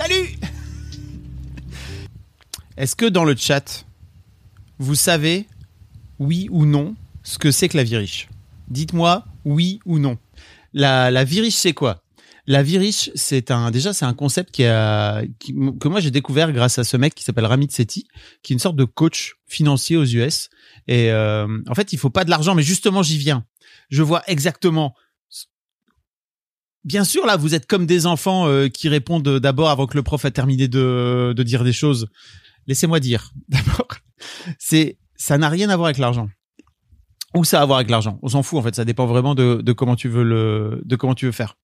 Salut Est-ce que dans le chat, vous savez, oui ou non, ce que c'est que la vie riche Dites-moi oui ou non. La, la vie riche, c'est quoi? La vie riche, c'est un déjà c'est un concept qui a que moi j'ai découvert grâce à ce mec qui s'appelle Ramit Sethi, qui est une sorte de coach financier aux US. Et euh, en fait, il faut pas de l'argent, mais justement, j'y viens. Je vois exactement. Bien sûr, là, vous êtes comme des enfants euh, qui répondent d'abord avant que le prof a terminé de, dire des choses. Laissez-moi dire. D'abord, c'est ça n'a rien à voir avec l'argent. Ou ça a à voir avec l'argent. On s'en fout en fait. Ça dépend vraiment de, comment tu veux le de comment tu veux faire.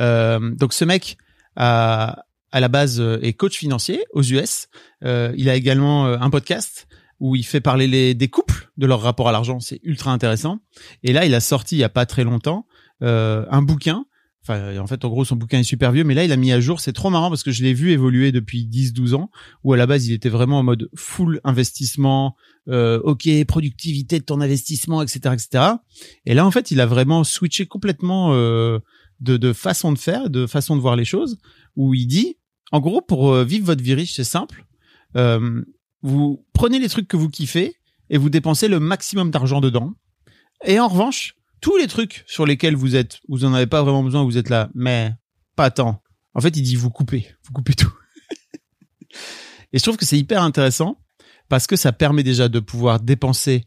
Euh, donc ce mec a, à la base euh, est coach financier aux US. Euh, il a également euh, un podcast où il fait parler les, des couples de leur rapport à l'argent. C'est ultra intéressant. Et là, il a sorti il y a pas très longtemps euh, un bouquin. En fait, en gros, son bouquin est super vieux, mais là, il a mis à jour. C'est trop marrant parce que je l'ai vu évoluer depuis 10-12 ans, où à la base, il était vraiment en mode full investissement, euh, ok, productivité de ton investissement, etc., etc. Et là, en fait, il a vraiment switché complètement euh, de, de façon de faire, de façon de voir les choses, où il dit, en gros, pour euh, vivre votre vie riche, c'est simple. Euh, vous prenez les trucs que vous kiffez et vous dépensez le maximum d'argent dedans. Et en revanche, tous les trucs sur lesquels vous êtes, vous en avez pas vraiment besoin, vous êtes là, mais pas tant. En fait, il dit vous coupez, vous coupez tout. et je trouve que c'est hyper intéressant parce que ça permet déjà de pouvoir dépenser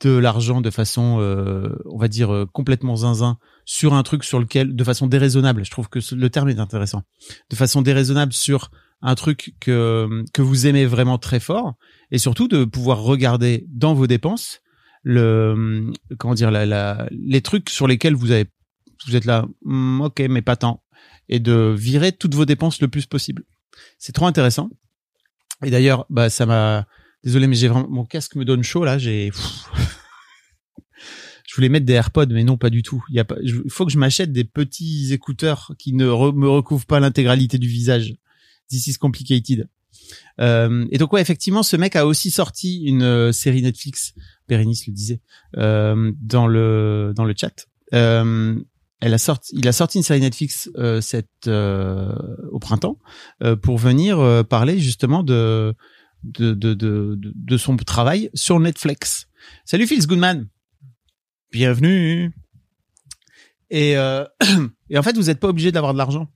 de l'argent de façon, euh, on va dire, euh, complètement zinzin sur un truc sur lequel, de façon déraisonnable, je trouve que le terme est intéressant, de façon déraisonnable sur un truc que, que vous aimez vraiment très fort et surtout de pouvoir regarder dans vos dépenses le comment dire la, la, les trucs sur lesquels vous avez vous êtes là Hmm, ok mais pas tant et de virer toutes vos dépenses le plus possible. C'est trop intéressant. Et d'ailleurs bah ça m'a désolé mais j'ai vraiment mon casque me donne chaud là j'ai je voulais mettre des AirPods mais non pas du tout. Il y a pas il faut que je m'achète des petits écouteurs qui ne me recouvrent pas l'intégralité du visage. This is complicated euh, et donc ouais effectivement ce mec a aussi sorti une euh, série Netflix Bérénice le disait euh, dans le dans le chat. Euh, elle a sorti, il a sorti une série Netflix euh, cette au printemps pour venir parler justement de de, de de de son travail sur Netflix. Salut Phil Goodman, bienvenue. Et et en fait vous n'êtes pas obligé d'avoir de l'argent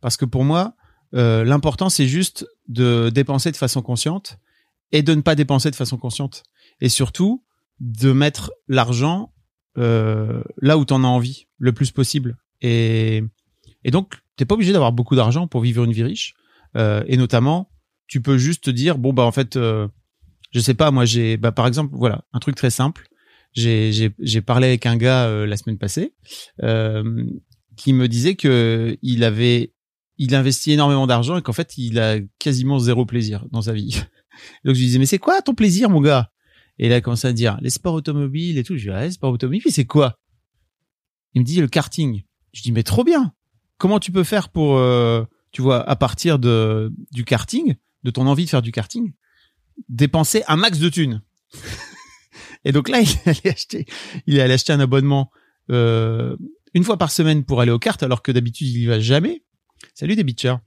parce que pour moi euh, l'important c'est juste de dépenser de façon consciente et de ne pas dépenser de façon consciente. Et surtout de mettre l'argent euh, là où t'en as envie le plus possible. Et et donc t'es pas obligé d'avoir beaucoup d'argent pour vivre une vie riche. Euh, et notamment tu peux juste te dire bon bah en fait euh, je sais pas moi j'ai bah par exemple voilà un truc très simple. J'ai parlé avec un gars euh, la semaine passée euh, qui me disait que il avait il investit énormément d'argent et qu'en fait il a quasiment zéro plaisir dans sa vie donc je lui disais mais c'est quoi ton plaisir mon gars? Et il a commencé à dire les sports automobiles et tout. Je lui dis ah, les sports automobiles, c'est quoi? Il me dit le karting. Je dis mais trop bien. Comment tu peux faire pour, euh, tu vois, à partir de du karting, de ton envie de faire du karting, dépenser un max de thunes? Et donc là, il allait acheter, il allait acheter un abonnement euh, une fois par semaine pour aller aux cartes, alors que d'habitude il y va jamais. Salut des bitchers.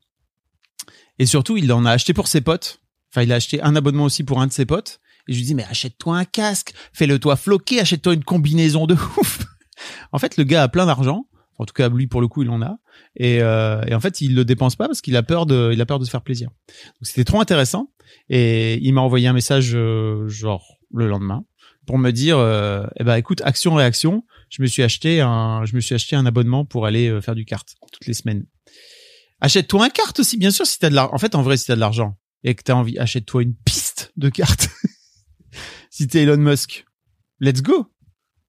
Et surtout, il en a acheté pour ses potes. Enfin, il a acheté un abonnement aussi pour un de ses potes. Et je lui dis, mais achète-toi un casque, fais-le toi floquer, achète-toi une combinaison de ouf. en fait, le gars a plein d'argent. En tout cas, lui, pour le coup, il en a. Et, euh, et en fait, il le dépense pas parce qu'il a peur de, il a peur de se faire plaisir. Donc, c'était trop intéressant. Et il m'a envoyé un message, euh, genre, le lendemain, pour me dire, euh, eh ben, écoute, action, réaction. Je me suis acheté un, je me suis acheté un abonnement pour aller faire du kart toutes les semaines. Achète-toi un kart aussi, bien sûr, si t'as de l'argent. En fait, en vrai, si t'as de l'argent et que t'as envie, achète-toi une piste de kart. si t'es Elon Musk, let's go.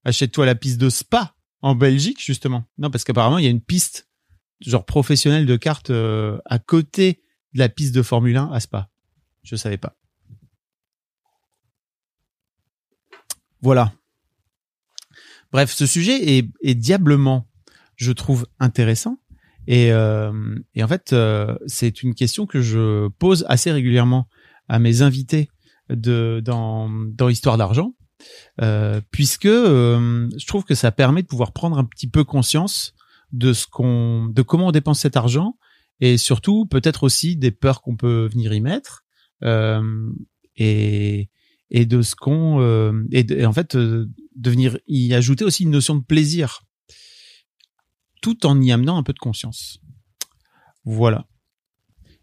Achète-toi la piste de Spa en Belgique, justement. Non, parce qu'apparemment, il y a une piste genre professionnel de cartes euh, à côté de la piste de Formule 1 à Spa. Je savais pas. Voilà. Bref, ce sujet est, est diablement, je trouve, intéressant. Et, euh, et en fait, euh, c'est une question que je pose assez régulièrement à mes invités de dans dans Histoire d'argent, euh, puisque euh, je trouve que ça permet de pouvoir prendre un petit peu conscience de ce qu'on, de comment on dépense cet argent, et surtout peut-être aussi des peurs qu'on peut venir y mettre, euh, et et de ce qu'on euh, et, en fait de venir y ajouter aussi une notion de plaisir tout en y amenant un peu de conscience. Voilà.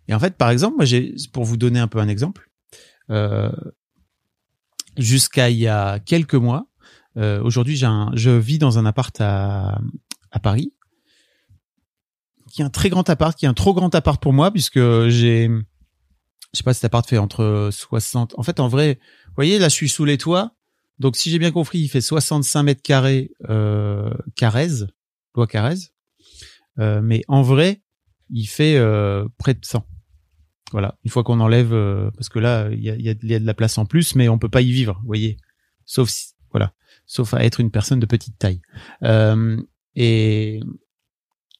Et en fait, par exemple, moi, j'ai, pour vous donner un peu un exemple, euh, jusqu'à il y a quelques mois, euh, aujourd'hui, j'ai un, je vis dans un appart à, Paris, qui est un très grand appart, qui est un trop grand appart pour moi, puisque j'ai, je sais pas, cet appart fait entre 60, en fait, en vrai, vous voyez, là, je suis sous les toits, donc si j'ai bien compris, il fait 65 mètres carrés, euh, Carrez, loi Carrez, euh, mais en vrai, il fait euh, près de 100. Voilà, une fois qu'on enlève, euh, parce que là, il y a, de la place en plus, mais on peut pas y vivre, voyez, sauf si, voilà, sauf à être une personne de petite taille. Et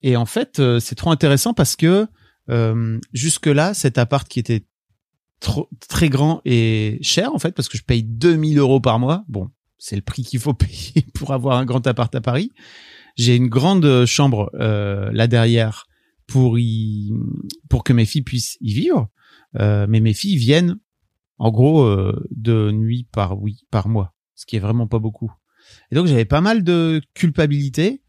et en fait, c'est trop intéressant parce que jusque là, cet appart qui était trop, très grand et cher en fait, parce que je paye 2000 euros par mois. Bon, c'est le prix qu'il faut payer pour avoir un grand appart à Paris. J'ai une grande chambre euh, là derrière pour y, pour que mes filles puissent y vivre. Euh, mais mes filles viennent en gros euh, de nuit par oui par mois, ce qui est vraiment pas beaucoup. Et donc j'avais pas mal de culpabilité.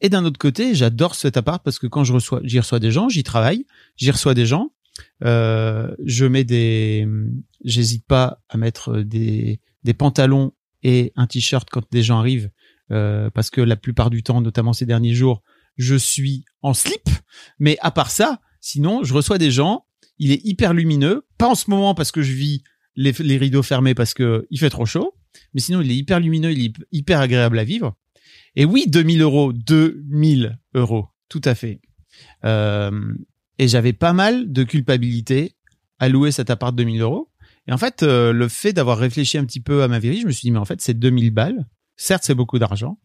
Et d'un autre côté, j'adore cet appart parce que quand je reçois, j'y reçois des gens, j'y travaille, j'y reçois des gens. Euh, je mets des, j'hésite pas à mettre des des pantalons et un t-shirt quand des gens arrivent euh, parce que la plupart du temps, notamment ces derniers jours, je suis en slip. Mais à part ça, sinon, je reçois des gens. Il est hyper lumineux. Pas en ce moment parce que je vis les, rideaux fermés parce que il fait trop chaud. Mais sinon, il est hyper lumineux, il est hyper agréable à vivre. Et oui, 2000 euros, 2000 euros, tout à fait. Euh, et j'avais pas mal de culpabilité à louer cet appart de 2000 euros. Et en fait, euh, le fait d'avoir réfléchi un petit peu à ma vie, je me suis dit, mais en fait, c'est 2000 balles. Certes, c'est beaucoup d'argent,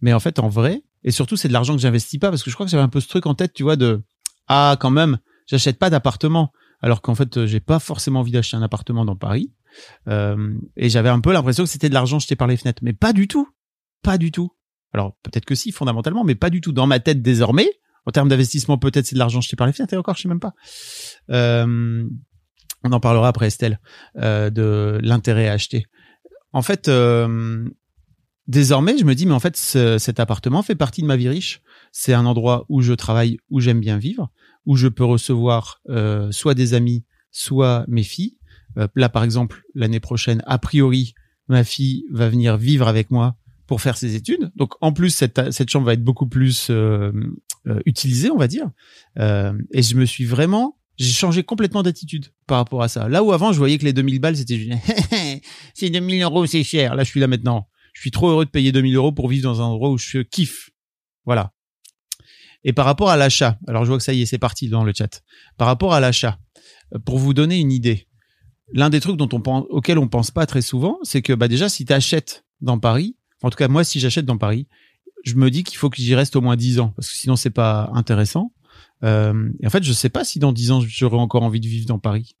mais en fait, en vrai, et surtout, c'est de l'argent que j'investis pas parce que je crois que j'avais un peu ce truc en tête, tu vois, de ah, quand même, j'achète pas d'appartement, alors qu'en fait, j'ai pas forcément envie d'acheter un appartement dans Paris. Euh, et j'avais un peu l'impression que c'était de l'argent jeté par les fenêtres, mais pas du tout, pas du tout. Alors peut-être que si, fondamentalement, mais pas du tout. Dans ma tête désormais, en termes d'investissement, peut-être c'est de l'argent jeté par les fenêtres. Et encore, je sais même pas. Euh, on en parlera après Estelle euh, de l'intérêt à acheter. En fait, euh, désormais, je me dis, mais en fait, ce, cet appartement fait partie de ma vie riche. C'est un endroit où je travaille, où j'aime bien vivre, où je peux recevoir euh, soit des amis, soit mes filles. Euh, là, par exemple, l'année prochaine, a priori, ma fille va venir vivre avec moi pour faire ses études. Donc, en plus, cette, cette chambre va être beaucoup plus euh, euh utilisée, on va dire. Euh, et je me suis vraiment j'ai changé complètement d'attitude par rapport à ça. Là où avant, je voyais que les 2000 balles, c'était c'est 2000 euros, c'est cher. Là, je suis là maintenant je suis trop heureux de payer 2000 euros pour vivre dans un endroit où je kiffe. Voilà. Et par rapport à l'achat, alors je vois que ça y est, c'est parti dans le chat. Par rapport à l'achat, pour vous donner une idée, l'un des trucs dont on pense, auquel on pense pas très souvent, c'est que bah déjà si tu achètes dans Paris, en tout cas moi si j'achète dans Paris, je me dis qu'il faut que j'y reste au moins 10 ans parce que sinon c'est pas intéressant. Euh, en fait, je sais pas si dans 10 ans j'aurai encore envie de vivre dans Paris.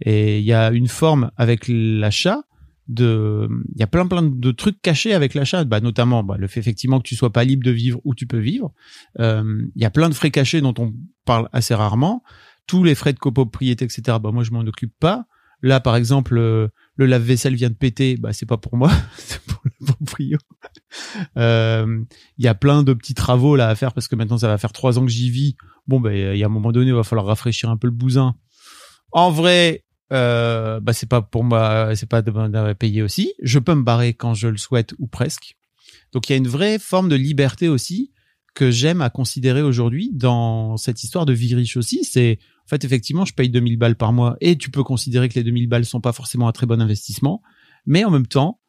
Et il y a une forme avec l'achat de il y a plein plein de trucs cachés avec l'achat. Bah notamment bah, le fait effectivement que tu sois pas libre de vivre où tu peux vivre. Euh, il y a plein de frais cachés dont on parle assez rarement. Tous les frais de copropriété etc bah moi je m'en occupe pas. Là par exemple euh, le lave-vaisselle vient de péter. Bah c'est pas pour moi c'est pour le euh, il y a plein de petits travaux là à faire parce que maintenant ça va faire trois ans que j'y vis. Bon bah il y a un moment donné il va falloir rafraîchir un peu le bousin. En vrai euh, bah c'est pas pour moi, c'est pas payer aussi. Je peux me barrer quand je le souhaite ou presque. Donc il y a une vraie forme de liberté aussi que j'aime à considérer aujourd'hui dans cette histoire de vie riche aussi. C'est en fait effectivement je paye 2000 balles par mois et tu peux considérer que les 2000 balles sont pas forcément un très bon investissement, mais en même temps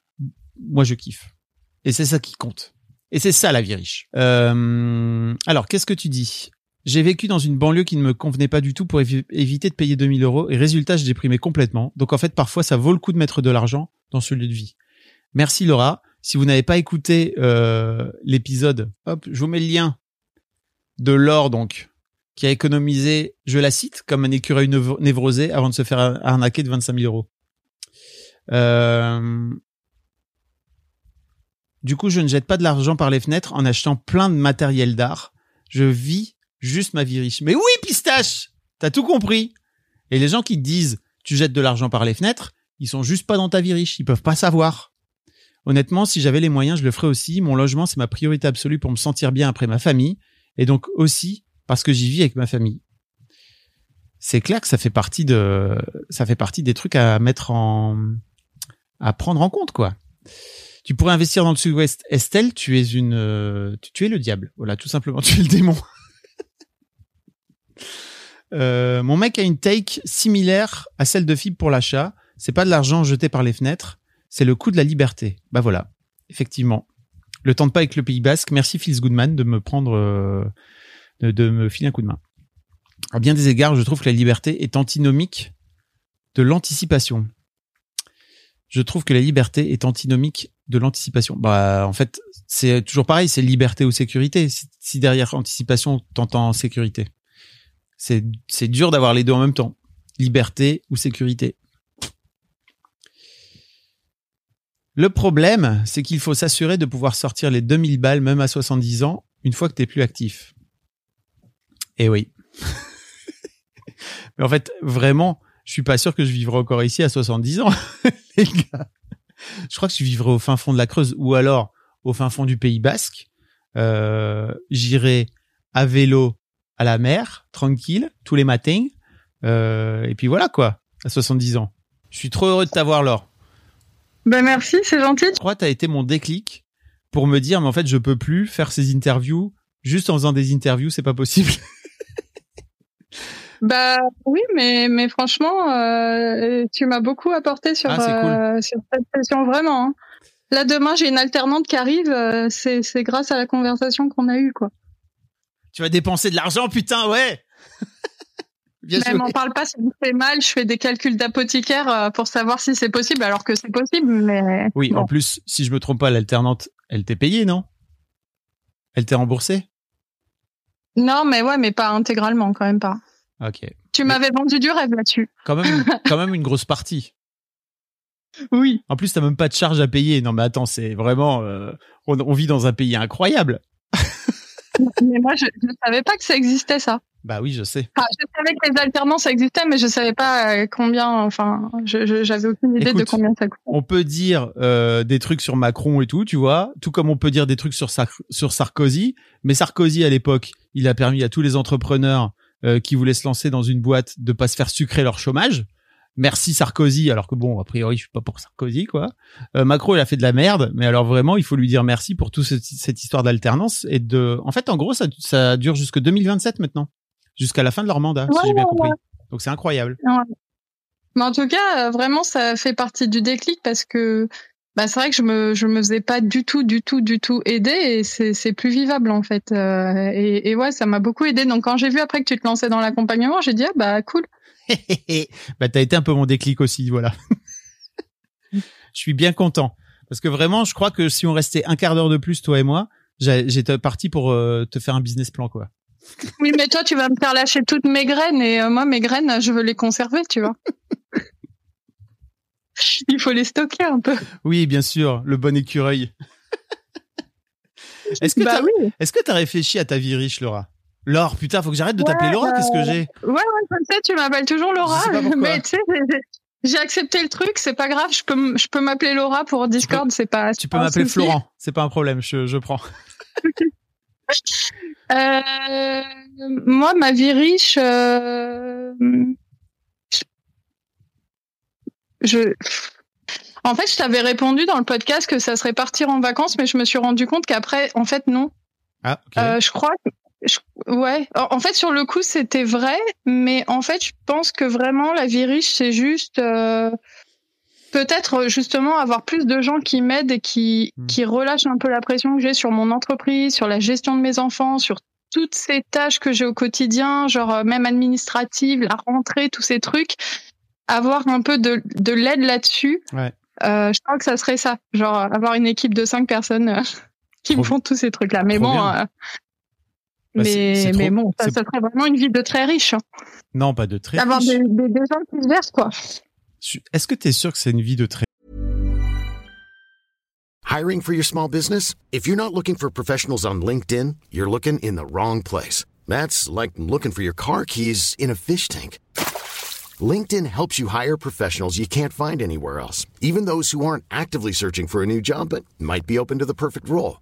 moi je kiffe et c'est ça qui compte. Et c'est ça la vie riche. Euh, alors qu'est-ce que tu dis? J'ai vécu dans une banlieue qui ne me convenait pas du tout pour évi- éviter de payer 2000 euros et résultat, je déprimais complètement. Donc en fait, parfois, ça vaut le coup de mettre de l'argent dans ce lieu de vie. Merci Laura. Si vous n'avez pas écouté euh, l'épisode, hop, je vous mets le lien de Laure donc, qui a économisé, je la cite, comme un écureuil névrosé avant de se faire arnaquer de 25 000 euros. Euh, Du coup, je ne jette pas de l'argent par les fenêtres en achetant plein de matériel d'art. Je vis juste ma vie riche. Mais oui, pistache T'as tout compris Et les gens qui disent tu jettes de l'argent par les fenêtres, ils sont juste pas dans ta vie riche. Ils peuvent pas savoir. Honnêtement, si j'avais les moyens, je le ferais aussi. Mon logement, c'est ma priorité absolue pour me sentir bien après ma famille. Et donc aussi parce que j'y vis avec ma famille. C'est clair que ça fait partie de, ça fait partie des trucs à mettre en, à prendre en compte, quoi. Tu pourrais investir dans le sud-ouest. Estelle, tu es une, tu, tu es le diable. Voilà, tout simplement, tu es le démon. Euh, mon mec a une take similaire à celle de Fib pour l'achat. C'est pas de l'argent jeté par les fenêtres, c'est le coût de la liberté. Bah voilà, effectivement. Le temps de pas avec le Pays Basque. Merci Phils Goodman de me prendre, euh, de, me filer un coup de main. À bien des égards, je trouve que la liberté est antinomique de l'anticipation. Je trouve que la liberté est antinomique de l'anticipation. Bah, en fait, c'est toujours pareil, c'est liberté ou sécurité. Si derrière anticipation, t'entends sécurité. C'est, dur d'avoir les deux en même temps. Liberté ou sécurité. Le problème, c'est qu'il faut s'assurer de pouvoir sortir les 2000 balles même à 70 ans une fois que t'es plus actif. Eh oui. Mais en fait, vraiment, je suis pas sûr que je vivrai encore ici à 70 ans, les gars. Je crois que je vivrai au fin fond de la Creuse ou alors au fin fond du Pays Basque. Euh, j'irai à vélo à la mer, tranquille, tous les matins. Euh, et puis voilà quoi, à 70 ans. Je suis trop heureux de t'avoir, Laure. Ben merci, c'est gentil. Je crois que t'as été mon déclic pour me dire, mais en fait, je peux plus faire ces interviews juste en faisant des interviews, c'est pas possible. Bah oui, mais mais franchement, euh, tu m'as beaucoup apporté sur, Ah, cool. euh, sur cette question vraiment. hein. Là demain, j'ai une alternante qui arrive. euh, c'est c'est grâce à la conversation qu'on a eue quoi. Tu vas dépenser de l'argent, putain, ouais. Bien Mais m'en parle pas, ça me fait mal. Je fais des calculs d'apothicaire euh, pour savoir si c'est possible, alors que c'est possible. Mais Oui, bon. en plus, si je me trompe pas, l'alternante, elle t'est payée, non? Elle t'est remboursée? Non, mais ouais, mais pas intégralement quand même pas. Ok. Tu Mais- m'avais vendu du rêve là-dessus. Quand même, quand même une grosse partie. Oui. En plus, t'as même pas de charge à payer. Non, mais attends, c'est vraiment, euh, on, on vit dans un pays incroyable. mais moi, je ne savais pas que ça existait ça. Bah oui, je sais. Enfin, je savais que les alternances existaient, mais je savais pas euh, combien. Enfin, j'avais aucune idée de combien ça coûtait. On peut dire euh, des trucs sur Macron et tout, tu vois, tout comme on peut dire des trucs sur, Sar- sur Sarkozy. Mais Sarkozy, à l'époque, il a permis à tous les entrepreneurs euh, qui voulaient se lancer dans une boîte de pas se faire sucrer leur chômage. Merci Sarkozy, alors que bon, a priori, je suis pas pour Sarkozy, quoi. Euh, Macron, il a fait de la merde, mais alors vraiment, il faut lui dire merci pour toute cette, cette histoire d'alternance et de. En fait, en gros, ça, ça dure jusque 2027 maintenant, jusqu'à la fin de leur mandat, si j'ai bien ouais, compris. Donc c'est incroyable. Mais en tout cas, euh, vraiment, ça fait partie du déclic parce que bah, c'est vrai que je me je me faisais pas du tout, du tout, du tout aider et c'est c'est plus vivable en fait. Euh, et, et ouais, ça m'a beaucoup aidé. Donc quand j'ai vu après que tu te lançais dans l'accompagnement, j'ai dit ah bah cool. bah t'as été un peu mon déclic aussi, voilà. je suis bien content parce que vraiment, je crois que si on restait un quart d'heure de plus, toi et moi, j'étais parti pour euh, te faire un business plan, quoi. Oui, mais toi, tu vas me faire lâcher toutes mes graines et euh, moi, mes graines, je veux les conserver, tu vois. Il faut les stocker un peu. Oui, bien sûr, le bon écureuil. Est-ce que bah oui. que t'as réfléchi à ta vie riche, Laura? Laure, putain, faut que j'arrête de Ouais, t'appeler Laura. euh, Qu'est-ce que j'ai Ouais, ouais, je sais, tu m'appelles toujours Laura, mais tu sais, j'ai- accepté le truc, c'est pas grave, je peux, m- je peux m'appeler Laura pour Discord, c'est pas. Tu peux m'appeler. Florent, c'est pas un problème, je, je prends. Euh, moi, ma vie riche, euh, je, en fait, je t'avais répondu dans le podcast que ça serait partir en vacances, mais je me suis rendu compte qu'après, en fait, non. Ah. Euh, je crois. Je- ouais. En fait, sur le coup, c'était vrai, mais en fait, je pense que vraiment la vie riche, c'est juste euh, peut-être justement avoir plus de gens qui m'aident et qui Hmm. qui relâchent un peu la pression que j'ai sur mon entreprise, sur la gestion de mes enfants, sur toutes ces tâches que j'ai au quotidien, genre euh, même administrative, la rentrée, tous ces trucs, avoir un peu de, de l'aide là-dessus. Ouais. Euh, je crois que ça serait ça, genre avoir une équipe de cinq personnes euh, qui Trop- me font tous ces trucs-là. Mais bon, euh, Bah, c'est- mais c'est trop- mais bon, ça, serait vraiment une vie de très riche, hein. Non, pas de très d'avoir riche. des, des, des gens qui se versent quoi. Est-ce que tu es sûr que c'est une vie de très Hiring for your small business? If you're not looking for professionals on LinkedIn, you're looking in the wrong place. That's like looking for your car keys in a fish tank. LinkedIn helps you hire professionals you can't find anywhere else, even those who aren't actively searching for a new job but might be open to the perfect role.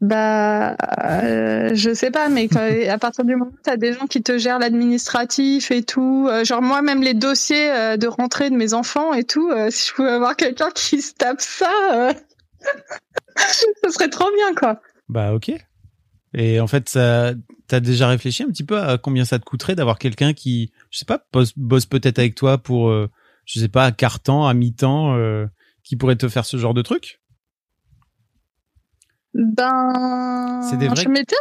Bah, euh, je sais pas, mais quand- à partir du moment où t'as des gens qui te gèrent l'administratif et tout, euh, genre moi même les dossiers euh, de rentrée de mes enfants et tout, euh, si je pouvais avoir quelqu'un qui se tape ça, euh, ce serait trop bien quoi. Bah ok. Et en fait, ça, t'as déjà réfléchi un petit peu à combien ça te coûterait d'avoir quelqu'un qui, je sais pas, bosse, bosse peut-être avec toi pour, euh, je sais pas, à quart temps, à mi-temps, euh, qui pourrait te faire ce genre de truc? Ben, je m'étais.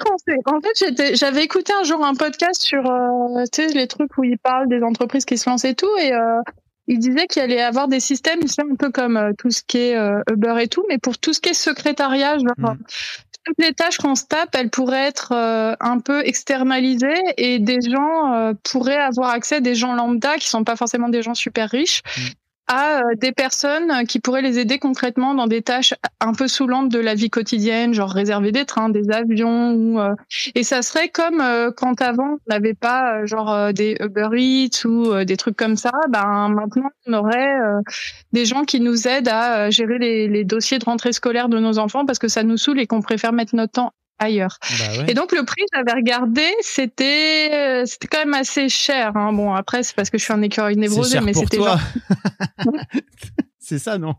En fait, j'étais, j'avais écouté un jour un podcast sur, euh, tu sais, les trucs où ils parlent des entreprises qui se lancent et tout, et euh, il disait qu'il allait avoir des systèmes, c'est un peu comme euh, tout ce qui est euh, Uber et tout, mais pour tout ce qui est secrétariat, genre, Mhm. toutes les tâches qu'on se tape, elles pourraient être euh, un peu externalisées et des gens euh, pourraient avoir accès, des gens lambda qui sont pas forcément des gens super riches, Mhm. À euh, des personnes qui pourraient les aider concrètement dans des tâches un peu saoulantes de la vie quotidienne, genre réserver des trains, des avions, ou euh, et ça serait comme euh, quand avant on n'avait pas euh, genre euh, des Uber Eats ou euh, des trucs comme ça, ben maintenant on aurait euh, des gens qui nous aident à euh, gérer les, les dossiers de rentrée scolaire de nos enfants parce que ça nous saoule et qu'on préfère mettre notre temps ailleurs. Bah ouais. Et donc le prix, j'avais regardé, c'était euh, c'était quand même assez cher. Hein. Bon après c'est parce que je suis un écureuil névrosé, mais c'était genre c'est ça, non?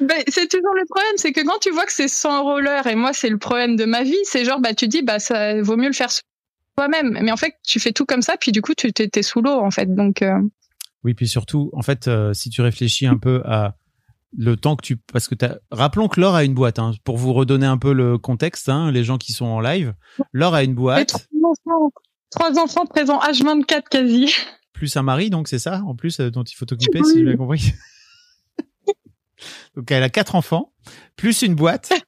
Ben, c'est toujours le problème, c'est que quand tu vois que c'est 100 euros l'heure, et moi c'est le problème de ma vie, c'est genre bah tu dis bah ça vaut mieux le faire toi-même, mais en fait tu fais tout comme ça, puis du coup tu t'es t'es sous l'eau en fait, donc euh, Oui, puis surtout, en fait, euh, si tu réfléchis un peu à le temps que tu, parce que t'as, rappelons que Laure a une boîte, hein, pour vous redonner un peu le contexte, hein, les gens qui sont en live. Laure a une boîte, trois enfants, trois enfants présents H24 quasi. plus un mari, donc c'est ça, en plus, euh, dont il faut t'occuper, si j'ai bien compris. donc elle a quatre enfants, plus une boîte.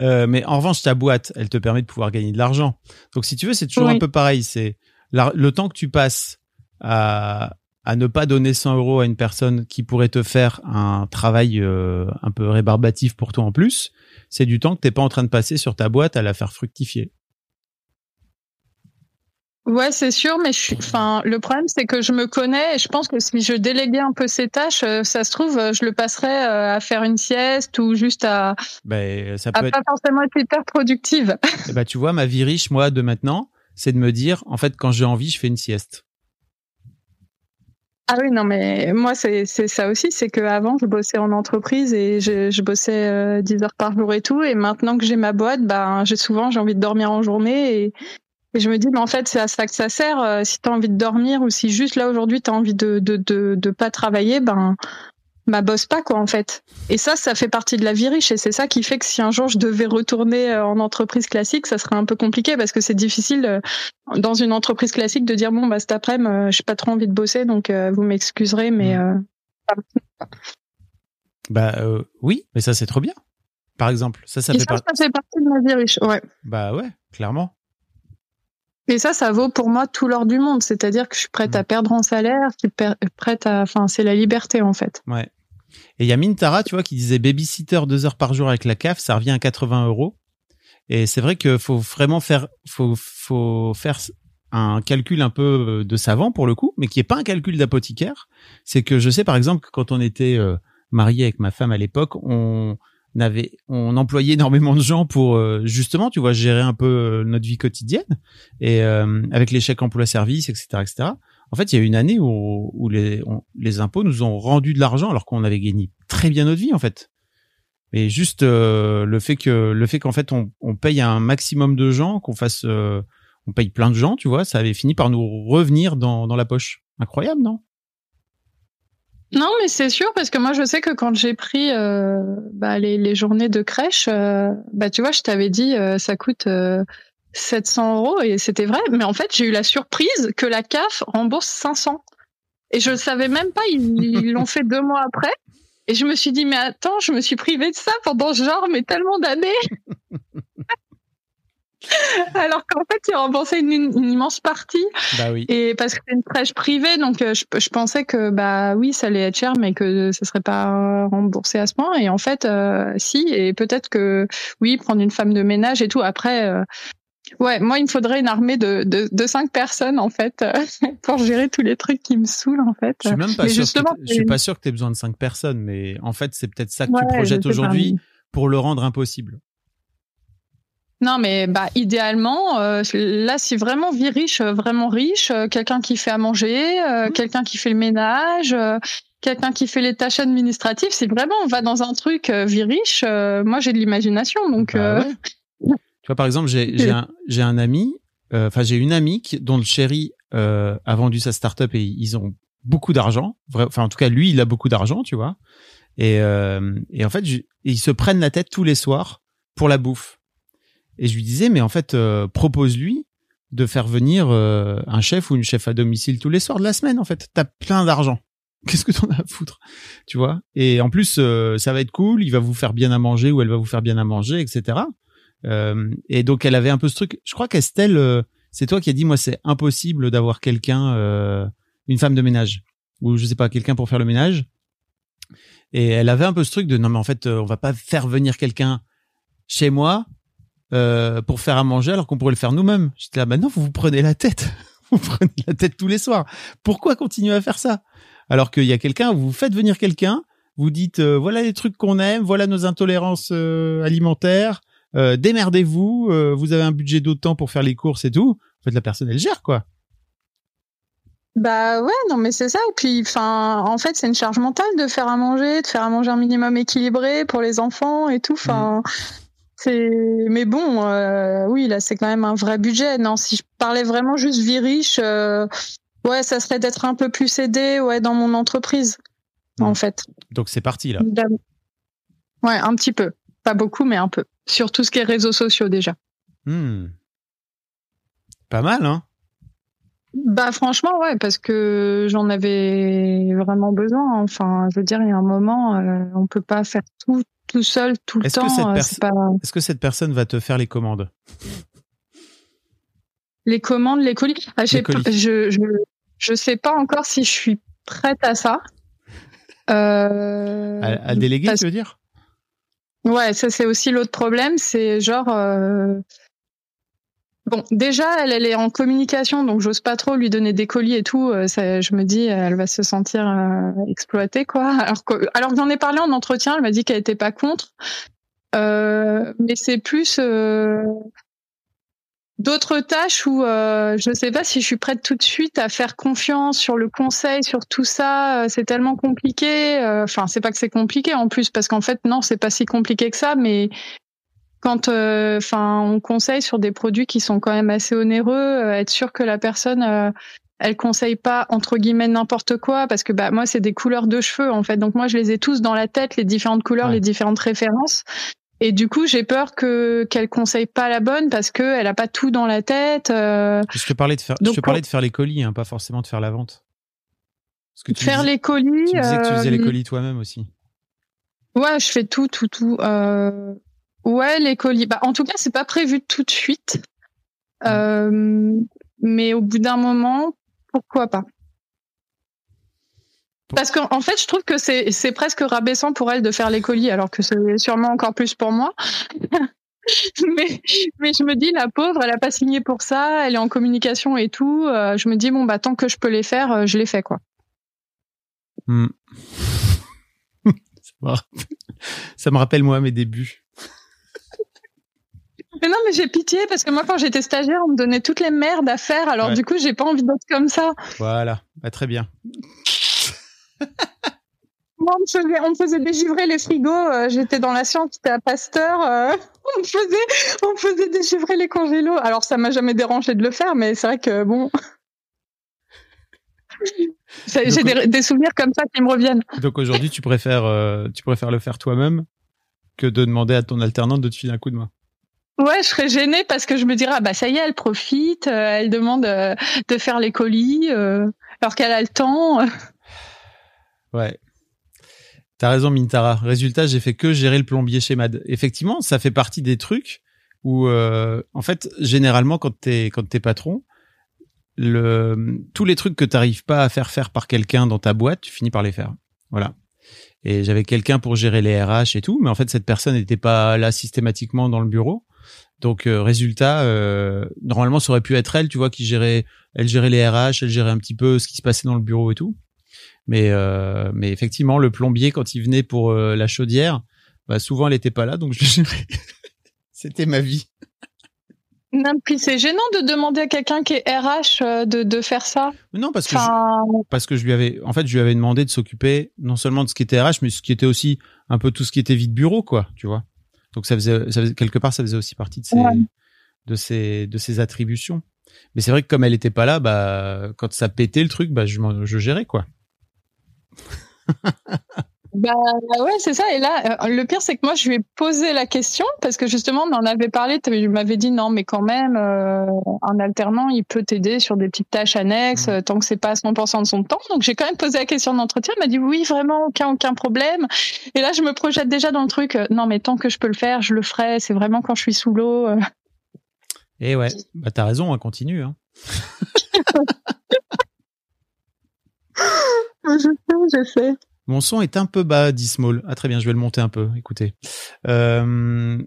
Euh, mais en revanche, ta boîte, elle te permet de pouvoir gagner de l'argent. Donc si tu veux, c'est toujours Oui. un peu pareil. C'est la- le temps que tu passes à, à ne pas donner 100 euros à une personne qui pourrait te faire un travail euh, un peu rébarbatif pour toi en plus, c'est du temps que t'es pas en train de passer sur ta boîte à la faire fructifier. Ouais, c'est sûr, mais je suis, enfin, le problème, c'est que je me connais et je pense que si je déléguais un peu ces tâches, euh, ça se trouve, euh, je le passerais euh, à faire une sieste ou juste à, Ben, ça à peut être pas forcément être hyper productive. Eh ben, tu vois, ma vie riche, moi, de maintenant, c'est de me dire, en fait, quand j'ai envie, je fais une sieste. Ah oui, non, mais moi, c'est ça aussi, c'est que avant je bossais en entreprise et je, je bossais euh, 10 heures par jour et tout, et maintenant que j'ai ma boîte, ben, j'ai souvent, j'ai envie de dormir en journée et, et je me dis, mais en fait, c'est à ça que ça sert. euh, si tu as envie de dormir ou si juste là, aujourd'hui, tu as envie de, de, de, de pas travailler, ben, bah, bosse pas, quoi, en fait. Et ça, ça fait partie de la vie riche et c'est ça qui fait que si un jour je devais retourner euh, en entreprise classique, ça serait un peu compliqué parce que c'est difficile euh, dans une entreprise classique de dire bon bah cet après-midi euh, j'ai pas trop envie de bosser donc euh, vous m'excuserez mais euh, Bah euh, oui, mais ça c'est trop bien. Par exemple, ça ça et fait ça, pas. ça fait partie de ma vie riche ouais Bah ouais, clairement. Et ça ça vaut pour moi tout l'or du monde c'est-à-dire que je suis prête à perdre en salaire je suis prête à enfin c'est la liberté en fait Ouais. Et il y a Mintara, tu vois, qui disait babysitter deux heures par jour avec la CAF, ça revient à 80 euros. Et c'est vrai qu'il faut vraiment faire, faut, faut faire un calcul un peu euh, de savant pour le coup, mais qui est pas un calcul d'apothicaire. C'est que je sais par exemple que quand on était euh, marié avec ma femme à l'époque, on on employait énormément de gens pour euh, justement, tu vois, gérer un peu notre vie quotidienne et avec les chèques emploi-service, etc., etc. En fait, il y a une année où, les, impôts nous ont rendu de l'argent alors qu'on avait gagné très bien notre vie en fait. Mais juste le fait que le fait qu'en fait on, on paye un maximum de gens, qu'on fasse on paye plein de gens, tu vois, ça avait fini par nous revenir dans, dans la poche. Incroyable, non? Non, mais c'est sûr parce que moi je sais que quand j'ai pris euh, bah, les, journées de crèche, euh, bah tu vois, je t'avais dit euh, ça coûte 700 euros et c'était vrai. Mais en fait, j'ai eu la surprise que la CAF rembourse 500 et je ne savais même pas. Ils l'ont fait deux mois après et je me suis dit mais attends, je me suis privée de ça pendant genre mais tellement d'années. Alors qu'en fait, il remboursait une, une, immense partie. Bah oui. Et parce que c'est une crèche privée, donc euh, je, je, pensais que bah oui, ça allait être cher, mais que ça serait pas remboursé à ce point. Et en fait, euh, si. Et peut-être que oui, prendre une femme de ménage et tout. Après, euh, ouais, moi, il me faudrait une armée de de, de cinq personnes en fait pour gérer tous les trucs qui me saoulent en fait. Je suis même pas sûr. je suis pas sûr que tu aies besoin de cinq personnes, mais en fait, c'est peut-être ça que tu projettes aujourd'hui pour le rendre impossible. Non, mais bah idéalement, euh, là, si vraiment vie riche, euh, vraiment riche, euh, quelqu'un qui fait à manger, mmh. quelqu'un qui fait le ménage, quelqu'un qui fait les tâches administratives. Si vraiment on va dans un truc vie riche, moi j'ai de l'imagination, donc. Bah tu vois, par exemple, j'ai un j'ai un ami, enfin j'ai une amie qui, dont le chéri a vendu sa startup et ils ont beaucoup d'argent. Enfin, en tout cas, lui, il a beaucoup d'argent, tu vois. Et et en fait, ils se prennent la tête tous les soirs pour la bouffe. Et je lui disais, mais en fait, euh, propose-lui de faire venir euh, un chef ou une chef à domicile tous les soirs de la semaine. En fait, t'as plein d'argent. Qu'est-ce que t'en as à foutre, tu vois? Et en plus, euh, ça va être cool. Il va vous faire bien à manger ou elle va vous faire bien à manger, etc. et donc, elle avait un peu ce truc. Je crois qu'Estelle, c'est toi qui as dit, moi, c'est impossible d'avoir quelqu'un, une femme de ménage ou je sais pas, quelqu'un pour faire le ménage. Et elle avait un peu ce truc de non, mais en fait, on va pas faire venir quelqu'un chez moi euh, pour faire à manger alors qu'on pourrait le faire nous-mêmes. J'étais là, maintenant vous vous prenez la tête. vous prenez la tête tous les soirs. Pourquoi continuer à faire ça? Alors qu'il y a quelqu'un, vous faites venir quelqu'un, vous dites euh, voilà les trucs qu'on aime, voilà nos intolérances euh, alimentaires, démerdez-vous, vous avez un budget d'autant pour faire les courses et tout. En fait, la personne elle gère quoi. Bah ouais, non mais c'est ça. Et puis, enfin, en fait, c'est une charge mentale de faire à manger, de faire à manger un minimum équilibré pour les enfants et tout. Enfin, mmh mais bon, euh, oui, là, c'est quand même un vrai budget. Non, si je parlais vraiment juste vie riche, euh, ouais, ça serait d'être un peu plus aidé, ouais, dans mon entreprise, en hmm. fait. Donc c'est parti là. Ouais, un petit peu, pas beaucoup, mais un peu. Sur tout ce qui est réseaux sociaux déjà. Hmm. Pas mal, hein. Bah franchement ouais parce que j'en avais vraiment besoin. Enfin je veux dire il y a un moment euh, on peut pas faire tout tout seul tout le temps. Euh, est-ce que cette personne va te faire les commandes? Les commandes, les colis? Ah, je, je, je sais pas encore si je suis prête à ça. Euh, à, déléguer, tu veux dire? Ouais, ça c'est aussi l'autre problème, c'est genre euh, Bon, déjà, elle, elle est en communication, donc j'ose pas trop lui donner des colis et tout. Euh, ça, je me dis, elle va se sentir euh, exploitée, quoi. Alors que, alors que j'en ai parlé en entretien, elle m'a dit qu'elle était pas contre. Euh, mais c'est plus d'autres tâches où je sais pas si je suis prête tout de suite à faire confiance sur le conseil, sur tout ça. C'est tellement compliqué. Enfin, c'est pas que c'est compliqué en plus, parce qu'en fait, non, c'est pas si compliqué que ça, mais quand euh, enfin on conseille sur des produits qui sont quand même assez onéreux, euh, être sûr que la personne euh, elle conseille pas entre guillemets n'importe quoi parce que bah moi c'est des couleurs de cheveux en fait. Donc moi je les ai tous dans la tête les différentes couleurs, les différentes références. Et du coup, j'ai peur que qu'elle conseille pas la bonne parce que elle a pas tout dans la tête. Je te parlais de faire, je te parlais de faire les colis, hein, pas forcément de faire la vente. que faire les colis. Tu disais que tu faisais les colis toi-même aussi. Ouais, je fais tout, tout, tout. Euh, Ouais, les colis. Bah, en tout cas, c'est pas prévu tout de suite. Mmh. Euh, mais au bout d'un moment, pourquoi pas? Parce qu'en en fait, je trouve que c'est presque rabaissant pour elle de faire les colis, alors que c'est sûrement encore plus pour moi. mais, mais je me dis, la pauvre, elle a pas signé pour ça, elle est en communication et tout. Euh, je me dis, bon, bah, tant que je peux les faire, euh, je les fais, quoi. Hmm. ça, me rappelle, ça me rappelle, moi, mes débuts. Mais non, mais j'ai pitié parce que moi, quand j'étais stagiaire, on me donnait toutes les merdes à faire. Alors, Ouais. du coup, j'ai pas envie d'être comme ça. Voilà, bah, très bien. Moi, on me faisait, on me faisait dégivrer les frigos. euh, j'étais dans la science, j'étais à Pasteur. euh, on me faisait, on me faisait dégivrer les congélos. Alors, ça m'a jamais dérangé de le faire, mais c'est vrai que bon. J'ai des, des souvenirs comme ça qui me reviennent. Donc aujourd'hui, tu préfères, euh, tu préfères le faire toi-même que de demander à ton alternante de te filer un coup de main? Ouais, je serais gênée parce que je me dirais, ah bah ça y est, elle profite, euh, elle demande euh, de faire les colis, euh, alors qu'elle a le temps. Ouais. T'as raison, Mintara. Résultat, j'ai fait que gérer le plombier chez Mad. Effectivement, ça fait partie des trucs où, en fait, généralement, quand t'es quand t'es patron, tous les trucs que t'arrives pas à faire faire par quelqu'un dans ta boîte, tu finis par les faire. Voilà. Et j'avais quelqu'un pour gérer les RH et tout, mais en fait, cette personne n'était pas là systématiquement dans le bureau. Donc, euh, résultat, euh, normalement, ça aurait pu être elle, tu vois, qui gérait, elle gérait les RH, elle gérait un petit peu ce qui se passait dans le bureau et tout. Mais, euh, mais effectivement, le plombier, quand il venait pour la chaudière, bah, souvent, elle était pas là, donc je. C'était ma vie. Non, puis c'est gênant de demander à quelqu'un qui est RH de, de faire ça. Non, parce que je- parce que je lui avais, en fait, je lui avais demandé de s'occuper non seulement de ce qui était RH, mais ce qui était aussi un peu tout ce qui était vie de bureau, quoi, tu vois. Donc ça faisait, ça faisait- quelque part, ça faisait aussi partie de ses, Ouais. de ses, de ses attributions. Mais c'est vrai que comme elle était pas là, bah, quand ça pétait le truc, bah, je, m'en- je gérais, quoi. bah ouais, c'est ça. Et là, euh, le pire, c'est que moi, je lui ai posé la question parce que justement, on en avait parlé. Tu m'avais dit non, mais quand même, euh, un alternant, il peut t'aider sur des petites tâches annexes Mm. euh, tant que c'est pas à 100% de son temps. Donc j'ai quand même posé la question d'entretien. Elle m'a dit oui, vraiment, aucun aucun problème. Et là, je me projette déjà dans le truc. euh, non, mais tant que je peux le faire, je le ferai. C'est vraiment quand je suis sous l'eau. Et ouais, bah, t'as raison, hein, continue, hein. Je sais, je sais. Mon son est un peu bas, dit Small. Ah très bien, je vais le monter un peu. Écoutez, euh,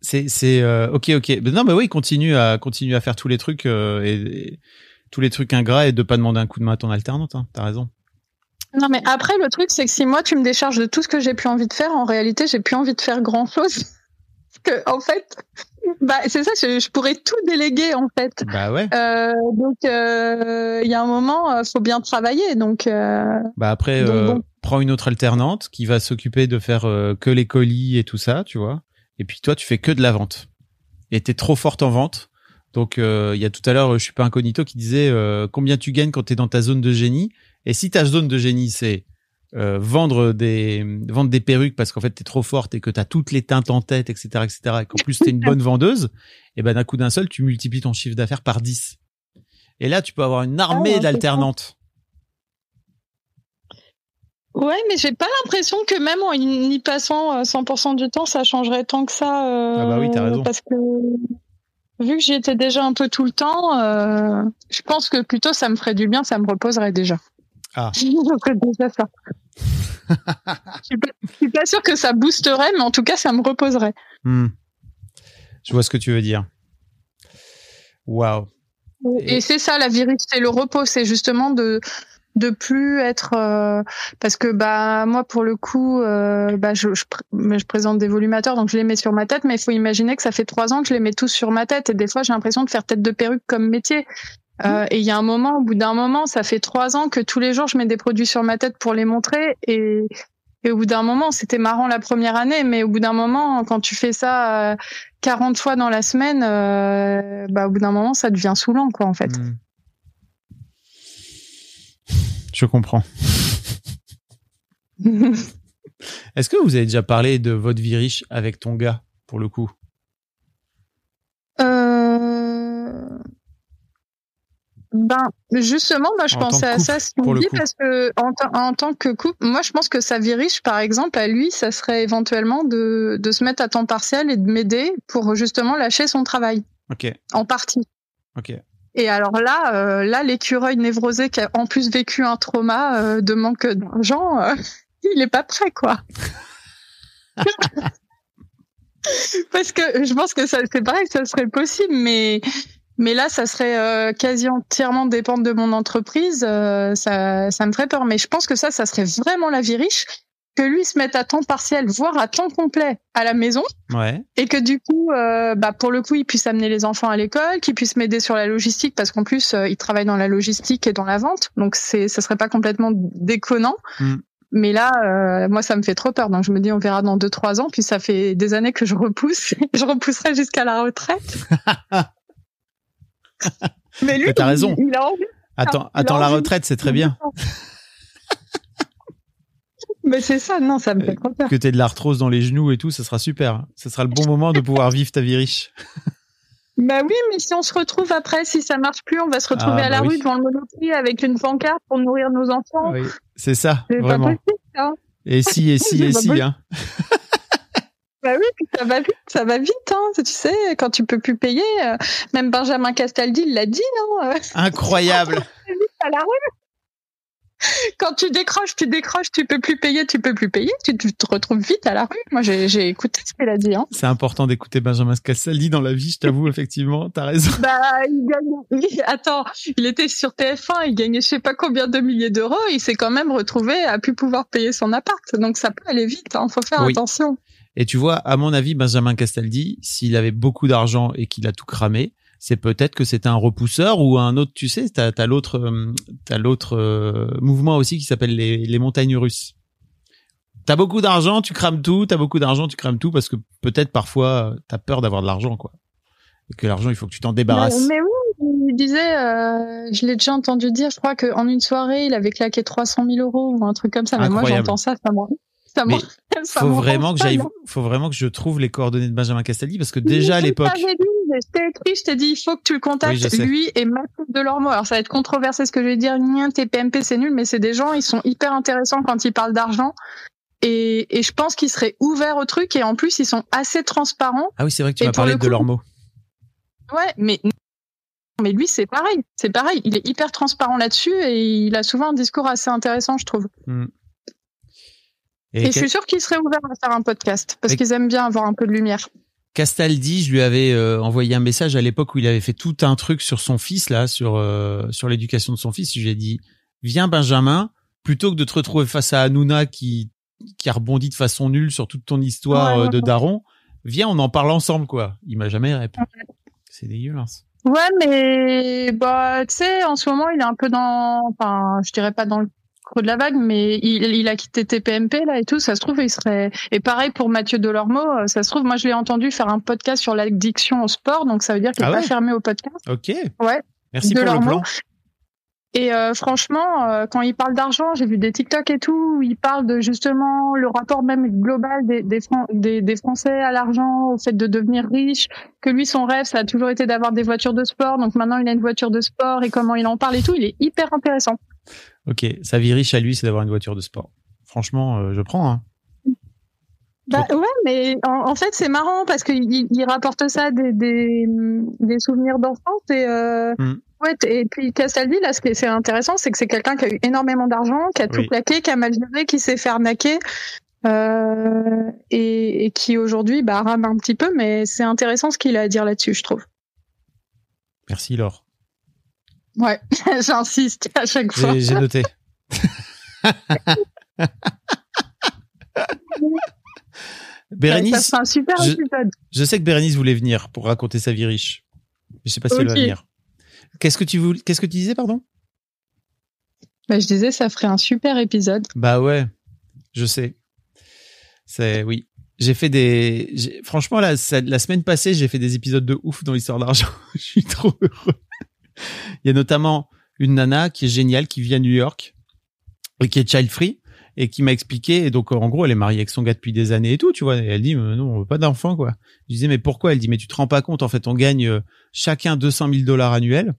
c'est c'est euh, ok ok. Mais non mais oui, continue à continue à faire tous les trucs euh, et, et tous les trucs ingrats et de pas demander un coup de main à ton alternante. Hein, T'as raison. Non, mais après, le truc, c'est que si moi, tu me décharges de tout ce que j'ai plus envie de faire, en réalité, j'ai plus envie de faire grand chose. Parce que, en fait, bah, c'est ça, je, je pourrais tout déléguer, en fait. Bah ouais. Euh, donc, euh, il y a un moment, euh, faut bien travailler. Donc, euh, Bah après, Donc bon. Prends une autre alternante qui va s'occuper de faire euh, que les colis et tout ça, tu vois. Et puis toi, tu fais que de la vente. Et t'es trop forte en vente. Donc euh, il y a tout à l'heure, je suis pas incognito qui disait euh, combien tu gagnes quand t'es dans ta zone de génie. Et si ta zone de génie c'est euh, vendre des vendre des perruques parce qu'en fait t'es trop forte et que t'as toutes les teintes en tête, etc., etc. Et qu'en plus t'es une bonne vendeuse, et ben d'un coup d'un seul, tu multiplies ton chiffre d'affaires par 10. Et là, tu peux avoir une armée Ah ouais, d'alternantes. Ouais, mais j'ai pas l'impression que même en y passant euh, 100% du temps, ça changerait tant que ça. euh, Ah bah oui, t'as raison. Parce que, vu que j'y étais déjà un peu tout le temps, euh, je pense que plutôt ça me ferait du bien, ça me reposerait déjà. Ah. Je déjà ça. je, suis pas, je suis pas sûre que ça boosterait, mais en tout cas, ça me reposerait. Hmm. Je vois ce que tu veux dire. Waouh. Et, Et- c'est ça la riche, c'est le repos, c'est justement de de plus être euh, parce que bah moi pour le coup euh, bah je, je, pr- je présente des volumateurs donc je les mets sur ma tête mais il faut imaginer que ça fait trois ans que je les mets tous sur ma tête et des fois j'ai l'impression de faire tête de perruque comme métier euh, et il y a un moment au bout d'un moment ça fait trois ans que tous les jours je mets des produits sur ma tête pour les montrer et et au bout d'un moment, c'était marrant la première année, mais au bout d'un moment, quand tu fais ça euh, 40 fois dans la semaine, euh, bah, au bout d'un moment, ça devient saoulant, quoi, en fait. Hmm. Je comprends. Est-ce que vous avez déjà parlé de votre vie riche avec ton gars, pour le coup? Euh... Ben, justement, moi, je En tant pensais à couple, ça dit coup. parce que en tant que couple, moi, je pense que sa vie riche, par exemple, à lui, ça serait éventuellement de, de se mettre à temps partiel et de m'aider pour justement lâcher son travail Ok, en partie. ok. Et alors là, euh, là, l'écureuil névrosé qui a en plus vécu un trauma euh, de manque d'argent, euh, il est pas prêt, quoi. Parce que je pense que ça, c'est pareil, ça serait possible, mais mais là, ça serait euh, quasi entièrement dépendre de mon entreprise. Euh, ça, ça me ferait peur. Mais je pense que ça, ça serait vraiment la vie riche que lui se mette à temps partiel, voire à temps complet à la maison. Ouais. Et que du coup, euh, bah, pour le coup, il puisse amener les enfants à l'école, qu'il puisse m'aider sur la logistique, parce qu'en plus, il travaille dans la logistique et dans la vente. Donc, c'est, ça serait pas complètement déconnant. Mm. Mais là, moi, ça me fait trop peur. Donc, je me dis, on verra dans deux, trois ans. Puis, ça fait des années que je repousse. je repousserai jusqu'à la retraite. Mais lui, t'as raison. Il, a envie. Attends, attends la retraite, c'est très bien. Mais c'est ça, non, ça me fait trop peur. Que t'aies de l'arthrose dans les genoux et tout, ça sera super. Ce sera le bon moment de pouvoir vivre ta vie riche. Bah oui, mais si on se retrouve après, si ça marche plus, on va se retrouver Ah, à la bah oui. rue devant le Monoprix avec une pancarte pour nourrir nos enfants. Oui, c'est ça, C'est pas vraiment. possible, ça. Et si, et si, et si, hein. Bah oui, ça va vite, ça va vite, hein. Tu sais, quand tu peux plus payer, euh, même Benjamin Castaldi l'a dit, hein, euh, Incroyable. à la rue. Quand tu décroches, tu décroches, tu peux plus payer, tu peux plus payer, tu, tu te retrouves vite à la rue. Moi, j'ai j'ai écouté ce qu'il a dit, hein. C'est important d'écouter Benjamin Castaldi dans la vie, je t'avoue, effectivement, t'as raison. Bah, il gagne. il- Attends, il était sur TF1, il gagnait je sais pas combien de milliers d'euros, il s'est quand même retrouvé à plus pouvoir payer son appart. Donc ça peut aller vite, hein, faut faire Oui. attention. Et tu vois, à mon avis, Benjamin Castaldi, s'il avait beaucoup d'argent et qu'il a tout cramé, c'est peut-être que c'était un repousseur ou un autre, tu sais, t'as, l'autre, euh, t'as l'autre euh, mouvement aussi qui s'appelle les, les montagnes russes. T'as beaucoup d'argent, tu crames tout, t'as beaucoup d'argent, tu crames tout parce que peut-être parfois euh, t'as peur d'avoir de l'argent, quoi. Et que l'argent, il faut que tu t'en débarrasses. Mais, mais oui, il disait, euh, je l'ai déjà entendu dire, je crois qu'en une soirée, il avait claqué 300 000 euros ou un truc comme ça. Mais moi, Incroyable. j'entends ça, ça me ça Mais ça faut me vraiment que rend j'aille, folle. faut vraiment que je trouve les coordonnées de Benjamin Castaldi parce que déjà à l'époque, t'ai écrit, je t'ai dit, il faut que tu le contactes, Oui, lui et Mathilde Delormeau. Alors, ça va être controversé ce que je vais dire. Nien, TPMP, c'est nul, mais c'est des gens, ils sont hyper intéressants quand ils parlent d'argent. Et, et je pense qu'ils seraient ouverts au truc et en plus, ils sont assez transparents. ah oui, c'est vrai que tu m'as parlé de mots. Ouais, mais, mais lui, c'est pareil. C'est pareil. Il est hyper transparent là-dessus et il a souvent un discours assez intéressant, je trouve. Et, Et, je suis sûre qu'ils seraient ouverts à faire un podcast parce Et- qu'ils aiment bien avoir un peu de lumière. Castaldi, je lui avais euh, envoyé un message à l'époque où il avait fait tout un truc sur son fils là, sur euh, sur l'éducation de son fils. Je lui ai dit viens Benjamin, plutôt que de te retrouver face à Hanouna qui qui a rebondi de façon nulle sur toute ton histoire Ouais, euh, de daron, viens on en parle ensemble quoi. Il m'a jamais répondu. C'est dégueulasse. Ouais, mais bah, tu sais, en ce moment, il est un peu dans, enfin, je dirais pas dans le creux de la vague, mais il, il a quitté TPMP là et tout. Ça se trouve, il serait. Et pareil pour Mathieu Delormeau, euh, ça se trouve, moi, je l'ai entendu faire un podcast sur l'addiction au sport, donc ça veut dire qu'il est Ah pas ouais fermé au podcast. Ok. Ouais. Merci pour le Delormeau. plan. Et euh, franchement, euh, quand il parle d'argent, j'ai vu des TikTok et tout, où il parle de justement le rapport même global des, des, Fran- des, des Français à l'argent, au fait de devenir riche, que lui, son rêve, ça a toujours été d'avoir des voitures de sport, donc maintenant il a une voiture de sport et comment il en parle et tout, il est hyper intéressant. Ok. Sa vie riche à lui, c'est d'avoir une voiture de sport. Franchement, euh, je prends. Hein. Bah ouais, mais en, en fait c'est marrant parce qu'il il il rapporte ça des, des, des souvenirs d'enfance et euh, Mm. ouais t- et puis Castaldi là ce qui est intéressant c'est que c'est quelqu'un qui a eu énormément d'argent, qui a tout Oui. plaqué, qui a mal géré, qui s'est fait arnaquer euh, et, et qui aujourd'hui bah rame un petit peu mais c'est intéressant ce qu'il a à dire là-dessus je trouve. Merci Laure. Ouais, j'insiste à chaque fois. J'ai noté. Ça Bérénice, sera un super je- épisode. Je sais que Bérénice voulait venir pour raconter sa vie riche. Je sais pas si elle va venir. Qu'est-ce que tu voulais, qu'est-ce que tu disais, pardon? Bah, je disais ça ferait un super épisode. Bah ouais, je sais. C'est, oui. J'ai fait des, franchement, là, ça- la semaine passée, j'ai fait des épisodes de ouf dans l'histoire d'argent. je suis trop heureux. Il y a notamment une nana qui est géniale, qui vit à New York et qui est child free et qui m'a expliqué. Et donc, en gros, elle est mariée avec son gars depuis des années et tout, tu vois. Et elle dit, non, on veut pas d'enfant, quoi. Je disais, mais pourquoi? Elle dit, mais tu te rends pas compte, en fait, on gagne euh, chacun 200 000 dollars annuels.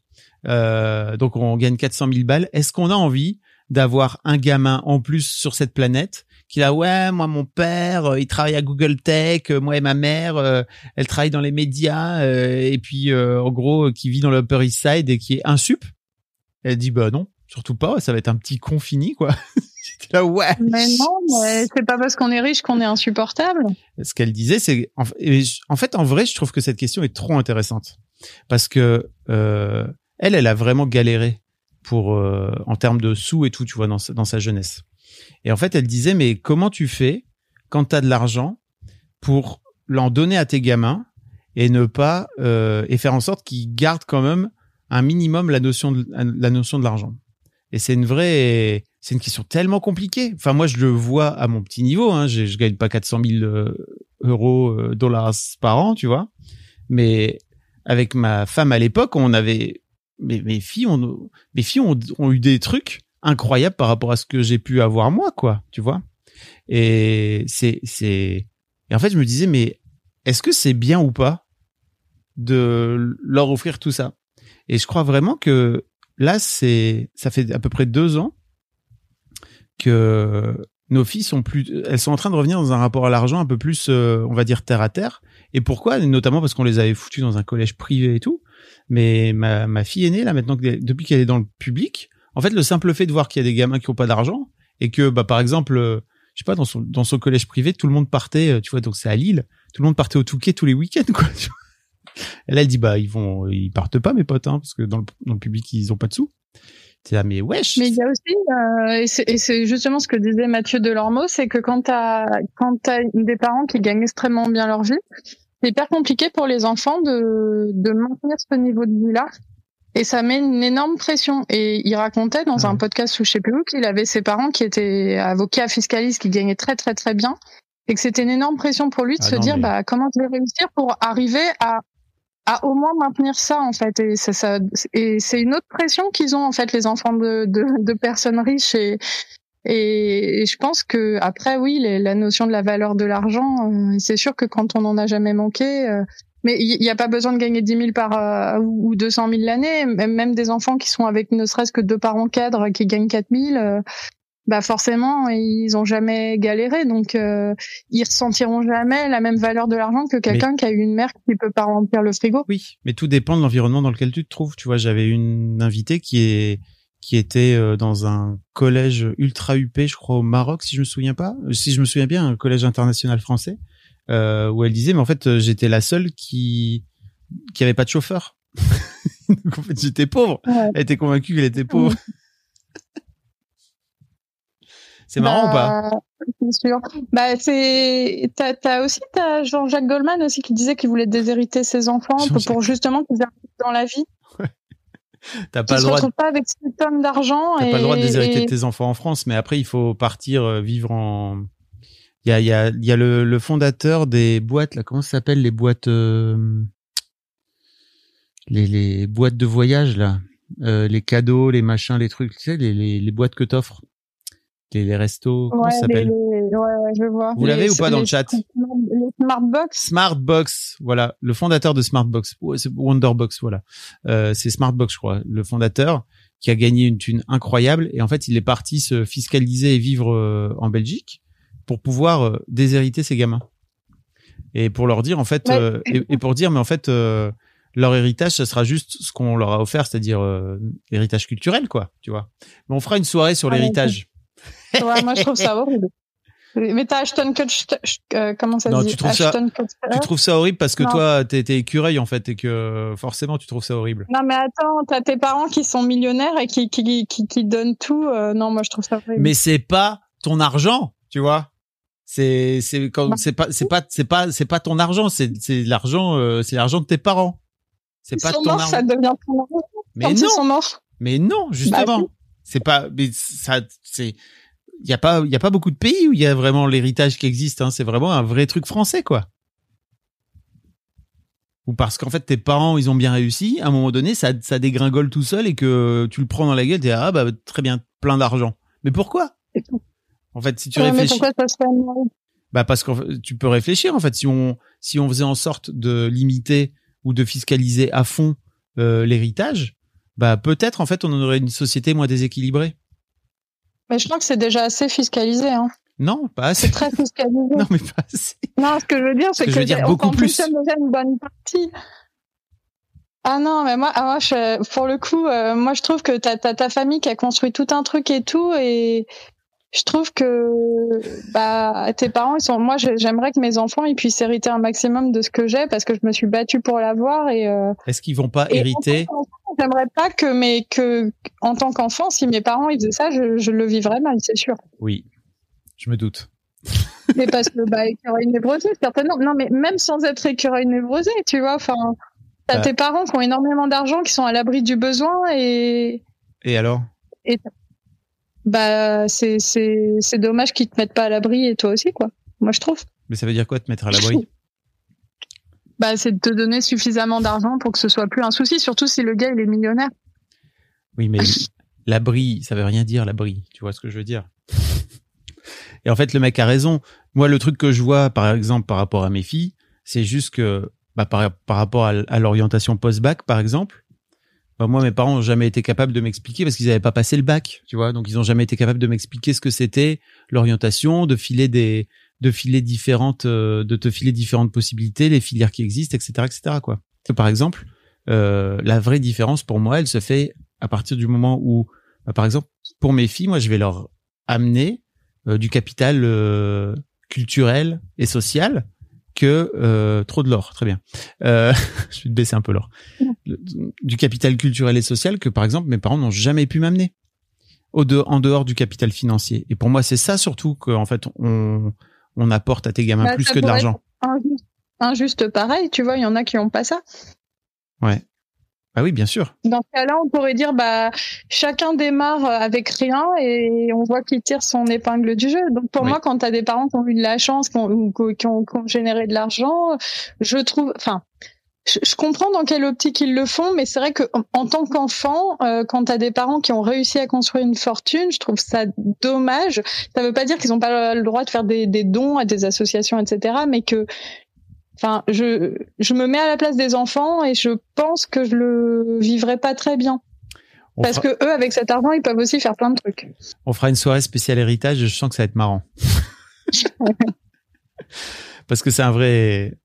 Euh, donc, on gagne 400 000 balles. Est-ce qu'on a envie d'avoir un gamin en plus sur cette planète qui a ouais moi mon père euh, il travaille à Google Tech euh, moi et ma mère euh, elle travaille dans les médias euh, et puis euh, en gros qui vit dans l'Upper East Side et qui est un sup elle dit bah non surtout pas ça va être un petit con fini quoi là, ouais. Mais non, c'est pas parce qu'on est riche qu'on est insupportable. Ce qu'elle disait, c'est en, en fait, en vrai, je trouve que cette question est trop intéressante parce que euh, elle, elle a vraiment galéré pour euh, en termes de sous et tout, tu vois, dans sa, dans sa jeunesse. Et en fait, elle disait, mais comment tu fais quand tu as de l'argent pour l'en donner à tes gamins et ne pas euh, et faire en sorte qu'ils gardent quand même un minimum la notion de la notion de l'argent. Et c'est une vraie c'est une question tellement compliquée. Enfin moi je le vois à mon petit niveau. Hein. Je, je gagne pas 400 000 euh, euros euh, dollars par an, tu vois. Mais avec ma femme à l'époque, on avait mes, filles mes filles ont eu des trucs incroyables par rapport à ce que j'ai pu avoir moi, quoi. Tu vois. Et c'est c'est et en fait je me disais mais est-ce que c'est bien ou pas de leur offrir tout ça? Et je crois vraiment que là, c'est, ça fait à peu près deux ans que nos filles sont plus, elles sont en train de revenir dans un rapport à l'argent un peu plus, euh, on va dire terre à terre. Et pourquoi? Notamment parce qu'on les avait foutues dans un collège privé et tout. Mais ma, ma fille aînée là maintenant, depuis qu'elle est dans le public, en fait, le simple fait de voir qu'il y a des gamins qui ont pas d'argent et que, bah, par exemple, euh, je sais pas, dans son, dans son collège privé, tout le monde partait, euh, tu vois, donc c'est à Lille, tout le monde partait au Touquet tous les week-ends, quoi. Et là, elle dit, bah, ils vont, ils partent pas, mes potes, hein, parce que dans le, dans le public, ils ont pas de sous. C'est là, mais wesh. Mais il y a aussi, euh, et c'est justement ce que disait Mathieu Delormeau, c'est que quand t'as, quand t'as des parents qui gagnent extrêmement bien leur vie, c'est hyper compliqué pour les enfants de, de maintenir ce niveau de vie-là. Et ça met une énorme pression. Et il racontait dans un podcast où je sais plus où qu'il avait ses parents qui étaient avocats fiscalistes qui gagnaient très très très bien. Et que c'était une énorme pression pour lui de Ah se non, dire mais- bah comment je vais réussir pour arriver à à au moins maintenir ça en fait. Et ça, ça et c'est une autre pression qu'ils ont en fait les enfants de de, de personnes riches. Et et, et je pense que après oui les- la notion de la valeur de l'argent euh, c'est sûr que quand on n'en a jamais manqué euh, mais il n'y a pas besoin de gagner 10 000 par euh, ou ou 200 000 l'année même des enfants qui sont avec ne serait-ce que deux parents cadres qui gagnent 4 000 euh, bah forcément ils ont jamais galéré donc euh, ils ressentiront jamais la même valeur de l'argent que quelqu'un qui a eu une mère qui peut pas remplir le frigo. Oui, mais tout dépend de l'environnement dans lequel tu te trouves. Tu vois, j'avais une invitée qui est qui était euh, dans un collège ultra huppé, je crois au Maroc, si je me souviens pas, si je me souviens bien, un collège international français, euh, où elle disait, mais en fait, euh, j'étais la seule qui qui avait pas de chauffeur. Donc en fait, j'étais pauvre. Ouais. Elle était convaincue qu'elle était pauvre. C'est marrant ou pas? Bah, C'est sûr. Bah c'est t'as t'as aussi t'as Jean-Jacques Goldman aussi qui disait qu'il voulait déshériter ses enfants pour, justement qu'ils arrivent dans la vie, T'as pas qu'ils le se droit. pas avec cette tonne d'argent T'as et pas le droit de déshériter et- tes enfants en France, mais après il faut partir euh, vivre en. Il y a, y a, y a le, le fondateur des boîtes là. Comment ça s'appelle les boîtes euh, Les les boîtes de voyage là, Euh, les cadeaux, les machins, les trucs, tu sais, les les, les boîtes que t'offres, les les restos. Comment Ouais, ça s'appelle? ouais, ouais, je vois. Vous l'avez ou pas dans le chat? Les Smartbox. Smartbox, voilà, le fondateur de Smartbox, Wonderbox, voilà, euh, c'est Smartbox, je crois, le fondateur qui a gagné une thune incroyable et en fait il est parti se fiscaliser et vivre euh, en Belgique pour pouvoir euh, déshériter ses gamins et pour leur dire en fait Ouais. euh, et, et pour dire mais en fait euh, leur héritage ça sera juste ce qu'on leur a offert c'est-à-dire euh, l'héritage culturel quoi tu vois mais on fera une soirée sur Ah, l'héritage Ouais, moi je trouve ça horrible. Mais t'as Ashton Kutcher, comment ça Non, se dit tu trouves ça- Ashton Kutcher? tu trouves ça horrible parce que Non. toi t'es écureuil en fait et que forcément tu trouves ça horrible Non mais attends, t'as tes parents qui sont millionnaires et qui qui qui, qui donnent tout. non, moi je trouve ça horrible. mais c'est pas ton argent, tu vois. C'est Bah, c'est pas c'est pas c'est pas c'est pas ton argent, c'est c'est l'argent euh, c'est l'argent de tes parents. C'est pas sont ton morts, argent. ça devient ton argent. Mais Quand ils non, sont morts. mais non, justement. oui. C'est pas mais ça c'est il y a pas il y a pas beaucoup de pays où il y a vraiment l'héritage qui existe hein, c'est vraiment un vrai truc français quoi. Ou parce qu'en fait tes parents ils ont bien réussi, à un moment donné ça ça dégringole tout seul et que tu le prends dans la gueule, t'es ah bah très bien, plein d'argent. Mais pourquoi? En fait, si tu Ouais, mais réfléchis pourquoi ça se bah parce que tu peux réfléchir en fait si on si on faisait en sorte de limiter ou de fiscaliser à fond euh, l'héritage, bah peut-être en fait on aurait une société moins déséquilibrée. Mais je crois que c'est déjà assez fiscalisé. Hein. Non, pas assez. C'est très fiscalisé. Non mais pas assez. Non, ce que je veux dire, c'est que que, je veux dire on beaucoup en plus. fonctionne déjà une bonne partie. Ah non, mais moi, ah, moi je, pour le coup, euh, moi je trouve que t'as as ta famille qui a construit tout un truc et tout, et je trouve que bah tes parents ils sont moi j'aimerais que mes enfants ils puissent hériter un maximum de ce que j'ai parce que je me suis battue pour l'avoir et euh, est-ce qu'ils vont pas hériter j'aimerais pas que mais que en tant qu'enfant si mes parents ils faisaient ça je, je le vivrais mal c'est sûr. Oui. Je me doute. Mais parce que bah écureuil névrosé certainement. Non mais même sans être écureuil névrosé tu vois enfin t'as bah. tes parents qui ont énormément d'argent qui sont à l'abri du besoin et et alors? Et bah c'est c'est c'est dommage qu'ils te mettent pas à l'abri et toi aussi quoi. Moi je trouve. Mais ça veut dire quoi te mettre à l'abri? Bah c'est de te donner suffisamment d'argent pour que ce soit plus un souci, surtout si le gars il est millionnaire. Oui mais l'abri, ça veut rien dire l'abri. Tu vois ce que je veux dire? Et en fait le mec a raison. Moi le truc que je vois par exemple par rapport à mes filles, c'est juste que bah, par, par rapport à, à l'orientation post-bac par exemple, bah, moi, mes parents ont jamais été capables de m'expliquer parce qu'ils n'avaient pas passé le bac, tu vois. Donc, ils ont jamais été capables de m'expliquer ce que c'était l'orientation, de filer des, de filer différentes, euh, de te filer différentes possibilités, les filières qui existent, etc., etc. Quoi. Par exemple, euh, la vraie différence pour moi, elle se fait à partir du moment où, bah, par exemple, pour mes filles, moi, je vais leur amener euh, du capital euh, culturel et social que euh, trop de l'or, très bien. Euh, je vais te baisser un peu l'or. Du capital culturel et social que par exemple mes parents n'ont jamais pu m'amener au de, en dehors du capital financier. Et pour moi, c'est ça surtout qu'en fait on on apporte à tes gamins bah, plus que de l'argent. Injuste, pareil, tu vois, il y en a qui ont pas ça. Ouais. Ah oui, bien sûr. Dans ce cas-là, on pourrait dire bah chacun démarre avec rien et on voit qu'il tire son épingle du jeu. Donc pour moi, quand tu as des parents qui ont eu de la chance, qui ont, qui ont, généré de l'argent, je trouve, enfin, je, comprends dans quelle optique ils le font, mais c'est vrai que en, tant qu'enfant, euh, quand tu as des parents qui ont réussi à construire une fortune, je trouve ça dommage. Ça veut pas dire qu'ils n'ont pas le droit de faire des, des dons à des associations, etc., mais que Enfin, je, je me mets à la place des enfants et je pense que je le vivrai pas très bien. Parce que eux, avec cet argent, ils peuvent aussi faire plein de trucs. On fera une soirée spéciale héritage. Je sens que ça va être marrant. Parce que c'est un vrai,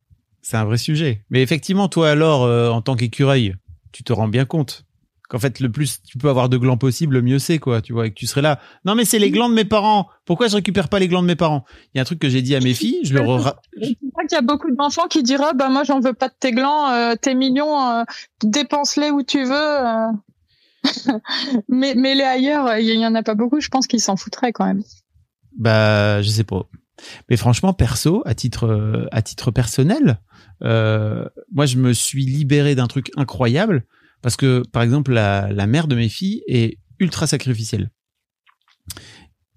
c'est un vrai sujet. Mais effectivement, toi alors, euh, en tant qu'écureuil, tu te rends bien compte qu'en fait le plus tu peux avoir de glands possible le mieux c'est quoi tu vois et que tu serais là. Non mais c'est les glands de mes parents. Pourquoi je récupère pas les glands de mes parents? Il y a un truc que j'ai dit à mes filles je leur je crois qu'il y a beaucoup d'enfants qui diraient bah moi j'en veux pas de tes glands euh, tes millions euh, dépense-les où tu veux euh. mais mais les ailleurs il y en a pas beaucoup je pense qu'ils s'en foutraient quand même. Bah je sais pas. Mais franchement perso à titre à titre personnel moi je me suis libéré d'un truc incroyable parce que, par exemple, la, la mère de mes filles est ultra sacrificielle.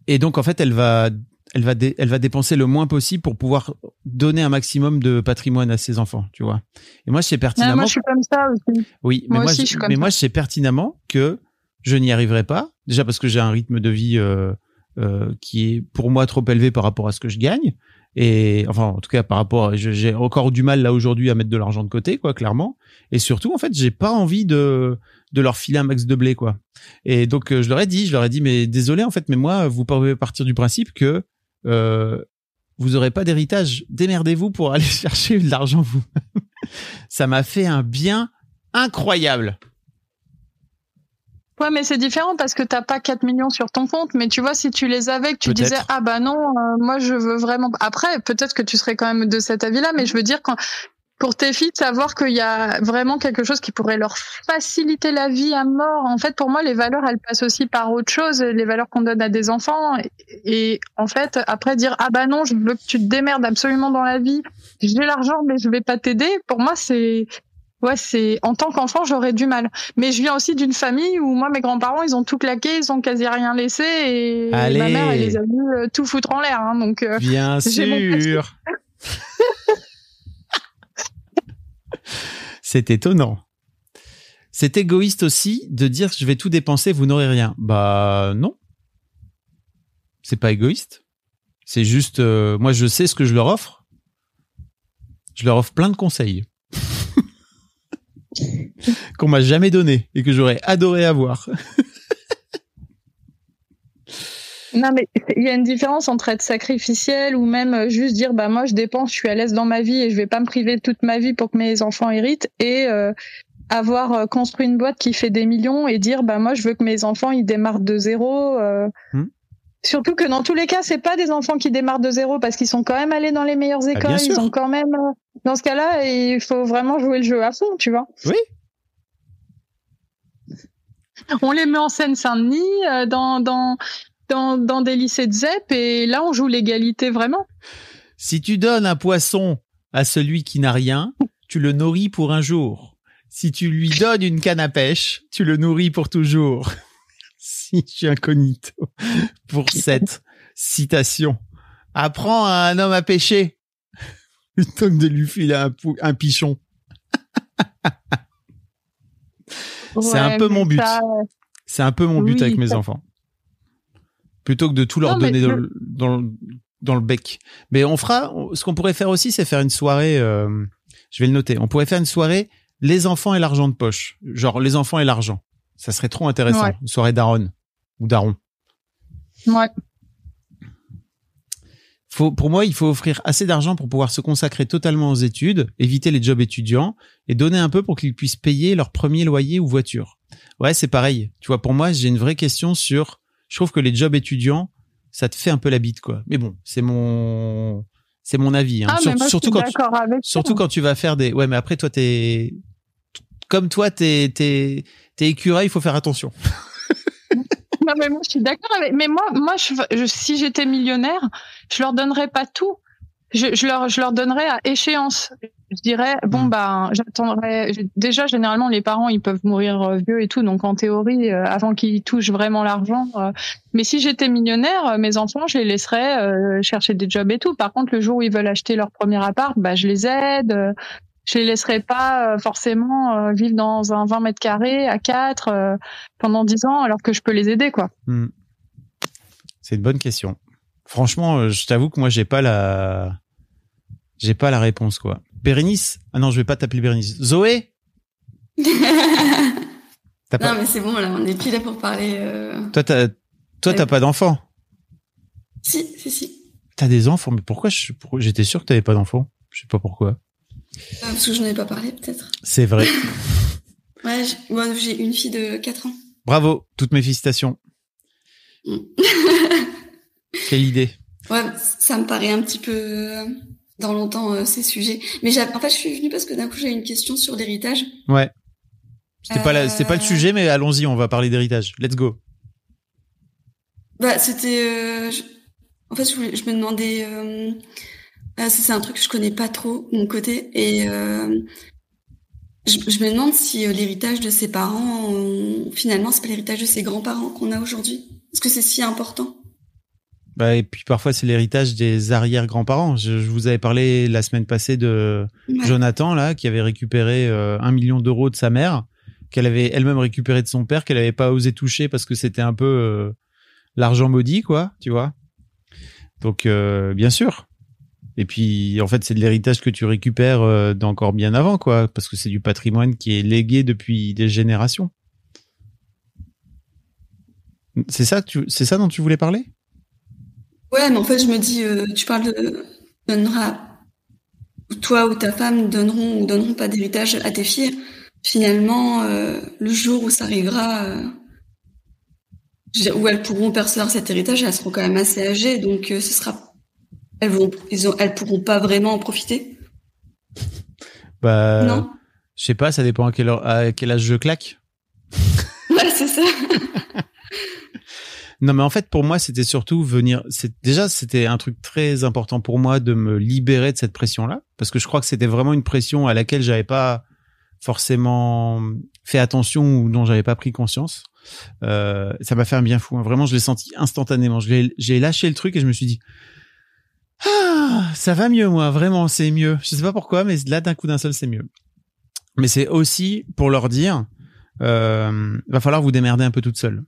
Et donc, en fait, elle va, elle va, elle va dépenser le moins possible pour pouvoir donner un maximum de patrimoine à ses enfants, tu vois. Et moi, je sais pertinemment. moi, je suis comme ça aussi. Oui, mais moi, je, mais moi, je sais pertinemment que je n'y arriverai pas. Déjà parce que j'ai un rythme de vie euh, euh, qui est pour moi trop élevé par rapport à ce que je gagne. Et enfin, en tout cas, par rapport, j'ai encore du mal là aujourd'hui à mettre de l'argent de côté, quoi, clairement. Et surtout, en fait, j'ai pas envie de de leur filer un max de blé, quoi. Et donc, euh, je leur ai dit, je leur ai dit, mais désolé, en fait, mais moi, vous pouvez partir du principe que euh, vous aurez pas d'héritage. Démerdez-vous pour aller chercher de l'argent vous. Ça m'a fait un bien incroyable. Ouais, mais c'est différent parce que t'as pas 4 millions sur ton compte. Mais tu vois, si tu les avais, que tu disais, ah bah non, euh, moi je veux vraiment. Après, peut-être que tu serais quand même de cet avis-là, mais je veux dire, quand, pour tes filles, savoir qu'il y a vraiment quelque chose qui pourrait leur faciliter la vie à mort. En fait, pour moi, les valeurs, elles passent aussi par autre chose, les valeurs qu'on donne à des enfants. Et, en fait, après dire, ah bah non, je veux que tu te démerdes absolument dans la vie. J'ai l'argent, mais je vais pas t'aider. Pour moi, c'est, Ouais, c'est en tant qu'enfant, j'aurais du mal. Mais je viens aussi d'une famille où moi, mes grands-parents, ils ont tout claqué, ils ont quasi rien laissé, et ma mère, elle les a vu euh, tout foutre en l'air. Hein, donc, euh, bien sûr. c'est étonnant. C'est égoïste aussi de dire je vais tout dépenser, vous n'aurez rien. Bah non. C'est pas égoïste. C'est juste, euh, moi, je sais ce que je leur offre. Je leur offre plein de conseils qu'on m'a jamais donné et que j'aurais adoré avoir. Non, mais il y a une différence entre être sacrificiel ou même euh, juste dire bah moi je dépense, je suis à l'aise dans ma vie et je vais pas me priver toute ma vie pour que mes enfants héritent et euh, avoir euh, construit une boîte qui fait des millions et dire bah moi je veux que mes enfants ils démarrent de zéro. Hmm. Surtout que dans tous les cas, c'est pas des enfants qui démarrent de zéro parce qu'ils sont quand même allés dans les meilleures écoles. ils ont quand même, euh, dans ce cas-là, il faut vraiment jouer le jeu à fond, tu vois. Oui. On les met en scène Saint-Denis, euh, dans, dans, dans, dans des lycées de ZEP, et là, on joue l'égalité vraiment. Si tu donnes un poisson à celui qui n'a rien, tu le nourris pour un jour. Si tu lui donnes une canne à pêche, tu le nourris pour toujours. Si je suis incognito pour cette citation. Apprends à un homme à pêcher plutôt que de lui filer un, un pichon. c'est un peu mon but. C'est un peu mon but avec mes enfants. Plutôt que de tout leur donner dans, le, dans, le, bec. Mais on fera, ce qu'on pourrait faire aussi, c'est faire une soirée, euh, je vais le noter, on pourrait faire une soirée les enfants et l'argent de poche. Genre les enfants et l'argent. Ça serait trop intéressant. Une soirée d'Aaron ou d'Aaron. Ouais. Faut, pour moi, il faut offrir assez d'argent pour pouvoir se consacrer totalement aux études, éviter les jobs étudiants et donner un peu pour qu'ils puissent payer leur premier loyer ou voiture. Ouais, c'est pareil. Tu vois, pour moi, j'ai une vraie question sur, je trouve que les jobs étudiants, ça te fait un peu la bite, quoi. Mais bon, c'est mon, c'est mon avis. Hein. Ah, surtout quand, tu, surtout quand tu vas faire des, ouais, mais après, toi, t'es, comme toi, t'es, t'es, t'es écureuil, il faut faire attention. Non, mais moi, je suis d'accord avec. Mais moi, moi, je, si j'étais millionnaire, je leur donnerais pas tout. Je, je, leur, je leur donnerais à échéance. Je dirais bon hmm. bah j'attendrai. Déjà généralement les parents ils peuvent mourir euh, vieux et tout donc en théorie euh, avant qu'ils touchent vraiment l'argent. Euh, mais si j'étais millionnaire, mes enfants je les laisserais chercher des jobs et tout. Par contre le jour où ils veulent acheter leur premier appart, bah je les aide je les laisserai pas euh, forcément euh, vivre dans un 20 mètres carrés à 4 euh, pendant 10 ans alors que je peux les aider quoi. Hmm. C'est une bonne question. Franchement, je t'avoue que moi j'ai pas la j'ai pas la réponse quoi. Bérénice? Ah non, je vais pas t'appeler Bérénice. Zoé? Non mais c'est bon là, on est plus là pour parler. Toi t'as toi t'as pas d'enfant? Si, si si. T'as des enfants, mais pourquoi j'étais sûr que t'avais pas d'enfant Je sais pas pourquoi. Ah, parce que je n'en ai pas parlé, peut-être. C'est vrai. ouais, j'ai une fille de 4 ans. Bravo, toutes mes félicitations. Mm. Quelle idée. Ouais, ça me paraît un petit peu euh, dans longtemps euh, ces sujets. Mais en fait, je suis venue parce que d'un coup, j'ai une question sur l'héritage. Ouais. C'était pas, pas le euh, sujet, mais allons-y, on va parler d'héritage. Let's go. Bah, c'était. En fait, je, je me demandais ah, c'est un truc que je connais pas trop mon côté et euh, je, me demande si euh, l'héritage de ses parents, finalement, c'est pas l'héritage de ses grands-parents qu'on a aujourd'hui. Est-ce que c'est si important? Bah, et puis parfois c'est l'héritage des arrière-grands-parents. Je, vous avais parlé la semaine passée de Jonathan là, qui avait récupéré euh, un million d'euros de sa mère, qu'elle avait elle-même récupéré de son père, qu'elle avait pas osé toucher parce que c'était un peu l'argent maudit, quoi, tu vois? Donc bien sûr, et puis, en fait, c'est de l'héritage que tu récupères euh, d'encore bien avant, quoi, parce que c'est du patrimoine qui est légué depuis des générations. C'est ça, c'est ça dont tu voulais parler? Ouais, mais en fait, je me dis, euh, tu parles de donnera, toi ou ta femme donneront ou donneront pas d'héritage à tes filles. Finalement, euh, le jour où ça arrivera, où elles pourront percevoir cet héritage, elles seront quand même assez âgées, donc ce sera elles vont, ils ont, elles pourront pas vraiment en profiter? Bah, non? Je sais pas, ça dépend à quel, à quel âge je claque. ouais, c'est ça. non, mais en fait, pour moi, c'était surtout venir. C'est déjà, c'était un truc très important pour moi de me libérer de cette pression-là, parce que je crois que c'était vraiment une pression à laquelle j'avais pas forcément fait attention ou dont j'avais pas pris conscience. Euh, ça m'a fait un bien fou. Hein. Vraiment, je l'ai senti instantanément. J'ai lâché le truc et je me suis dit, ah, ça va mieux, moi, vraiment, c'est mieux. Je sais pas pourquoi, mais là, d'un coup d'un seul, c'est mieux. Mais c'est aussi pour leur dire, euh, va falloir vous démerder un peu toute seule.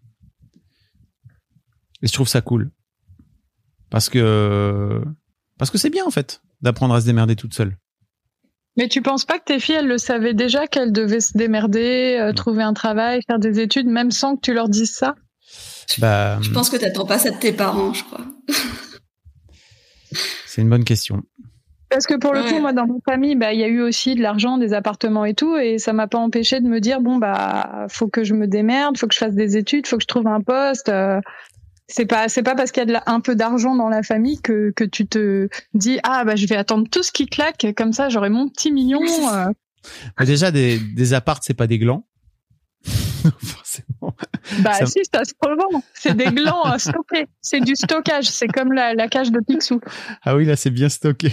Et je trouve ça cool. Parce que, parce que c'est bien, en fait, d'apprendre à se démerder toute seule. Mais tu penses pas que tes filles, elles le savaient déjà qu'elles devaient se démerder, euh, trouver un travail, faire des études, même sans que tu leur dises ça? Bah, je pense que t'attends pas ça de tes parents, je crois. C'est une bonne question. Parce que pour le coup, moi, dans ma famille, bah, il y a eu aussi de l'argent, des appartements et tout, et ça m'a pas empêché de me dire bon bah, faut que je me démerde, faut que je fasse des études, faut que je trouve un poste. Euh, C'est pas c'est pas parce qu'il y a un peu d'argent dans la famille que que tu te dis ah bah je vais attendre tout ce qui claque comme ça j'aurai mon petit million. Euh. déjà des des apparts c'est pas des glands. Forcément. Bah si ça se revend. C'est des glands euh, stockés. C'est du stockage. C'est comme la, la cage de Picsou. Ah oui là c'est bien stocké.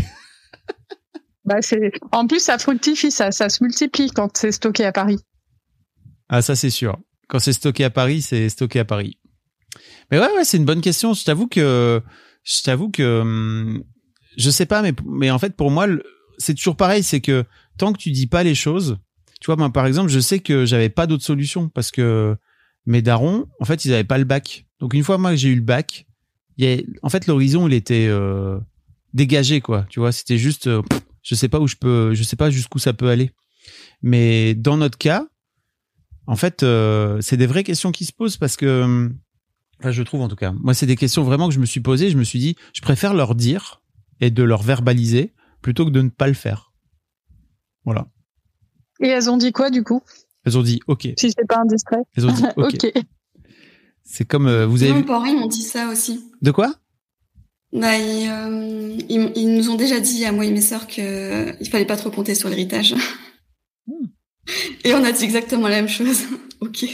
Bah c'est en plus ça fructifie ça ça se multiplie quand c'est stocké à Paris. Ah ça c'est sûr. Quand c'est stocké à Paris c'est stocké à Paris. Mais ouais, ouais, c'est une bonne question. Je t'avoue que, je t'avoue que, hum, je sais pas, mais, mais en fait, pour moi, c'est toujours pareil. C'est que tant que tu dis pas les choses, tu vois, moi, par exemple, je sais que j'avais pas d'autre solution parce que mes darons, en fait, ils avaient pas le bac. Donc, une fois, moi, que j'ai eu le bac, y a, en fait, l'horizon, il était, euh, dégagé, quoi. Tu vois, c'était juste, euh, je sais pas où je peux, je sais pas jusqu'où ça peut aller. Mais dans notre cas, en fait, euh, c'est des vraies questions qui se posent parce que, hum, Enfin, je trouve en tout cas. Moi, c'est des questions vraiment que je me suis posées. Je me suis dit, je préfère leur dire et de leur verbaliser plutôt que de ne pas le faire. Voilà. Et elles ont dit quoi du coup? Elles ont dit OK. Si c'est pas indiscret. Elles ont dit OK. C'est comme euh, vous avez. Mes parents ils m'ont dit ça aussi. De quoi? Bah ils, ils, nous ont déjà dit à moi et mes sœurs que il fallait pas trop compter sur l'héritage. Hmm. Et on a dit exactement la même chose. ok.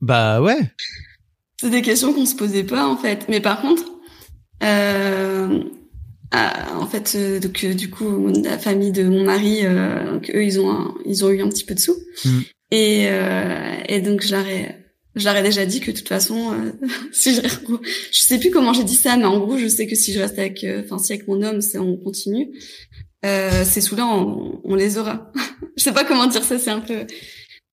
Bah ouais. C'est des questions qu'on se posait pas en fait. Mais par contre, euh, ah, en fait, euh, donc euh, du coup, la famille de mon mari, euh, eux, ils ont ils ont eu un petit peu de sous. Mm. Et, euh, et donc je leur ai je leur ai déjà dit que de toute façon, si je je sais plus comment j'ai dit ça, mais en gros, je sais que si je reste avec, enfin si avec mon homme, c'est on continue. ces sous-là, on, on, les aura. je sais pas comment dire ça, c'est un peu.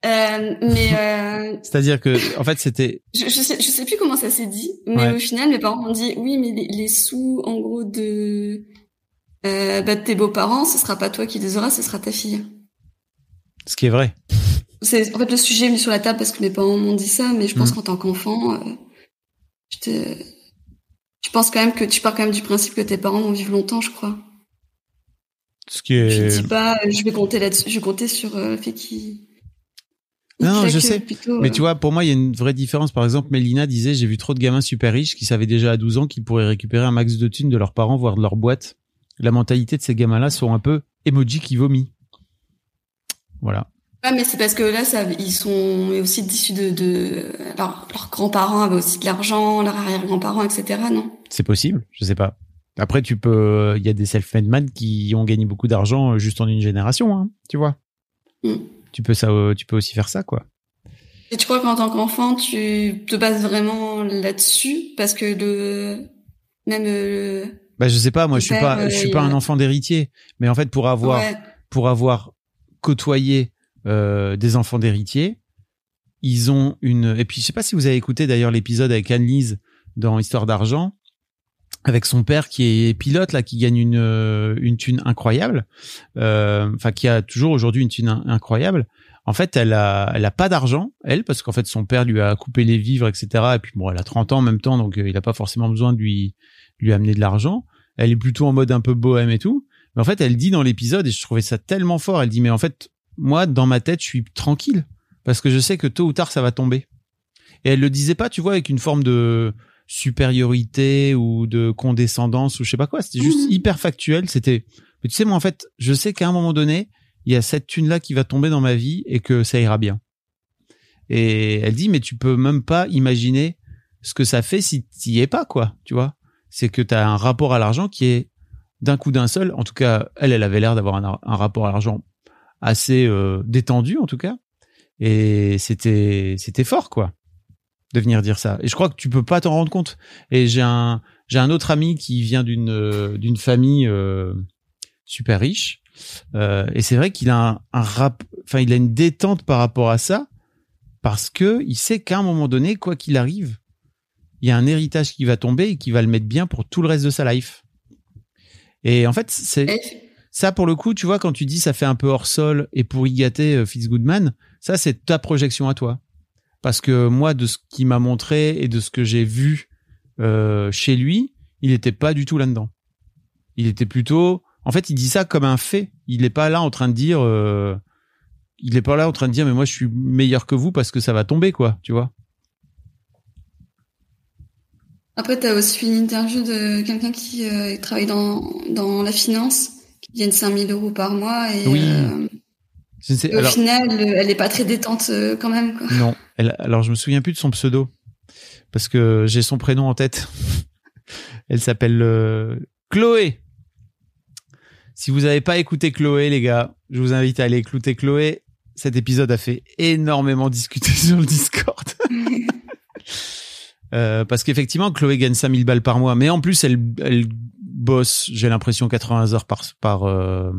Euh, mais euh, c'est-à-dire que en fait c'était je, je, sais je sais plus comment ça s'est dit mais au final mes parents m'ont dit oui mais les, sous en gros de euh, bah, de tes beaux-parents ce sera pas toi qui les auras ce sera ta fille ce qui est vrai c'est en fait le sujet est venu sur la table parce que mes parents m'ont dit ça mais je pense mm. qu'en tant qu'enfant euh, je te je pense quand même que tu pars quand même du principe que tes parents vont vivre longtemps je crois ce qui est je dis pas je vais compter là-dessus je vais compter sur euh, le fait qu'ils non, je sais. mais tu vois, pour moi, il y a une vraie différence. Par exemple, Mélina disait, j'ai vu trop de gamins super riches qui savaient déjà à 12 ans qu'ils pourraient récupérer un max de thunes de leurs parents, voire de leur boîte. La mentalité de ces gamins-là sont un peu emoji qui vomit. Voilà. Ouais, mais c'est parce que là, ça, ils sont aussi issus de, de leurs grands-parents avaient aussi de l'argent, leurs arrière-grands-parents, etc. Non? C'est possible, je sais pas. Après, tu peux, il y a des self-made men qui ont gagné beaucoup d'argent juste en une génération, hein, tu vois. Mm tu peux ça, tu peux aussi faire ça, quoi. Et tu crois qu'en tant qu'enfant, tu te bases vraiment là-dessus? Parce que le même le... bah je sais pas, moi je suis pas, je suis pas un enfant d'héritier, mais en fait pour avoir pour avoir côtoyé euh, des enfants d'héritiers, ils ont une et puis je sais pas si vous avez écouté d'ailleurs l'épisode avec Anne-Lise dans Histoire d'argent avec son père qui est pilote là, qui gagne une euh, une thune incroyable, euh, enfin qui a toujours aujourd'hui une thune incroyable. En fait, elle a elle a pas d'argent elle parce qu'en fait son père lui a coupé les vivres etc. Et puis bon, elle a 30 ans en même temps donc euh, il a pas forcément besoin de lui lui amener de l'argent. Elle est plutôt en mode un peu bohème et tout. Mais en fait, elle dit dans l'épisode et je trouvais ça tellement fort. Elle dit mais en fait moi dans ma tête je suis tranquille parce que je sais que tôt ou tard ça va tomber. Et elle le disait pas, tu vois, avec une forme de supériorité ou de condescendance ou je sais pas quoi. C'était juste mhm. hyper factuel. C'était, mais tu sais, moi, en fait, je sais qu'à un moment donné, il y a cette thune là qui va tomber dans ma vie et que ça ira bien. Et elle dit, mais tu peux même pas imaginer ce que ça fait si tu y es pas, quoi. Tu vois? C'est que tu as un rapport à l'argent qui est d'un coup d'un seul. En tout cas, elle, elle avait l'air d'avoir un, rapport à l'argent assez euh, détendu, en tout cas. Et c'était, c'était fort, quoi de venir dire ça. Et je crois que tu peux pas t'en rendre compte. Et j'ai un j'ai un autre ami qui vient d'une euh, d'une famille euh, super riche. Euh, et c'est vrai qu'il a un, un rap, enfin il a une détente par rapport à ça parce que il sait qu'à un moment donné, quoi qu'il arrive, il y a un héritage qui va tomber et qui va le mettre bien pour tout le reste de sa life. Et en fait, c'est ça pour le coup, tu vois, quand tu dis ça fait un peu hors sol et pour y gâter Fitzgoodman, ça c'est ta projection à toi parce que moi, de ce qu'il m'a montré et de ce que j'ai vu euh, chez lui, il n'était pas du tout là-dedans. Il était plutôt, en fait, il dit ça comme un fait. Il n'est pas là en train de dire, euh, il n'est pas là en train de dire, mais moi, je suis meilleur que vous parce que ça va tomber, quoi, tu vois. Après, tu as aussi une interview de quelqu'un qui euh, travaille dans, dans la finance, qui gagne 5000 euros par mois. Et, Oui. euh, Je ne sais- et au alors- final, euh, elle est pas très détente euh, quand même. Quoi. Non. Elle, alors, je me souviens plus de son pseudo. Parce que j'ai son prénom en tête. Elle s'appelle euh, Chloé. Si vous n'avez pas écouté Chloé, les gars, je vous invite à aller écouter Chloé. Cet épisode a fait énormément discuter sur le Discord. Euh, parce qu'effectivement, Chloé gagne 5000 balles par mois. Mais en plus, elle, elle bosse, j'ai l'impression, 80 heures par, par, euh,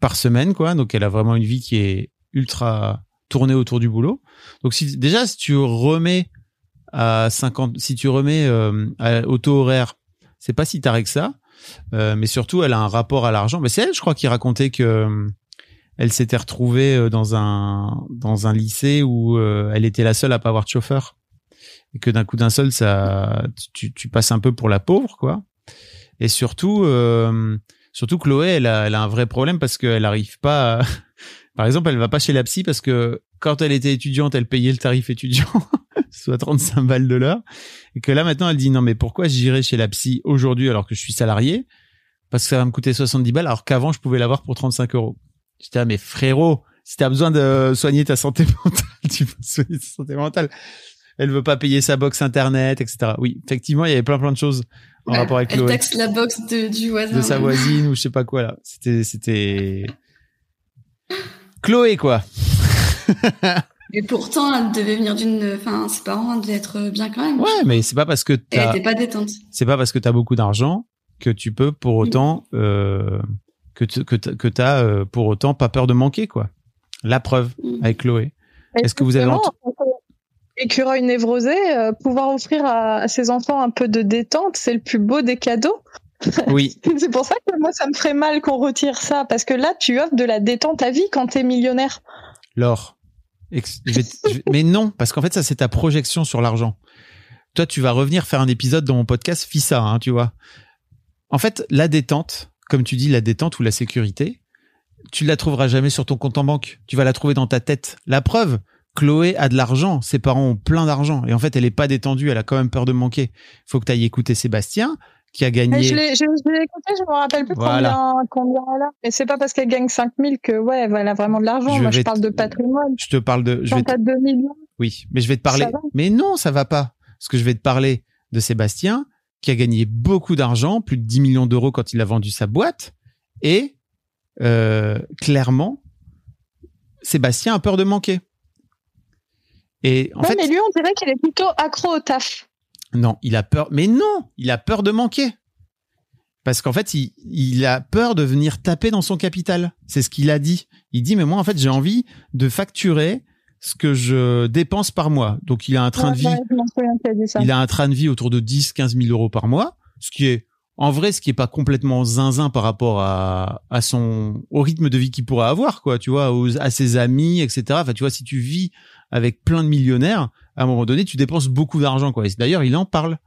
par semaine, quoi. Donc, elle a vraiment une vie qui est ultra tournée autour du boulot. Donc, si, déjà, si tu remets à 50, si tu remets euh, à- au taux horaire, c'est pas si tard que ça. Euh, mais surtout, elle a un rapport à l'argent. Mais c'est elle, je crois, qui racontait que elle s'était retrouvée dans un dans un lycée où elle était la seule à pas avoir de chauffeur et que d'un coup d'un seul, ça, tu, tu passes un peu pour la pauvre, quoi. Et surtout, euh, surtout Chloé, elle a, elle a un vrai problème parce qu'elle arrive pas. Par exemple, elle va pas chez la psy parce que quand elle était étudiante, elle payait le tarif étudiant, soit 35 balles de l'heure, et que là maintenant, elle dit non mais pourquoi j'irai chez la psy aujourd'hui alors que je suis salarié? Parce que ça va me coûter 70 balles alors qu'avant je pouvais l'avoir pour 35 euros. J'étais ah mais frérot, si t'as besoin de soigner ta santé mentale, tu peux soigner ta santé mentale. Elle veut pas payer sa box internet, etc. Oui, effectivement, il y avait plein plein de choses en Ouais, rapport avec elle Chloé, taxe la box de, du voisin. de sa voisine ou je sais pas quoi là. C'était c'était Chloé quoi. Et pourtant, elle devait venir d'une. Enfin, ses parents devaient être bien quand même. Ouais, mais c'est pas parce que Elle t'as était pas détente. c'est pas parce que t'as beaucoup d'argent que tu peux pour autant euh, que tu- que t'as- que t'as euh, pour autant pas peur de manquer quoi. La preuve Mm. avec Chloé. Est-ce que vous avez Justement, qu'écureuil névrosé, euh, pouvoir offrir à, à ses enfants un peu de détente, c'est le plus beau des cadeaux. Oui, C'est pour ça que moi, ça me ferait mal qu'on retire ça, parce que là, tu offres de la détente à vie quand t'es millionnaire. Laure. Ex- je vais te- je vais- mais non, parce qu'en fait, ça, c'est ta projection sur l'argent. Toi, tu vas revenir faire un épisode dans mon podcast FISA, hein, tu vois. En fait, la détente, comme tu dis, la détente ou la sécurité, tu la trouveras jamais sur ton compte en banque. Tu vas la trouver dans ta tête. La preuve, Chloé a de l'argent, ses parents ont plein d'argent, et en fait, elle est pas détendue, elle a quand même peur de manquer. Faut que tu ailles écouter Sébastien, qui a Mais gagné. je l'ai je, je l'ai écouté, je me rappelle plus Voilà. combien, combien elle a. Et c'est pas parce qu'elle gagne 5000 que, ouais, elle a vraiment de l'argent. Moi, je parle de patrimoine. Je te parle de. Je vais Quand te- t'as 2 millions. Oui, mais je vais te parler. Mais non, ça va pas. Parce que je vais te parler de Sébastien, qui a gagné beaucoup d'argent, plus de 10 millions d'euros quand il a vendu sa boîte. Et euh, clairement, Sébastien a peur de manquer. Et en fait, mais lui, on dirait qu'il est plutôt accro au taf. non, il a peur. Mais non, il a peur de manquer. Parce qu'en fait, il, il a peur de venir taper dans son capital. C'est ce qu'il a dit. Il dit, mais moi, en fait, j'ai envie de facturer ce que je dépense par mois. Donc, il a un train Ouais, de vie ouais, il a un train de vie autour de 10, 15 000 euros par mois, ce qui est, en vrai, ce qui est pas complètement zinzin par rapport à, à son, au rythme de vie qu'il pourrait avoir, quoi, tu vois, aux- à ses amis, etc. Enfin, tu vois, si tu vis avec plein de millionnaires, à un moment donné, tu dépenses beaucoup d'argent, quoi. D'ailleurs, il en parle.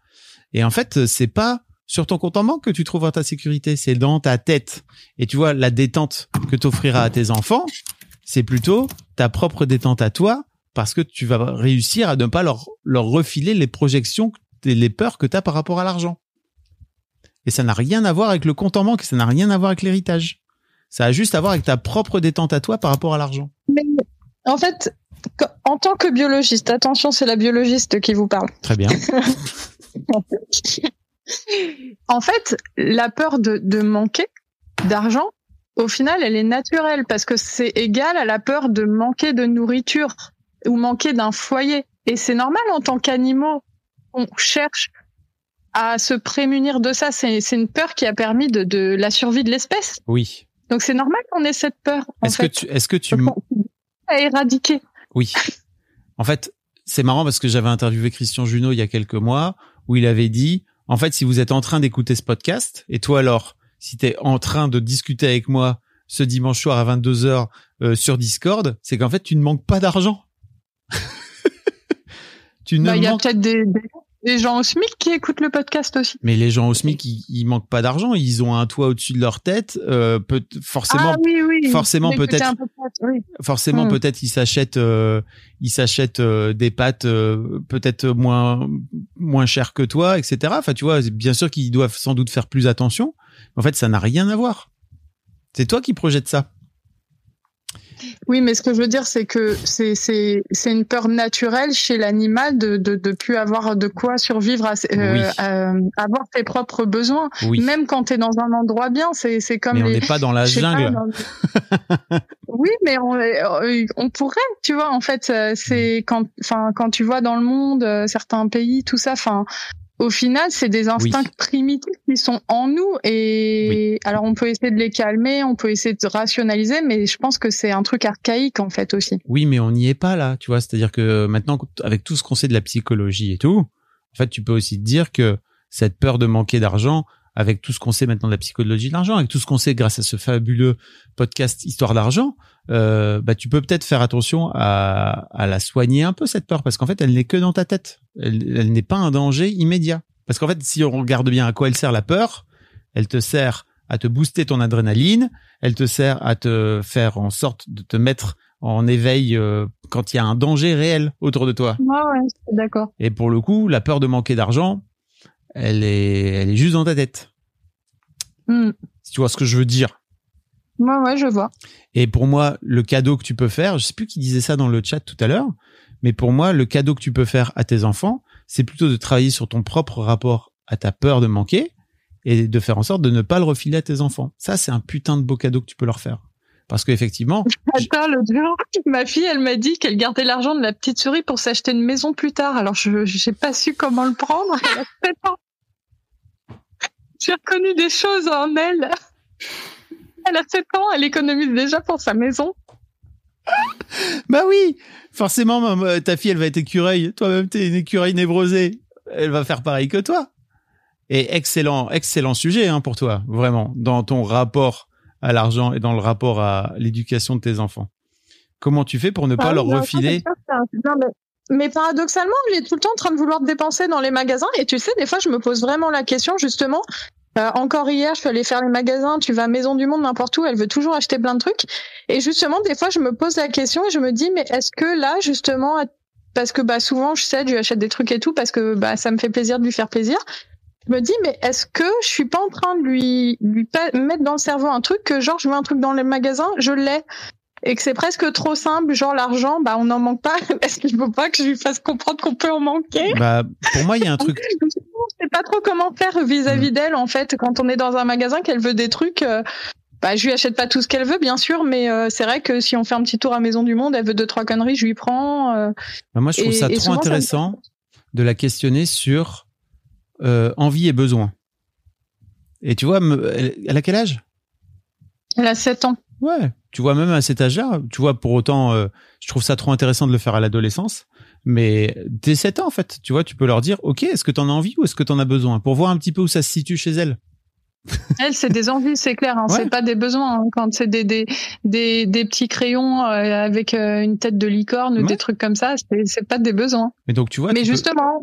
Et en fait, c'est pas sur ton compte en banque que tu trouveras ta sécurité, c'est dans ta tête. Et tu vois, la détente que t'offriras à tes enfants, c'est plutôt ta propre détente à toi, parce que tu vas réussir à ne pas leur, leur refiler les projections, et les peurs que tu par rapport à l'argent. Et ça n'a rien à voir avec le compte en banque, ça n'a rien à voir avec l'héritage. Ça a juste à voir avec ta propre détente à toi par rapport à l'argent. En fait, en tant que biologiste, attention, c'est la biologiste qui vous parle. Très bien. En fait, la peur de, de manquer d'argent, au final, elle est naturelle parce que c'est égal à la peur de manquer de nourriture ou manquer d'un foyer. Et c'est normal en tant qu'animaux, on cherche à se prémunir de ça. C'est une peur qui a permis de, de la survie de l'espèce. Oui. Donc c'est normal qu'on ait cette peur. Est-ce que tu, est-ce que tu, à éradiquer. Oui. En fait, c'est marrant parce que j'avais interviewé Christian Junot il y a quelques mois où il avait dit, en fait, si vous êtes en train d'écouter ce podcast, et toi alors, si tu es en train de discuter avec moi ce dimanche soir à 22h euh, sur Discord, c'est qu'en fait, tu ne manques pas d'argent. tu ne Bah, Il y a manques... peut-être des, des gens les gens au SMIC qui écoutent le podcast aussi. Mais les gens au SMIC, ils, ils manquent pas d'argent. Ils ont un toit au-dessus de leur tête. Euh, peut, forcément, ah, oui, oui. forcément peut-être, oui. forcément Hmm. peut-être ils s'achètent, euh, ils s'achètent euh, des pâtes peut-être moins moins chères que toi, etc. Enfin, tu vois, bien sûr qu'ils doivent sans doute faire plus attention. En fait, ça n'a rien à voir. C'est toi qui projettes ça. Oui, mais ce que je veux dire, c'est que c'est c'est c'est une peur naturelle chez l'animal de de de plus avoir de quoi survivre, à, euh, Oui. à- avoir tes propres besoins. Oui. Même quand tu es dans un endroit bien, c'est c'est comme Mais on n'est pas dans la pas, jungle. dans- oui, mais on, euh, on pourrait, tu vois. En fait, euh, c'est quand, enfin, quand tu vois dans le monde euh, certains pays, tout ça, enfin, au final, c'est des instincts primitifs qui sont en nous. Et alors, on peut essayer de les calmer, on peut essayer de rationaliser, mais je pense que c'est un truc archaïque en fait aussi. Oui, mais on n'y est pas là, tu vois. C'est-à-dire que maintenant, avec tout ce qu'on sait de la psychologie et tout, en fait, tu peux aussi te dire que cette peur de manquer d'argent, avec tout ce qu'on sait maintenant de la psychologie de l'argent, avec tout ce qu'on sait grâce à ce fabuleux podcast Histoire d'argent, euh, bah, tu peux peut-être faire attention à, à la soigner un peu cette peur, parce qu'en fait, elle n'est que dans ta tête. Elle, elle n'est pas un danger immédiat. Parce qu'en fait, si on regarde bien à quoi elle sert la peur, elle te sert à te booster ton adrénaline, elle te sert à te faire en sorte de te mettre en éveil euh, quand il y a un danger réel autour de toi. Ouais, ouais, d'accord. Et pour le coup, la peur de manquer d'argent, elle est, elle est juste dans ta tête. Hmm. Si tu vois ce que je veux dire? Ouais, ouais, je vois. Et pour moi, le cadeau que tu peux faire, je sais plus qui disait ça dans le chat tout à l'heure, mais pour moi, le cadeau que tu peux faire à tes enfants, c'est plutôt de travailler sur ton propre rapport à ta peur de manquer et de faire en sorte de ne pas le refiler à tes enfants. Ça, c'est un putain de beau cadeau que tu peux leur faire. Parce qu'effectivement, Attends, l'autre jour, ma fille, elle m'a dit qu'elle gardait l'argent de la petite souris pour s'acheter une maison plus tard. Alors, je j'ai pas su comment le prendre. Elle a 7 ans. J'ai reconnu des choses en elle. Elle a 7 ans, elle économise déjà pour sa maison. bah oui, forcément, ta fille, elle va être écureuil. Toi-même, t'es une écureuil névrosée. Elle va faire pareil que toi. Et excellent, excellent sujet hein, pour toi, vraiment, dans ton rapport à l'argent et dans le rapport à l'éducation de tes enfants. Comment tu fais pour ne pas Ah leur non, refiler ça, non, mais, mais paradoxalement, est tout le temps en train de vouloir dépenser dans les magasins. Et tu sais, des fois, je me pose vraiment la question, justement. Euh, encore hier, je suis allée faire les magasins. Tu vas à Maison du Monde, n'importe où. Elle veut toujours acheter plein de trucs. Et justement, des fois, je me pose la question et je me dis, mais est-ce que là, justement, parce que bah souvent, je sais, je lui achète des trucs et tout parce que bah ça me fait plaisir de lui faire plaisir. Je me dis, mais est-ce que je suis pas en train de lui mettre dans le cerveau un truc que genre je veux un truc dans les magasins, je l'ai et que c'est presque trop simple, genre l'argent, bah on n'en manque pas parce qu'il faut pas que je lui fasse comprendre qu'on peut en manquer. Bah, pour moi, il y a un truc. Je sais pas trop comment faire vis-à-vis Mm. d'elle en fait quand on est dans un magasin qu'elle veut des trucs. euh, bah je lui achète pas tout ce qu'elle veut bien sûr, mais euh, c'est vrai que si on fait un petit tour à Maison du Monde, elle veut deux trois conneries, je lui prends. euh, Bah, moi, je trouve Et- ça trop souvent, ça me- intéressant de la questionner sur euh, envie et besoin. Et tu vois, elle, elle a quel âge? Elle a 7 ans. Ouais, tu vois, même à cet âge-là, tu vois, pour autant, euh, je trouve ça trop intéressant de le faire à l'adolescence. Mais dès 7 ans, en fait, tu vois, tu peux leur dire, OK, est-ce que t'en as envie ou est-ce que t'en as besoin? Pour voir un petit peu où ça se situe chez elle. Elle, c'est des envies, c'est clair. Hein, Ouais. C'est pas des besoins. hein. Quand c'est des, des, des, des petits crayons euh, avec euh, une tête de licorne ou des trucs comme ça, c'est pas des besoins. Mais donc, tu vois, Mais tu, justement,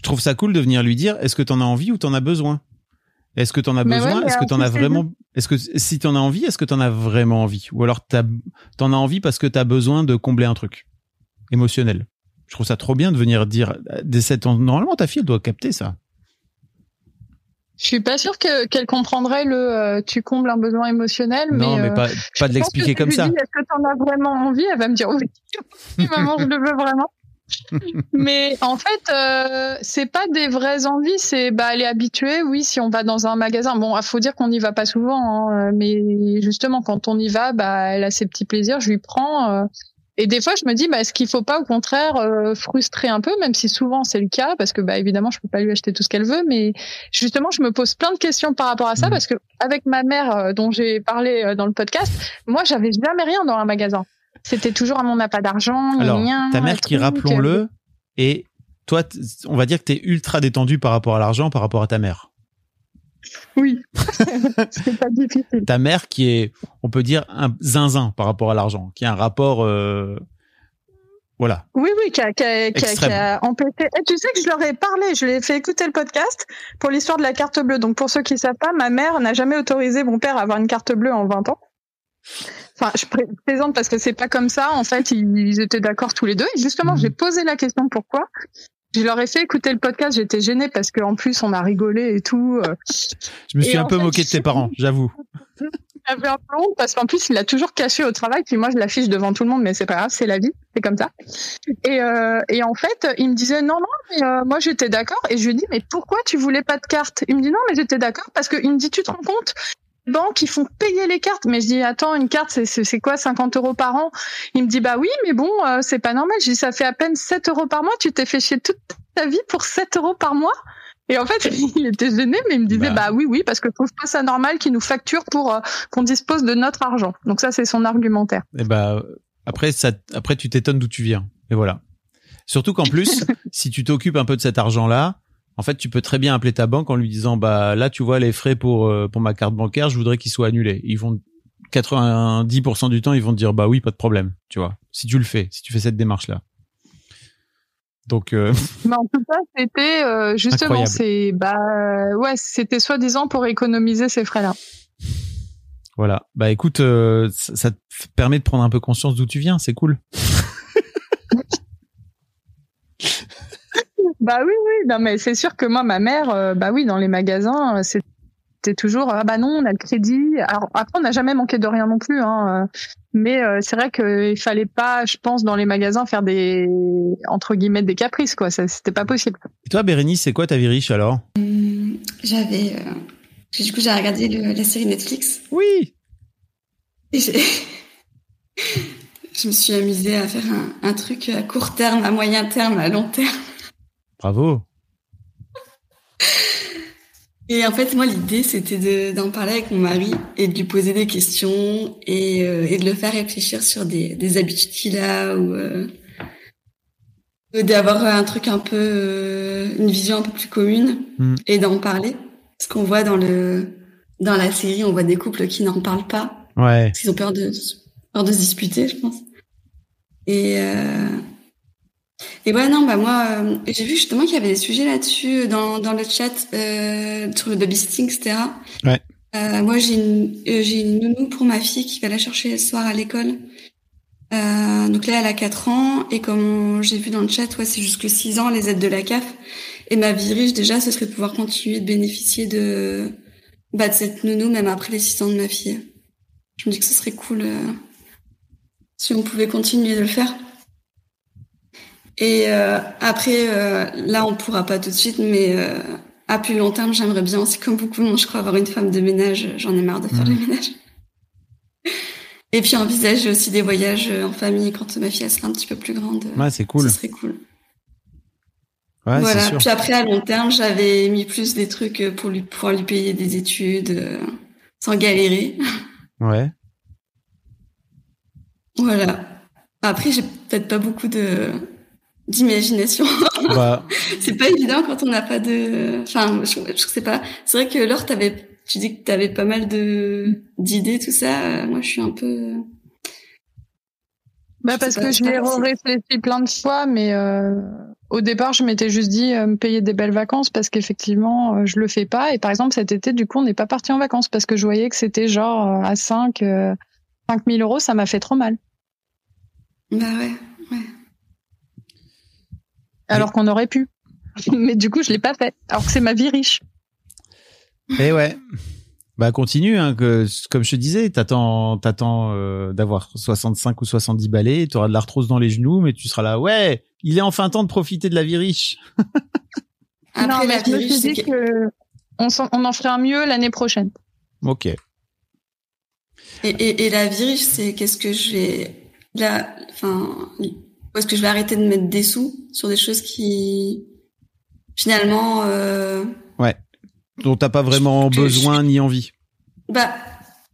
tu trouves ça cool de venir lui dire, est-ce que t'en as envie ou t'en as besoin? Est-ce que t'en as Mais besoin? ouais, Est-ce que en t'en as vraiment Est-ce que si t'en as envie, est-ce que t'en as vraiment envie? Ou alors t'en as envie parce que t'as besoin de combler un truc émotionnel Je trouve ça trop bien de venir dire dès 7 ans. Normalement, ta fille elle doit capter ça. je suis pas sûre que qu'elle comprendrait le euh, tu combles un besoin émotionnel. non, mais, mais euh, pas, je pas de l'expliquer que comme ça. je Est-ce que t'en as vraiment envie? Elle va me dire. Oui, maman, je le veux vraiment. Mais en fait, euh, c'est pas des vraies envies, c'est bah elle est habituée. Oui, si on va dans un magasin, bon, il faut dire qu'on n'y va pas souvent, hein, mais justement quand on y va, bah elle a ses petits plaisirs, je lui prends. euh, et des fois, je me dis, bah, est-ce qu'il faut pas au contraire euh, frustrer un peu, même si souvent c'est le cas, parce que bah évidemment, je peux pas lui acheter tout ce qu'elle veut, mais justement, je me pose plein de questions par rapport à ça, Mhm. parce que avec ma mère, euh, dont j'ai parlé euh, dans le podcast, moi, j'avais jamais rien dans un magasin. C'était toujours à mon n'a pas d'argent, Alors, gna, ta mère qui, rappelons-le, et toi, on va dire que t'es ultra détendu par rapport à l'argent, par rapport à ta mère. Oui, c'est pas difficile. Ta mère qui est, on peut dire, un zinzin par rapport à l'argent, qui a un rapport euh, Voilà. Oui, oui, qui a, qui a, qui a, qui Extrême. a empêché. Et tu sais que je leur ai parlé, je leur ai fait écouter le podcast pour l'histoire de la carte bleue. Donc pour ceux qui savent pas, ma mère n'a jamais autorisé mon père à avoir une carte bleue en 20 ans. Enfin, je plaisante parce que c'est pas comme ça. En fait, ils, étaient d'accord tous les deux. Et justement, Mhm. j'ai posé la question pourquoi. Je leur ai fait écouter le podcast. J'étais gênée parce qu'en plus, on a rigolé et tout. euh. Je me suis Et un peu fait, moqué de tes parents, j'avoue. J'avais un peu honte parce qu'en plus, il l'a toujours caché au travail. Puis moi, je l'affiche devant tout le monde, mais c'est pas grave, c'est la vie, c'est comme ça. Et, euh, et en fait, il me disait non, non, mais euh, moi j'étais d'accord. Et je lui dis mais pourquoi tu voulais pas de carte? Il me dit non, mais j'étais d'accord parce que il me dit tu te rends compte? Banques ils font payer les cartes. Mais je dis attends, une carte c'est quoi 50 euros par an? Il me dit bah oui, mais bon, euh, c'est pas normal. Je dis ça fait à peine 7 euros par mois. Tu t'es fait chier toute ta vie pour 7 euros par mois? Et en fait, il était gêné, mais il me disait, Bah. bah, oui, oui, parce que je trouve pas ça normal qu'ils nous facturent pour euh, qu'on dispose de notre argent. Donc ça, c'est son argumentaire. Et bah, après, ça, après, tu t'étonnes d'où tu viens. Et voilà. Surtout qu'en plus, si tu t'occupes un peu de cet argent-là, en fait, tu peux très bien appeler ta banque en lui disant, bah, là, tu vois, les frais pour, euh, pour ma carte bancaire, je voudrais qu'ils soient annulés. Ils vont, 90% du temps, ils vont te dire, bah oui, pas de problème, tu vois. Si tu le fais, si tu fais cette démarche-là. Donc, euh, Mais en tout cas, c'était euh, justement, c'est bah ouais, c'était soi-disant pour économiser ces frais-là. voilà. Bah, écoute, euh, ça, ça te permet de prendre un peu conscience d'où tu viens. C'est cool. Bah oui, oui, non mais c'est sûr que moi, ma mère, euh, bah oui, dans les magasins, euh, c'était toujours ah bah non, on a le crédit. Alors après, on n'a jamais manqué de rien non plus, hein. euh, Mais euh, c'est vrai qu'il fallait pas, je pense, dans les magasins faire des entre guillemets des caprices quoi. Ça, c'était pas possible. Et toi, Bérénice, c'est quoi ta vie riche alors? Hum, J'avais. euh, Du coup, j'ai regardé le- la série Netflix Oui. et j'ai. Je me suis amusée à faire un, un truc à court terme, à moyen terme, à long terme. Bravo. Et en fait, moi, l'idée, c'était de- d'en parler avec mon mari et de lui poser des questions et, euh, et de le faire réfléchir sur des, des habitudes qu'il a ou euh, d'avoir un truc un peu, euh, une vision un peu plus commune Mm. et d'en parler. Parce qu'on voit dans le dans la série, on voit des couples qui n'en parlent pas Ouais. parce qu'ils ont peur de peur de se disputer, je pense. Et euh, et ouais non bah moi euh, j'ai vu justement qu'il y avait des sujets là-dessus dans dans le chat euh, sur le babysitting etc. Ouais. Euh, moi j'ai une euh, j'ai une nounou pour ma fille qui va la chercher le soir à l'école. Euh, donc là elle a 4 ans et comme j'ai vu dans le chat ouais c'est jusque 6 ans les aides de la CAF et ma vie riche déjà ce serait de pouvoir continuer de bénéficier de bah de cette nounou même après les 6 ans de ma fille. Je me dis que ce serait cool euh, si on pouvait continuer de le faire. Et euh, après, euh, là, on pourra pas tout de suite, mais euh, à plus long terme, j'aimerais bien aussi, comme beaucoup de monde, je crois, avoir une femme de ménage. J'en ai marre de faire Mhm. le ménage. Et puis envisager aussi des voyages en famille quand ma fille elle sera un petit peu plus grande. Ouais, c'est cool. Ce serait cool. Ouais, voilà. sûr. Puis après, à long terme, j'avais mis plus des trucs pour lui pouvoir lui payer des études euh, sans galérer. Ouais. Voilà. Après, j'ai peut-être pas beaucoup de d'imagination. Bah, c'est pas évident quand on n'a pas de. Enfin, je, je sais pas. C'est vrai que Laure, t'avais, tu dis que t'avais pas mal de d'idées, tout ça. Moi, je suis un peu. Bah Je parce que je l'ai réfléchi plein de fois, mais euh, au départ, je m'étais juste dit euh, me payer des belles vacances parce qu'effectivement, euh, je le fais pas. Et par exemple, cet été, du coup, on n'est pas parti en vacances parce que je voyais que c'était genre euh, à 5, euh, 5 000 euros, ça m'a fait trop mal. Bah ouais. Alors qu'on aurait pu. mais du coup, je l'ai pas fait. Alors que c'est ma vie riche. et ouais. Bah continue, hein, que, comme je te disais, t'attends, t'attends euh, d'avoir 65 ou 70 balais, tu auras de l'arthrose dans les genoux, mais tu seras là, ouais, il est enfin temps de profiter de la vie riche. Après, non, la mais je me suis dit que... on, on en fera un mieux l'année prochaine. Ok. et, et, et la vie riche, c'est qu'est-ce que je vais là, enfin, où est-ce que je vais arrêter de mettre des sous sur des choses qui finalement. Euh... dont t'as pas vraiment Je- je- besoin ni envie. Bah,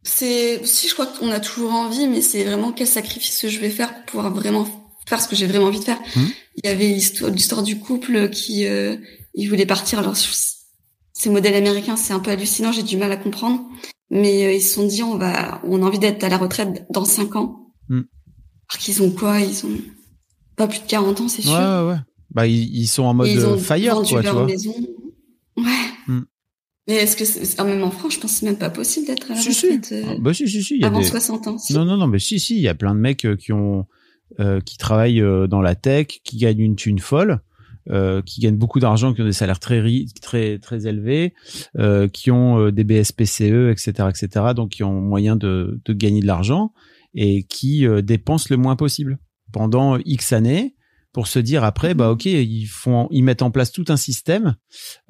c'est si je crois qu'on a toujours envie, mais c'est vraiment quel sacrifice je vais faire pour pouvoir vraiment faire ce que j'ai vraiment envie de faire. Mhm. Il y avait l'histoire, du couple qui euh, il voulait partir. Alors ces modèles américains, c'est un peu hallucinant, j'ai du mal à comprendre, mais euh, ils se sont dit on va, on a envie d'être à la retraite dans cinq ans. Mhm. Alors qu'ils ont quoi? Ils ont pas plus de 40 ans, c'est sûr. Ouais, ouais. Bah, ils, sont en mode ils fire, vendu quoi, leur tu vois. maison. Ouais. Hmm. Mais est-ce que, c'est, même en France, je pense que c'est même pas possible d'être à la Si, si. retraite euh, Ah, Bah, si, si, si. il y a avant des- 60 ans. si. Non, non, non, mais si, si, il y a plein de mecs euh, qui ont, euh, qui travaillent euh, dans la tech, qui gagnent une thune folle, euh, qui gagnent beaucoup d'argent, qui ont des salaires très très très élevés, euh, qui ont euh, des BSPCE, etc., etc. Donc qui ont moyen de, de gagner de l'argent et qui euh, dépensent le moins possible pendant X années pour se dire après bah ok ils font ils mettent en place tout un système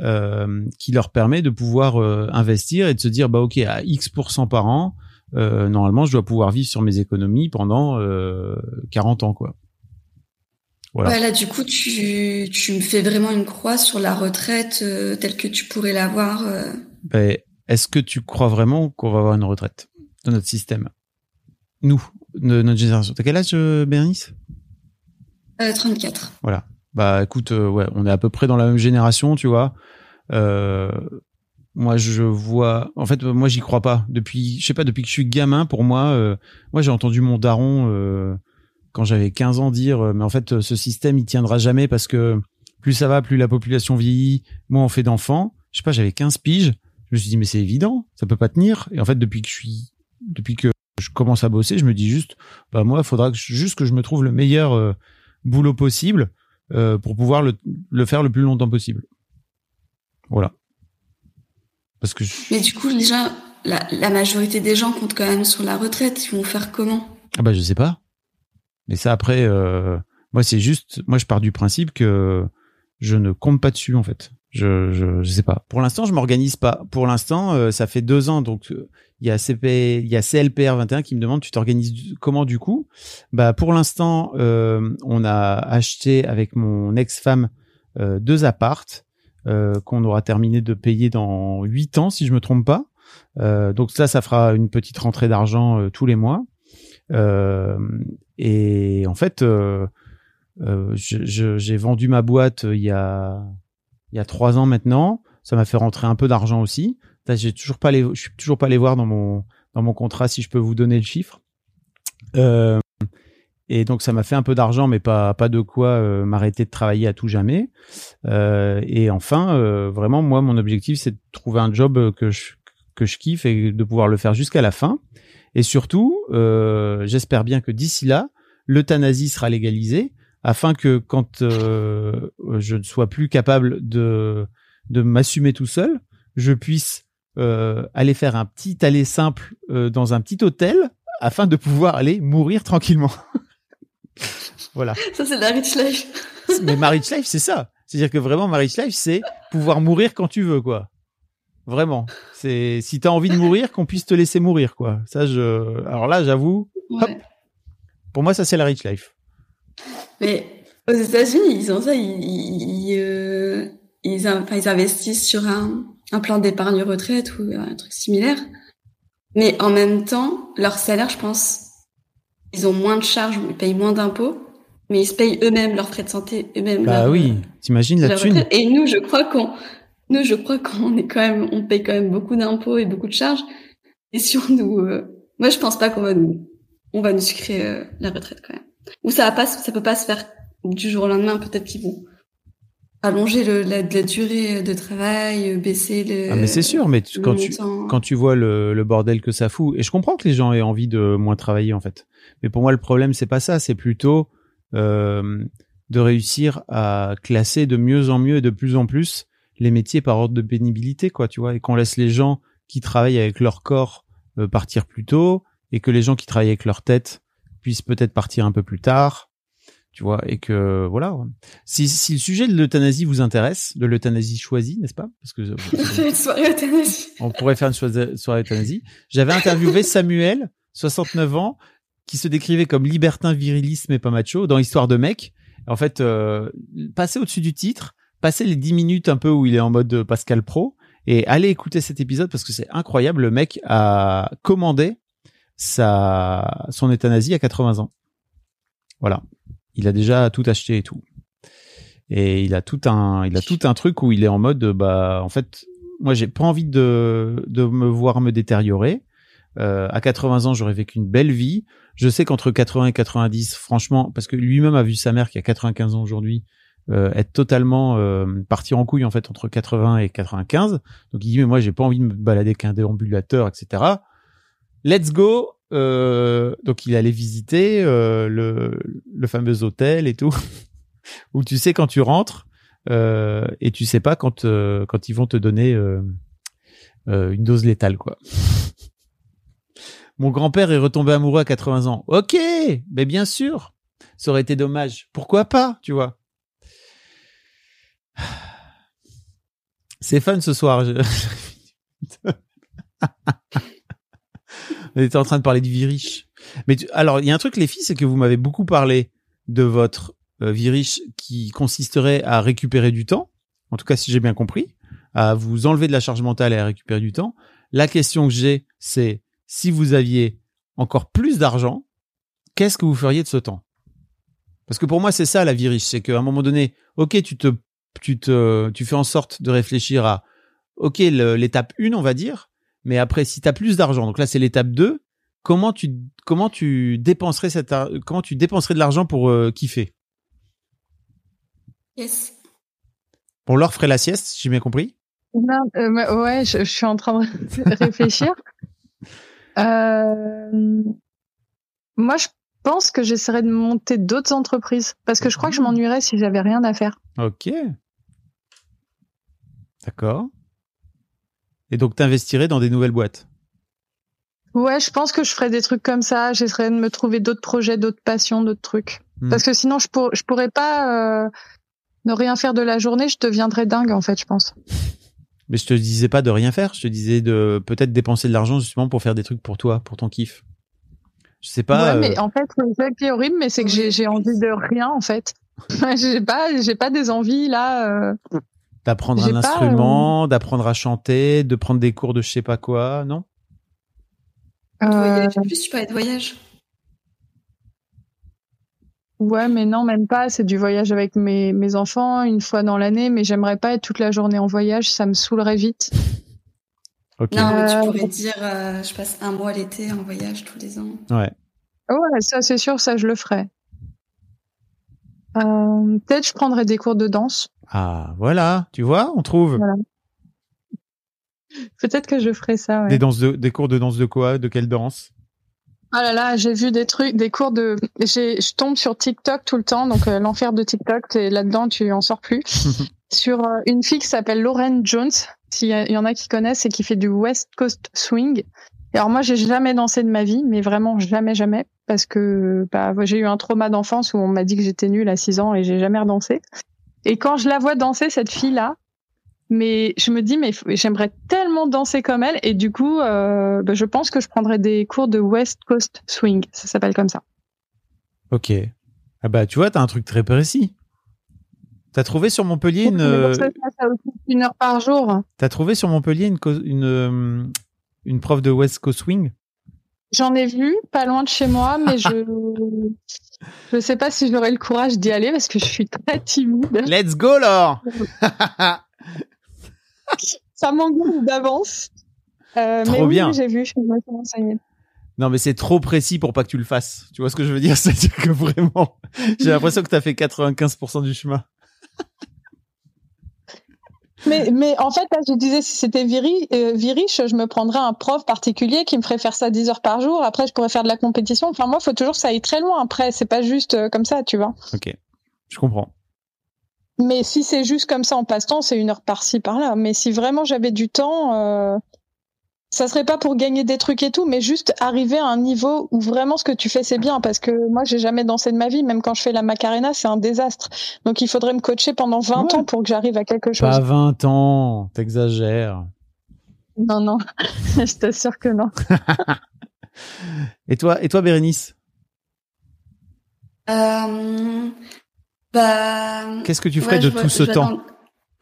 euh, qui leur permet de pouvoir euh, investir et de se dire bah ok à X par an euh, normalement je dois pouvoir vivre sur mes économies pendant euh, 40 ans quoi Voilà. Ouais, là, du coup, tu, tu me fais vraiment une croix sur la retraite telle que tu pourrais l'avoir. euh. Ben, est-ce que tu crois vraiment qu'on va avoir une retraite dans notre système? Nous, de notre génération. T'as quel âge, euh, Bérénice? Euh, 34. Voilà. Bah écoute, euh, ouais, on est à peu près dans la même génération, tu vois. Euh, moi, je vois. En fait, moi, j'y crois pas. Depuis, je sais pas, depuis que je suis gamin, pour moi, moi, j'ai entendu mon daron quand j'avais 15 ans dire, mais en fait, ce système, il tiendra jamais parce que plus ça va, plus la population vieillit, moins on fait d'enfants. Je sais pas, j'avais 15 piges. Je me suis dit, mais c'est évident, ça peut pas tenir. Et en fait, depuis que je suis, depuis que je commence à bosser, je me dis juste, bah moi, il faudra que je- juste que je me trouve le meilleur euh, boulot possible euh, pour pouvoir le, le faire le plus longtemps possible. Voilà. Parce que je- Mais du coup, déjà, la, la majorité des gens comptent quand même sur la retraite. Ils vont faire comment? Ah bah je sais pas. Mais ça après, euh, moi c'est juste, moi je pars du principe que je ne compte pas dessus en fait. Je je, je sais pas. Pour l'instant je m'organise pas. Pour l'instant euh, ça fait deux ans donc euh, il y a CP, il y a CLPR 21 qui me demande tu t'organises comment du coup? Bah pour l'instant euh, on a acheté avec mon ex-femme euh, deux appartes euh, qu'on aura terminé de payer dans huit ans si je me trompe pas. Donc ça ça fera une petite rentrée d'argent tous les mois. Et en fait, j'ai vendu ma boîte il y a il y a trois ans maintenant. Ça m'a fait rentrer un peu d'argent aussi. J'ai toujours pas les, je suis toujours pas allé voir dans mon dans mon contrat si je peux vous donner le chiffre. Euh, et donc ça m'a fait un peu d'argent, mais pas pas de quoi euh, m'arrêter de travailler à tout jamais. Euh, et enfin, vraiment, moi, mon objectif, c'est de trouver un job que je que je kiffe et de pouvoir le faire jusqu'à la fin. Et surtout, j'espère bien que d'ici là, l'euthanasie sera légalisée afin que quand euh, je ne sois plus capable de, de m'assumer tout seul, je puisse euh, aller faire un petit aller simple euh, dans un petit hôtel afin de pouvoir aller mourir tranquillement. voilà. Ça, c'est la rich life. Mais marriage life, c'est ça. C'est-à-dire que vraiment, marriage life, c'est pouvoir mourir quand tu veux, quoi. Vraiment. C'est si t'as envie de mourir, qu'on puisse te laisser mourir, quoi. Ça, je. Alors là, j'avoue, Ouais. pour moi, ça c'est la rich life. Mais aux États-Unis, ils ont ça. Ils, ils, euh, ils, in- enfin, ils investissent sur un, un plan d'épargne retraite ou un truc similaire. Mais en même temps, leur salaire, je pense, ils ont moins de charges, ils payent moins d'impôts, mais ils se payent eux-mêmes leurs frais de santé, eux-mêmes. Bah leur, oui. T'imagines la thune retraite. Et nous, je crois qu'on, nous, je crois qu'on est quand même, on paye quand même beaucoup d'impôts et beaucoup de charges. Et sur nous, euh, moi, je pense pas qu'on va nous, on va nous sucrer euh, la retraite quand même. Ou ça va pas, ça peut pas se faire du jour au lendemain. Peut-être qu'ils vont allonger le, la, la durée de travail, euh, baisser le. Ah mais c'est sûr, mais tu- quand tu quand tu vois le, le bordel que ça fout, et je comprends que les gens aient envie de moins travailler en fait. Mais pour moi, le problème c'est pas ça, c'est plutôt euh, de réussir à classer de mieux en mieux et de plus en plus les métiers par ordre de pénibilité, quoi, tu vois, et qu'on laisse les gens qui travaillent avec leur corps euh, partir plus tôt, et que les gens qui travaillent avec leur tête puissent peut-être partir un peu plus tard, tu vois, et que voilà. Si, si le sujet de l'euthanasie vous intéresse, de l'euthanasie choisie, n'est-ce pas? Parce que Une soirée euthanasie. on pourrait faire une soirée, soirée euthanasie. J'avais interviewé Samuel, 69 ans, qui se décrivait comme libertin virilisme et pas macho dans Histoire de mec. En fait, euh, passez au-dessus du titre, passez les 10 minutes un peu où il est en mode euh, Pascal Pro et allez écouter cet épisode parce que c'est incroyable. Le mec a commandé sa, son euthanasie à 80 ans. Voilà. Il a déjà tout acheté et tout. Et il a tout un, il a tout un truc où il est en mode, bah, en fait, moi, j'ai pas envie de, de me voir me détériorer. euh, à 80 ans, j'aurais vécu une belle vie. Je sais qu'entre 80 et 90, franchement, parce que lui-même a vu sa mère qui a 95 ans aujourd'hui, euh, être totalement euh, partir en couille en fait entre 80 et 95. Donc il dit mais moi j'ai pas envie de me balader qu'un déambulateur, etc. Let's go. Euh, donc il allait visiter euh, le, fameux hôtel et tout, où tu sais quand tu rentres euh, et tu sais pas quand quand ils vont te donner une dose létale quoi. Mon grand-père est retombé amoureux à 80 ans. Ok, mais bien sûr, ça aurait été dommage. Pourquoi pas, tu vois? C'est fun ce soir. On était en train de parler de vie riche. Mais alors, il y a un truc, les filles, c'est que vous m'avez beaucoup parlé de votre euh, vie riche qui consisterait à récupérer du temps. En tout cas, si j'ai bien compris, à vous enlever de la charge mentale et à récupérer du temps. La question que j'ai, c'est si vous aviez encore plus d'argent, qu'est-ce que vous feriez de ce temps? Parce que pour moi, c'est ça la vie riche, c'est qu'à un moment donné, ok, tu te, tu te, tu fais en sorte de réfléchir à, ok, l'étape 1, on va dire, mais après, si tu as plus d'argent, donc là c'est l'étape 2, comment tu, comment tu dépenserais cette, comment tu dépenserais de l'argent pour euh, kiffer? Yes. Bon, Laure ferait la sieste, si j'ai bien compris. Non, euh, mais ouais, je, je suis en train de réfléchir. Euh, moi, je pense que j'essaierais de monter d'autres entreprises parce que je crois que je m'ennuierais si j'avais rien à faire. Ok. D'accord. Et donc, t'investirais dans des nouvelles boîtes? Ouais, je pense que je ferais des trucs comme ça. J'essaierais de me trouver d'autres projets, d'autres passions, d'autres trucs. Hmm. Parce que sinon, je, pour, je pourrais pas euh, ne rien faire de la journée. Je deviendrais dingue, en fait, je pense. Mais je te disais pas de rien faire. Je te disais de peut-être dépenser de l'argent justement pour faire des trucs pour toi, pour ton kiff. Je sais pas. ouais, mais euh, en fait, c'est ça qui est horrible, mais c'est que j'ai j'ai envie de rien, en fait. j'ai pas, j'ai pas des envies là. euh, d'apprendre un pas, instrument, d'apprendre à chanter, de prendre des cours de je sais pas quoi, non? Euh, plus, tu parlais de voyage. Ouais, mais non, même pas. C'est du voyage avec mes, mes enfants une fois dans l'année, mais j'aimerais pas être toute la journée en voyage, ça me saoulerait vite. Ok. Non, mais Euh, tu pourrais dire, euh, je passe un mois l'été en voyage tous les ans. Ouais. Ouais, ça c'est sûr, ça je le ferais. Euh, Peut-être je prendrais des cours de danse. Ah, voilà. Tu vois, on trouve Voilà. Peut-être que je ferais ça. Ouais. des danses de, des cours de danse de quoi De quelle danse? Ah là là, j'ai vu des trucs, des cours de. j'ai- Je tombe sur TikTok tout le temps, donc euh, l'enfer de TikTok, et là-dedans tu en sors plus. sur euh, une fille qui s'appelle Lauren Jones, s'il y, y en a qui connaissent et qui fait du West Coast Swing. Et alors moi, j'ai jamais dansé de ma vie, mais vraiment jamais, jamais, parce que bah, j'ai eu un trauma d'enfance où on m'a dit que j'étais nulle à 6 ans et j'ai jamais redansé. Et quand je la vois danser cette fille-là, mais je me dis mais j'aimerais tellement danser comme elle et du coup, euh, bah, je pense que je prendrais des cours de West Coast Swing, ça s'appelle comme ça. Ok. Ah bah, tu vois, t'as un truc très précis. T'as trouvé sur Montpellier une, euh, ça, ça, une heure par jour. t'as trouvé sur Montpellier une, une, euh, une prof de West Coast Swing? J'en ai vu, pas loin de chez moi, mais je je sais pas si j'aurai le courage d'y aller parce que je suis très timide. Let's go, Laure Ça m'angoisse d'avance. Euh, Trop mais oui, bien. oui, j'ai vu, je me suis renseignée. Non, mais c'est trop précis pour pas que tu le fasses. Tu vois ce que je veux dire? C'est-à-dire que vraiment, j'ai l'impression que t'as fait 95% du chemin. Mais, mais en fait, là, je disais, si c'était viri, euh, viriche, je me prendrais un prof particulier qui me ferait faire ça 10 heures par jour. Après, je pourrais faire de la compétition. Enfin, moi, faut toujours que ça aille très loin. Après, c'est pas juste euh, comme ça, tu vois. Ok, je comprends. Mais si c'est juste comme ça en passe-temps, c'est une heure par-ci, par-là. Mais si vraiment j'avais du temps, euh, ça serait pas pour gagner des trucs et tout, mais juste arriver à un niveau où vraiment ce que tu fais c'est bien. Parce que moi, j'ai jamais dansé de ma vie. Même quand je fais la Macarena, c'est un désastre. Donc il faudrait me coacher pendant 20 Ouais. ans pour que j'arrive à quelque chose. Pas 20 ans, t'exagères. Non, non, je t'assure que non. Et toi, et toi, Bérénice? Euh, bah, Qu'est-ce que tu ferais ouais, de vois- tout ce temps?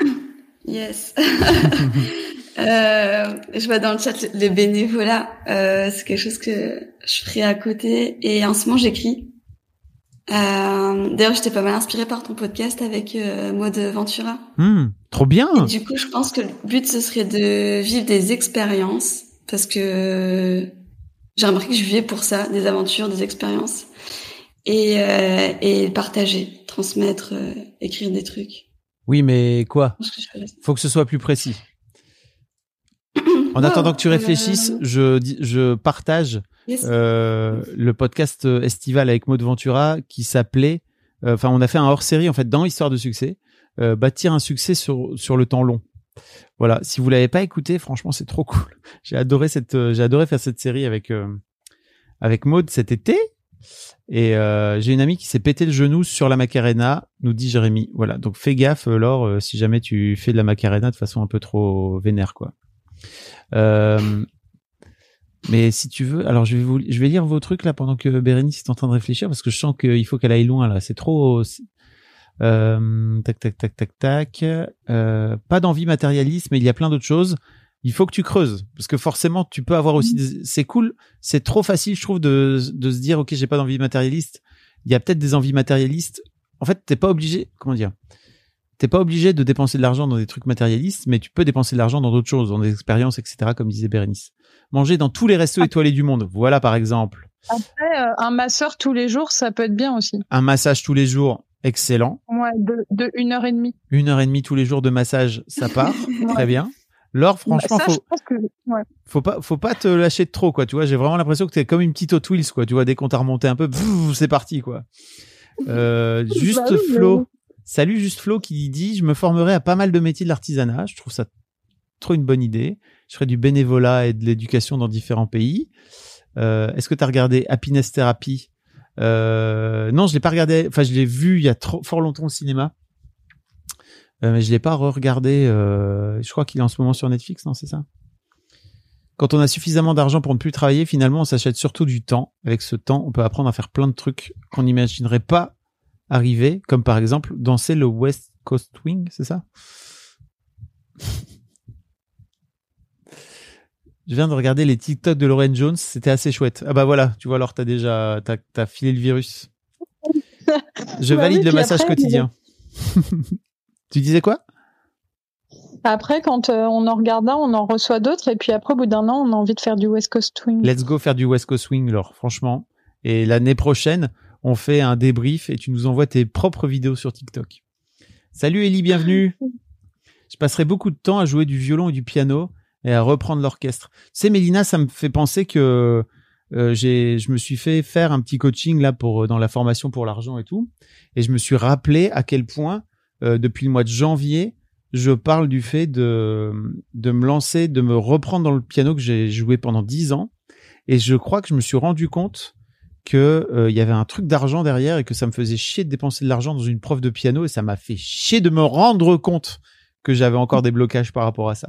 Yes. euh, je vois dans le chat le bénévolat. Euh, c'est quelque chose que je ferais à côté. Et en ce moment, j'écris. Euh, D'ailleurs, j'étais pas mal inspirée par ton podcast avec euh, Maud Ventura. Hmm, Trop bien Et du coup, je pense que le but, ce serait de vivre des expériences parce que j'ai remarqué que je vivais pour ça, des aventures, des expériences et euh, et partager, transmettre, euh, écrire des trucs. Oui, mais quoi. Faut que ce soit plus précis. En attendant que tu euh, réfléchisses, je, je partage Yes. euh, le podcast estival avec Maud Ventura qui s'appelait, euh, enfin on a fait un hors-série en fait dans Histoire de succès, euh, bâtir un succès sur sur le temps long. Voilà, si vous l'avez pas écouté, franchement c'est trop cool. J'ai adoré cette, euh, j'ai adoré faire cette série avec euh, avec Maud cet été. Et euh, j'ai une amie qui s'est pété le genou sur la Macarena, nous dit Jérémy. Voilà, donc fais gaffe, euh, Laure, euh, si jamais tu fais de la Macarena de façon un peu trop vénère, quoi. Euh, mais si tu veux, alors je vais vous, je vais lire vos trucs là pendant que Bérénice est en train de réfléchir parce que je sens qu'il faut qu'elle aille loin là. C'est trop. Euh, tac tac tac tac tac. Euh, pas d'envie matérialiste, mais il y a plein d'autres choses. Il faut que tu creuses parce que forcément tu peux avoir aussi. des- C'est cool. C'est trop facile, je trouve, de de se dire ok, j'ai pas d'envie matérialiste. Il y a peut-être des envies matérialistes. En fait, t'es pas obligé. Comment dire T'es pas obligé de dépenser de l'argent dans des trucs matérialistes, mais tu peux dépenser de l'argent dans d'autres choses, dans des expériences, etc. Comme disait Bérénice. Manger dans tous les restos étoilés du monde. Voilà, par exemple. Après, euh, un masseur tous les jours, ça peut être bien aussi. Un massage tous les jours, excellent. Ouais, de, de une heure et demie. Une heure et demie tous les jours de massage, ça part. Très bien. Laure, franchement, ça, faut, pense que ouais. faut pas, faut pas te lâcher de trop, quoi. Tu vois, j'ai vraiment l'impression que t'es comme une petite Hot Wheels, quoi. Tu vois, dès qu'on t'a remonté un peu, c'est parti, quoi. Euh, juste Bah oui, mais- Flo. Salut, juste Flo qui dit, je me formerai à pas mal de métiers de l'artisanat. Je trouve ça trop une bonne idée. Je ferai du bénévolat et de l'éducation dans différents pays. Euh, Est-ce que tu as regardé Happiness Therapy? Euh, Non, je l'ai pas regardé. Enfin, je l'ai vu il y a trop, fort longtemps au cinéma, Euh, mais je l'ai pas re-regardé. euh, je crois qu'il est en ce moment sur Netflix, non C'est ça? Quand on a suffisamment d'argent pour ne plus travailler, finalement, on s'achète surtout du temps. Avec ce temps, on peut apprendre à faire plein de trucs qu'on n'imaginerait pas arriver, comme par exemple danser le West Coast Wing, c'est ça? Je viens de regarder les TikTok de Lauren Jones, c'était assez chouette. Ah bah voilà, tu vois, alors t'as déjà, t'as, filé le virus. Je Bah valide oui, le massage après, quotidien. tu disais quoi? Après, quand euh, on en regarde un, on en reçoit d'autres, et puis après, au bout d'un an, on a envie de faire du West Coast Swing. Let's go faire du West Coast Swing, Laure, franchement. Et l'année prochaine, on fait un débrief et tu nous envoies tes propres vidéos sur TikTok. Salut Ellie, bienvenue. Je passerai beaucoup de temps à jouer du violon et du piano et à reprendre l'orchestre. Tu sais, Mélina, ça me fait penser que euh, j'ai, je me suis fait faire un petit coaching là pour dans la formation pour l'argent et tout, et je me suis rappelé à quel point euh, depuis le mois de janvier, je parle du fait de de me lancer, de me reprendre dans le piano que j'ai joué pendant dix ans, et je crois que je me suis rendu compte que euh, il y avait un truc d'argent derrière et que ça me faisait chier de dépenser de l'argent dans une prof de piano et ça m'a fait chier de me rendre compte que j'avais encore des blocages par rapport à ça.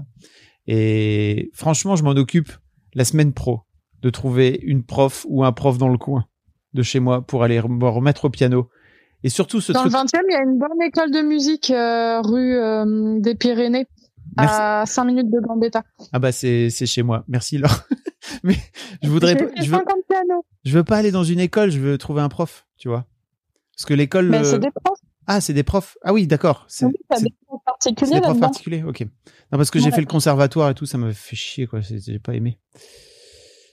Et franchement, je m'en occupe la semaine pro de trouver une prof ou un prof dans le coin de chez moi pour aller me remettre au piano. Et surtout ce Dans truc. le 20e, il y a une bonne école de musique euh, rue euh, des Pyrénées, Merci. à 5 minutes de Gambetta. Ah bah c'est chez moi. Merci Laure. Mais je voudrais je veux 50 pianos. je veux pas aller dans une école, je veux trouver un prof, tu vois. Parce que l'école Mais euh, c'est des profs, Ah, c'est des profs. Ah oui, d'accord. C'est oui, des profs c'est particuliers des profs particuliers. OK. Non parce que j'ai fait le conservatoire et tout, ça m'avait fait chier quoi, j'ai pas aimé.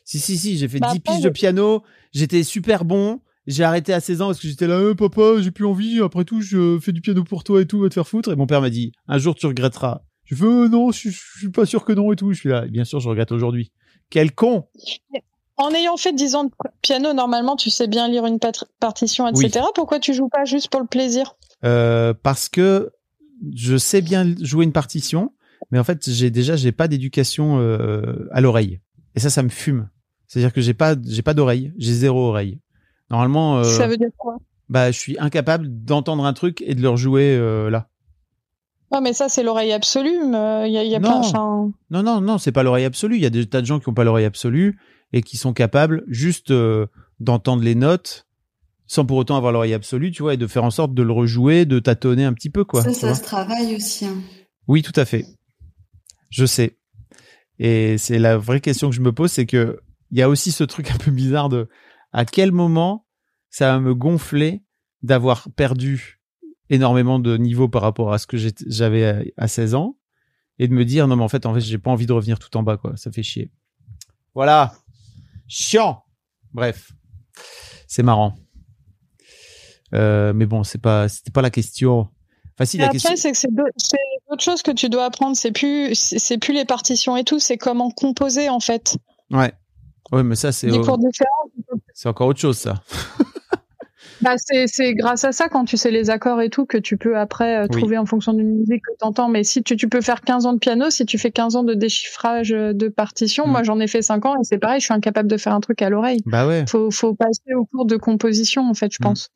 Si si si, j'ai fait Bah 10 après, piges de piano, j'étais super bon. J'ai arrêté à 16 ans parce que j'étais là, Euh, papa, j'ai plus envie. Après tout, je fais du piano pour toi et tout, va te faire foutre. Et mon père m'a dit, un jour tu regretteras. Je fais, Euh, non, je, je suis pas sûr que non et tout. Je suis là, bien sûr, je regrette aujourd'hui. Quel con En ayant fait 10 ans de piano, normalement, tu sais bien lire une partition, etc. Pourquoi tu joues pas juste pour le plaisir? Euh, parce que je sais bien jouer une partition, mais en fait, j'ai déjà j'ai pas d'éducation euh, à l'oreille. Et ça, ça me fume. C'est-à-dire que j'ai pas j'ai pas d'oreille, j'ai zéro oreille. Normalement, euh, Ça veut dire quoi? bah, je suis incapable d'entendre un truc et de le rejouer là. Ouais, mais ça, c'est l'oreille absolue. mais Il y a, y a Non. plein. enfin, Non, non, non, c'est pas l'oreille absolue. Il y a des tas de gens qui ont pas l'oreille absolue et qui sont capables juste euh, d'entendre les notes sans pour autant avoir l'oreille absolue, tu vois, et de faire en sorte de le rejouer, de tâtonner un petit peu, quoi. ça, ça se travaille aussi. hein. Oui, tout à fait. Je sais. Et c'est la vraie question que je me pose, c'est que il y a aussi ce truc un peu bizarre de à quel moment ça va me gonfler d'avoir perdu énormément de niveau par rapport à ce que j'avais à, à 16 ans et de me dire non mais en fait en fait j'ai pas envie de revenir tout en bas quoi, ça fait chier. Voilà. Chiant. Bref, c'est marrant. Euh, mais bon, c'est pas, c'était pas la question. Facile. Et la après, question. c'est que c'est autre chose que tu dois apprendre. C'est plus, c'est plus les partitions et tout. C'est comment composer en fait. Ouais. Ouais, mais ça, c'est, au- c'est encore autre chose, ça. Bah, c'est c'est grâce à ça quand tu sais les accords et tout que tu peux après euh, Oui. trouver en fonction d'une musique que t'entends. Mais si tu, tu peux faire 15 ans de piano, si tu fais 15 ans de déchiffrage euh, de partitions, Mm. moi j'en ai fait 5 ans et c'est pareil, je suis incapable de faire un truc à l'oreille. Bah ouais. Faut, faut passer au cours de composition en fait, je Mm. pense.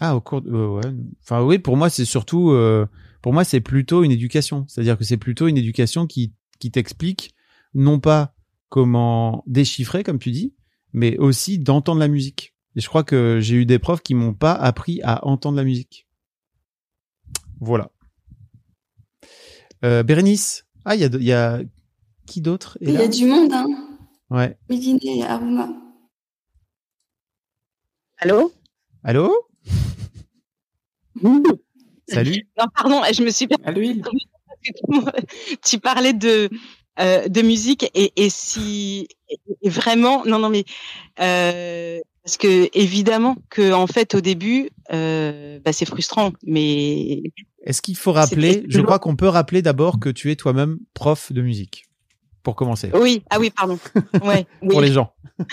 Ah, au cours de, euh, ouais. Enfin, oui, pour moi, c'est surtout, euh, pour moi, c'est plutôt une éducation. C'est-à-dire que c'est plutôt une éducation qui, qui t'explique non pas comment déchiffrer, comme tu dis, mais aussi d'entendre la musique. Et je crois que j'ai eu des profs qui m'ont pas appris à entendre la musique. Voilà. Euh, Bérénice. Ah, il y a, de- il y a, qui d'autre Il y a du monde, hein. Ouais. Médine et Aruma. Allô? Allô? Salut. Non, pardon, je me suis l'huile. tu parlais de euh, de musique et, et si et vraiment non non mais euh, parce que évidemment que en fait au début euh, bah, c'est frustrant mais Est-ce qu'il faut rappeler, je crois qu'on peut rappeler d'abord que tu es toi-même prof de musique. Pour commencer. oui ah oui pardon ouais Pour oui les gens.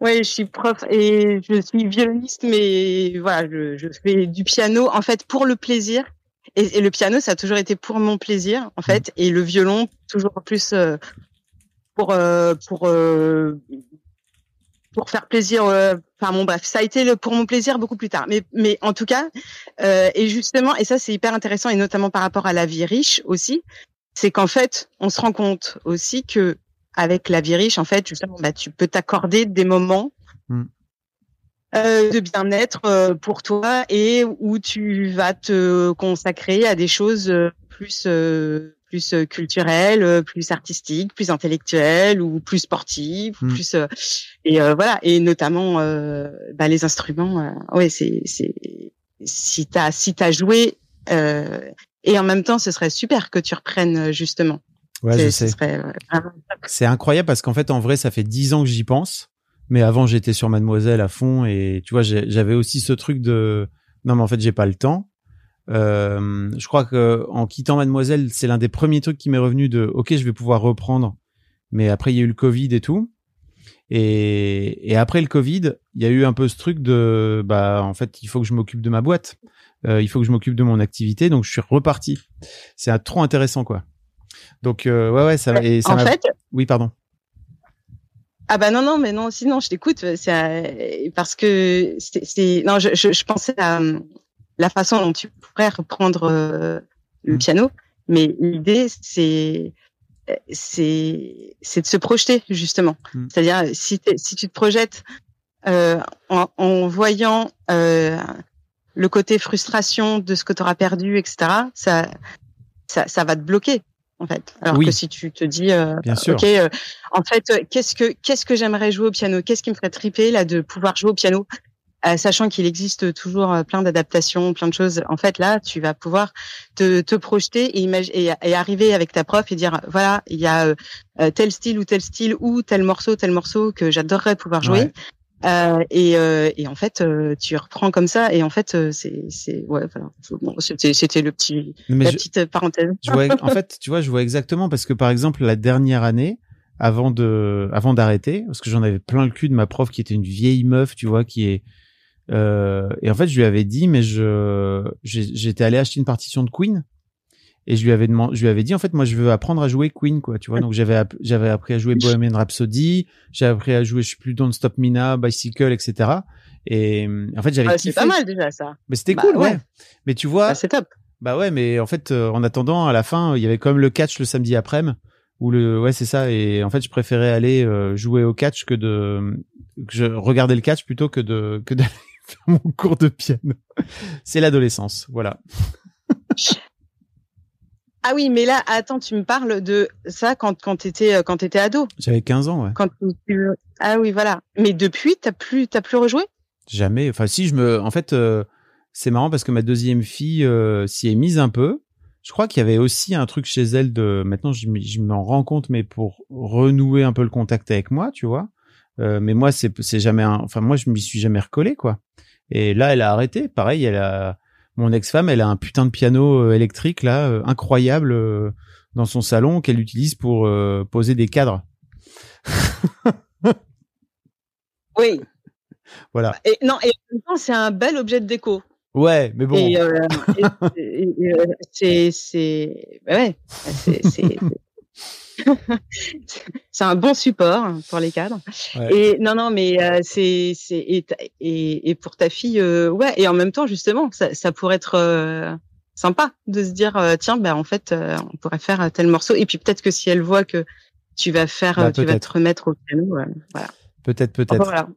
ouais je suis prof et je suis violoniste mais voilà je, je fais du piano en fait pour le plaisir et, et le piano ça a toujours été pour mon plaisir en fait et le violon toujours plus euh, pour euh, pour euh, pour faire plaisir euh, enfin bon bref ça a été le pour mon plaisir beaucoup plus tard mais mais en tout cas euh, et justement et ça c'est hyper intéressant et notamment par rapport à la vie riche aussi c'est qu'en fait on se rend compte aussi que avec la vie riche en fait justement bah tu peux t'accorder des moments Mm. euh, de bien-être euh, pour toi et où tu vas te consacrer à des choses euh, plus euh, plus euh, culturelles, euh, plus artistiques, plus intellectuelles ou plus sportives, ou Mm. plus euh, et voilà et notamment bah, les instruments. ouais, c'est c'est si t'as si t'as joué et en même temps, ce serait super que tu reprennes justement. Ouais, je sais. C'est incroyable parce qu'en fait, en vrai, ça fait dix ans que j'y pense. Mais avant, j'étais sur Mademoiselle à fond et tu vois, j'avais aussi ce truc de non, mais en fait, j'ai pas le temps. Euh, je crois que en quittant Mademoiselle, c'est l'un des premiers trucs qui m'est revenu de OK, je vais pouvoir reprendre. Mais après, il y a eu le Covid et tout. Et, et après le Covid, il y a eu un peu ce truc de bah en fait, il faut que je m'occupe de ma boîte. Euh, il faut que je m'occupe de mon activité, donc je suis reparti. C'est trop intéressant quoi. Donc euh, ouais ouais ça et ça en fait, oui pardon. Ah bah non non mais non sinon je t'écoute c'est euh, parce que c'est non je, je je pensais à la façon dont tu pourrais reprendre euh, le Mm. piano mais l'idée c'est c'est c'est de se projeter justement Mm. c'est-à-dire si si tu te projettes euh, en, en voyant euh, le côté frustration de ce que tu auras perdu etc ça ça ça va te bloquer en fait alors Oui. que si tu te dis euh, Bien sûr. ok euh, en fait, euh, qu'est-ce que qu'est-ce que j'aimerais jouer au piano? Qu'est-ce qui me ferait triper là de pouvoir jouer au piano, Euh, sachant qu'il existe toujours euh, plein d'adaptations, plein de choses. En fait, là, tu vas pouvoir te, te projeter et, et, et arriver avec ta prof et dire voilà, il y a euh, euh, tel style ou tel style ou tel morceau, tel morceau que j'adorerais pouvoir jouer. Ouais. Euh, et, euh, et en fait, euh, tu reprends comme ça. Et en fait, euh, c'est c'est ouais, voilà. Bon, c'était c'était le petit Mais la je- petite parenthèse. je vois, en fait, tu vois, je vois exactement parce que par exemple la dernière année, avant de, avant d'arrêter, parce que j'en avais plein le cul de ma prof qui était une vieille meuf, tu vois, qui est, euh, et en fait je lui avais dit, mais je, j'étais allé acheter une partition de Queen et je lui avais demandé, je lui avais dit en fait moi je veux apprendre à jouer Queen quoi, tu vois, donc j'avais app- j'avais appris à jouer Bohemian Rhapsody, j'ai appris à jouer je sais plus Don't Stop Me Now, Bicycle, etc. Et en fait j'avais Ah, c'est pas mal déjà ça. Mais c'était Bah, cool, ouais. ouais. Mais tu vois, Ah, c'est top. bah ouais, mais en fait, euh, en attendant, à la fin, il y avait quand même le catch le samedi après-midi. Ou le, ouais, c'est ça. Et en fait, je préférais aller euh, jouer au catch que de, que je regardais le catch plutôt que de, que d'aller mon cours de piano. C'est l'adolescence, voilà. Ah oui, mais là, attends, tu me parles de ça quand quand t'étais euh, quand t'étais ado, J'avais 15 ans, ouais. quand tu ah oui voilà. Mais depuis, t'as plus t'as plus rejoué? Jamais. Enfin, si je me, en fait, euh, c'est marrant parce que ma deuxième fille euh, s'y est mise un peu. je crois qu'il y avait aussi un truc chez elle de maintenant je m'en rends compte mais pour renouer un peu le contact avec moi tu vois Euh, mais moi c'est c'est jamais un, enfin moi je m'y suis jamais recollé quoi. Et là elle a arrêté. Pareil elle a mon ex-femme elle a un putain de piano euh, électrique là euh, incroyable euh, dans son salon qu'elle utilise pour poser des cadres. Oui. voilà. Et non, et en même temps, c'est un bel objet de déco. ouais mais bon. Et, et- c'est, c'est, ouais, c'est, c'est, c'est un bon support pour les cadres. Ouais. Et non, non, mais euh, c'est, c'est, et, ta- et, et pour ta fille, euh, ouais, et en même temps, justement, ça, ça pourrait être euh, sympa de se dire, tiens, ben en fait, on pourrait faire tel morceau. Et puis peut-être que si elle voit que tu vas faire, Bah, tu vas te remettre au piano, voilà. peut-être peut-être voilà.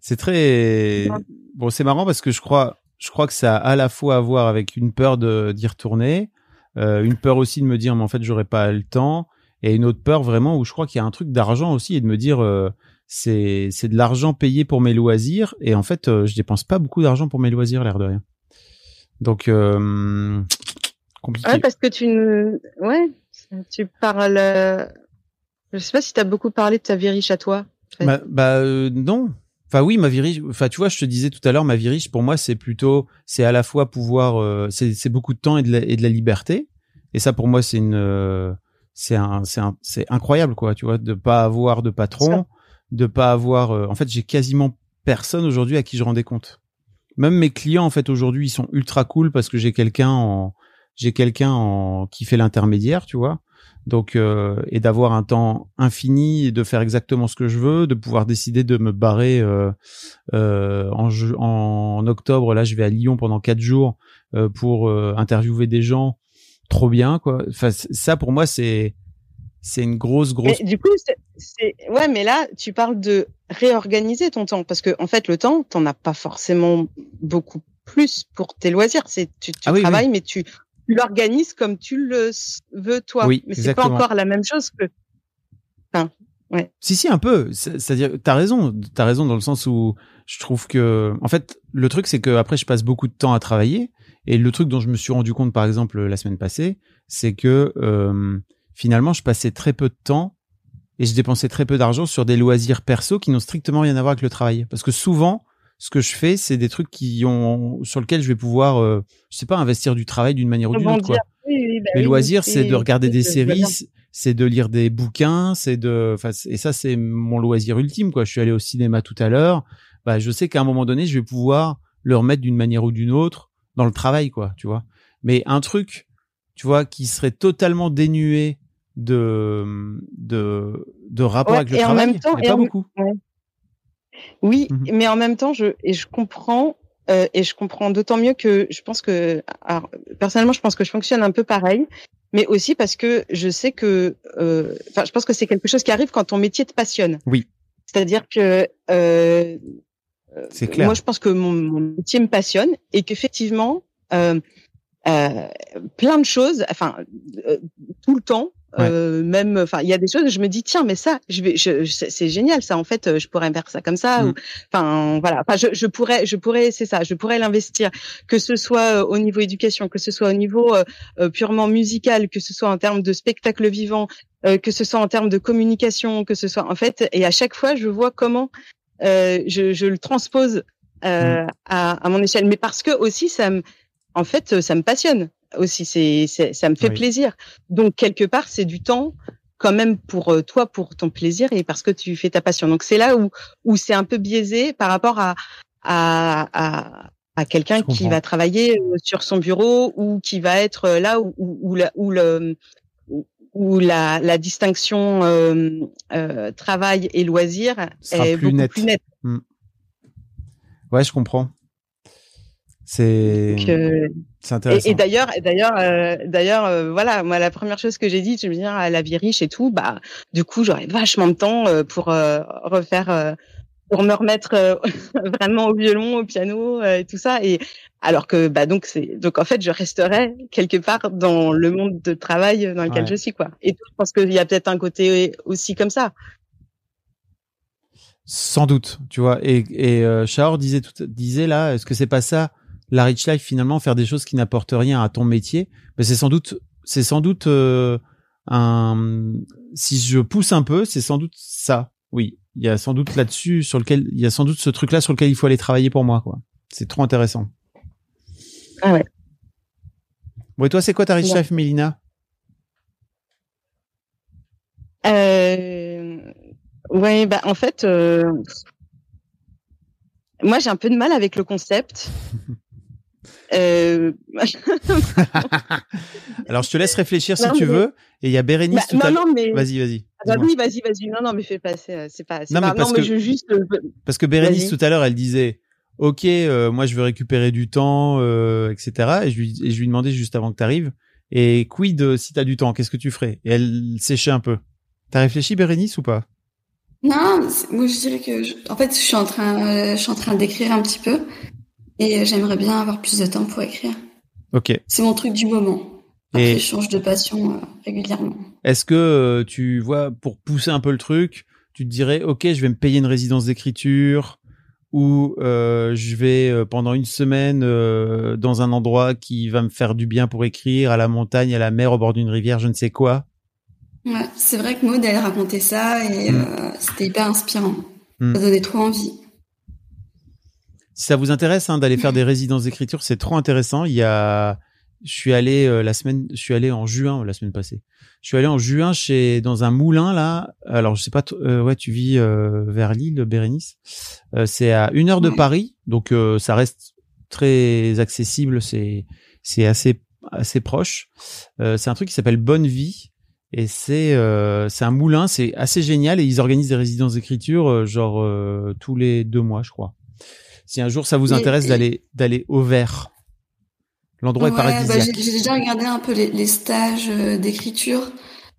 C'est très bon, c'est marrant parce que je crois, je crois que ça a à la fois à voir avec une peur de d'y retourner, une peur aussi de me dire mais en fait j'aurais pas le temps, et une autre peur vraiment où je crois qu'il y a un truc d'argent aussi et de me dire euh, c'est c'est de l'argent payé pour mes loisirs et en fait euh, je dépense pas beaucoup d'argent pour mes loisirs l'air de rien. Donc euh, compliqué. Ouais, parce que tu ne... ouais, tu parles. euh, Je sais pas si tu as beaucoup parlé de ta vie riche à toi. en fait. Bah, bah, euh, non. Enfin oui, ma vie riche. Enfin tu vois, je te disais tout à l'heure, ma vie riche pour moi c'est plutôt, c'est à la fois pouvoir, euh, c'est beaucoup de temps et de la, et de la liberté. Et ça pour moi c'est une, euh, c'est un, c'est un, c'est incroyable quoi. Tu vois, de pas avoir de patron, de pas avoir. euh, en fait, j'ai quasiment personne aujourd'hui à qui je rendais compte. Même mes clients en fait aujourd'hui ils sont ultra cool parce que j'ai quelqu'un en, j'ai quelqu'un en qui fait l'intermédiaire, tu vois. Donc, euh, et d'avoir un temps infini et de faire exactement ce que je veux, de pouvoir décider de me barrer euh, euh, en, en octobre. Là, je vais à Lyon pendant quatre jours euh, pour euh, interviewer des gens. Trop bien, quoi. Enfin, ça pour moi, c'est c'est une grosse, grosse. Mais du coup, c'est- ouais, mais là, tu parles de réorganiser ton temps parce que en fait, le temps, t'en as pas forcément beaucoup plus pour tes loisirs. C'est tu, tu Ah oui, travailles, mais tu, l'organises comme tu le veux toi. Oui, mais c'est pas encore la même chose que. Si si un peu, C'est- c'est-à-dire t'as raison, t'as raison dans le sens où je trouve que en fait le truc c'est que après je passe beaucoup de temps à travailler et le truc dont je me suis rendu compte par exemple la semaine passée, c'est que euh, finalement je passais très peu de temps et je dépensais très peu d'argent sur des loisirs perso qui n'ont strictement rien à voir avec le travail parce que souvent ce que je fais c'est des trucs qui ont sur lesquels je vais pouvoir euh, je sais pas investir du travail d'une manière ou d'une autre quoi. Oui, oui, bah Mes oui, loisirs, c'est de regarder des séries, c'est de lire des bouquins, c'est de, enfin, et ça, c'est mon loisir ultime, quoi. Je suis allé au cinéma tout à l'heure. Bah, je sais qu'à un moment donné, je vais pouvoir le remettre d'une manière ou d'une autre dans le travail, quoi, tu vois. Mais un truc, tu vois, qui serait totalement dénué de, de, de rapport Ouais, avec le et en travail, même temps- il y a et pas en- beaucoup. Oui, Mhm. mais en même temps, je et je comprends euh, et je comprends d'autant mieux que je pense que alors, personnellement, je pense que je fonctionne un peu pareil, mais aussi parce que je sais que euh, je pense que c'est quelque chose qui arrive quand ton métier te passionne. Oui. C'est-à-dire que euh, C'est clair. moi, je pense que mon, mon métier me passionne et qu'effectivement, euh, euh, plein de choses, enfin, euh, tout le temps, Ouais. euh, même, enfin, il y a des choses, je me dis, tiens, mais ça, je vais, je, je- c'est génial, ça, en fait, euh, je pourrais faire ça comme ça, Mm. ou, enfin, voilà, enfin, je, je pourrais, je pourrais, c'est ça, je pourrais l'investir, que ce soit euh, au niveau éducation, que ce soit au niveau euh, euh, purement musical, que ce soit en termes de spectacle vivant, euh, que ce soit en termes de communication, que ce soit, en fait, et à chaque fois, je vois comment euh, je, je le transpose euh, à, à mon échelle, mais parce que aussi ça me, en fait, ça me passionne aussi, c'est, c'est ça me fait Oui. plaisir. Donc quelque part, c'est du temps quand même pour euh, toi, pour ton plaisir et parce que tu fais ta passion. Donc c'est là où où c'est un peu biaisé par rapport à à à, à quelqu'un qui va travailler euh, sur son bureau ou qui va être euh, là où où, où, la, où le où- la, la distinction euh, euh, travail et loisir Sera est plus beaucoup nette. plus nette. Ouais, je comprends. C'est, euh, c'est intéressant. et d'ailleurs, et d'ailleurs, euh, d'ailleurs, euh, voilà, moi la première chose que j'ai dit, je me dis ah, la vie riche et tout, bah du coup j'aurais vachement de temps euh, pour euh, refaire, euh, pour me remettre euh, vraiment au violon, au piano euh, et tout ça. Et alors que bah donc c'est donc en fait je resterais quelque part dans le monde de travail dans lequel Ouais. je suis quoi. Et je pense qu'il y a peut-être un côté aussi comme ça. Sans doute, tu vois. Et, et euh, Shahor disait, tout, disait là, est-ce que c'est pas ça la rich life finalement faire des choses qui n'apportent rien à ton métier, ben c'est sans doute c'est sans doute un si je pousse un peu, c'est sans doute ça. Oui, il y a sans doute là-dessus sur lequel il y a sans doute ce truc là sur lequel il faut aller travailler pour moi quoi. C'est trop intéressant. Ah ouais. Bon et toi c'est quoi ta rich life Mélina? Euh... Ouais, bah en fait, euh... moi j'ai un peu de mal avec le concept. euh... Alors je te laisse réfléchir si non, tu mais... veux. Et il y a Bérénice bah, tout non, à l'heure. Mais... Vas-y, vas-y. Ah bah oui, vas-y, vas-y. Non, non, mais fais passer. C'est pas. Non, pas... mais parce non, que mais je juste. euh, parce que Bérénice tout à l'heure, elle disait. Ok, euh, moi je veux récupérer du temps, euh, etc. Et je lui, et je lui demandais juste avant que tu arrives. Et quid euh, si t'as du temps, qu'est-ce que tu ferais? Et elle séchait un peu. T'as réfléchi, Bérénice, ou pas? Non, moi je dirais que, je... en fait, je suis en train, euh, je suis en train d'écrire un petit peu, et j'aimerais bien avoir plus de temps pour écrire. Ok. C'est mon truc du moment. Après, Et- je change de passion euh, régulièrement. Est-ce que euh, tu vois, pour pousser un peu le truc, tu te dirais, ok, je vais me payer une résidence d'écriture ou euh, je vais euh, pendant une semaine euh, dans un endroit qui va me faire du bien pour écrire, à la montagne, à la mer, au bord d'une rivière, je ne sais quoi? Ouais, c'est vrai que Maud, elle racontait ça, et Mm. euh, c'était hyper inspirant. Mm. Ça donnait trop envie. Si ça vous intéresse hein, d'aller faire des résidences d'écriture, c'est trop intéressant. Il y a, je suis allé euh, la semaine, je suis allé en juin la semaine passée. Je suis allé en juin chez dans un moulin là. Alors je sais pas, euh, ouais, tu vis euh, vers Lille, Bérénice. Euh, c'est à une heure de. Paris, donc euh, ça reste très accessible. C'est c'est assez assez proche. Euh, c'est un truc qui s'appelle Bonne Vie et c'est euh, c'est un moulin. C'est assez génial et ils organisent des résidences d'écriture euh, genre euh, tous les deux mois, je crois. Si un jour ça vous intéresse d'aller d'aller au vert, l'endroit est Ouais, bah, paradisiaque. j'ai j'ai déjà regardé un peu les, les stages euh, d'écriture.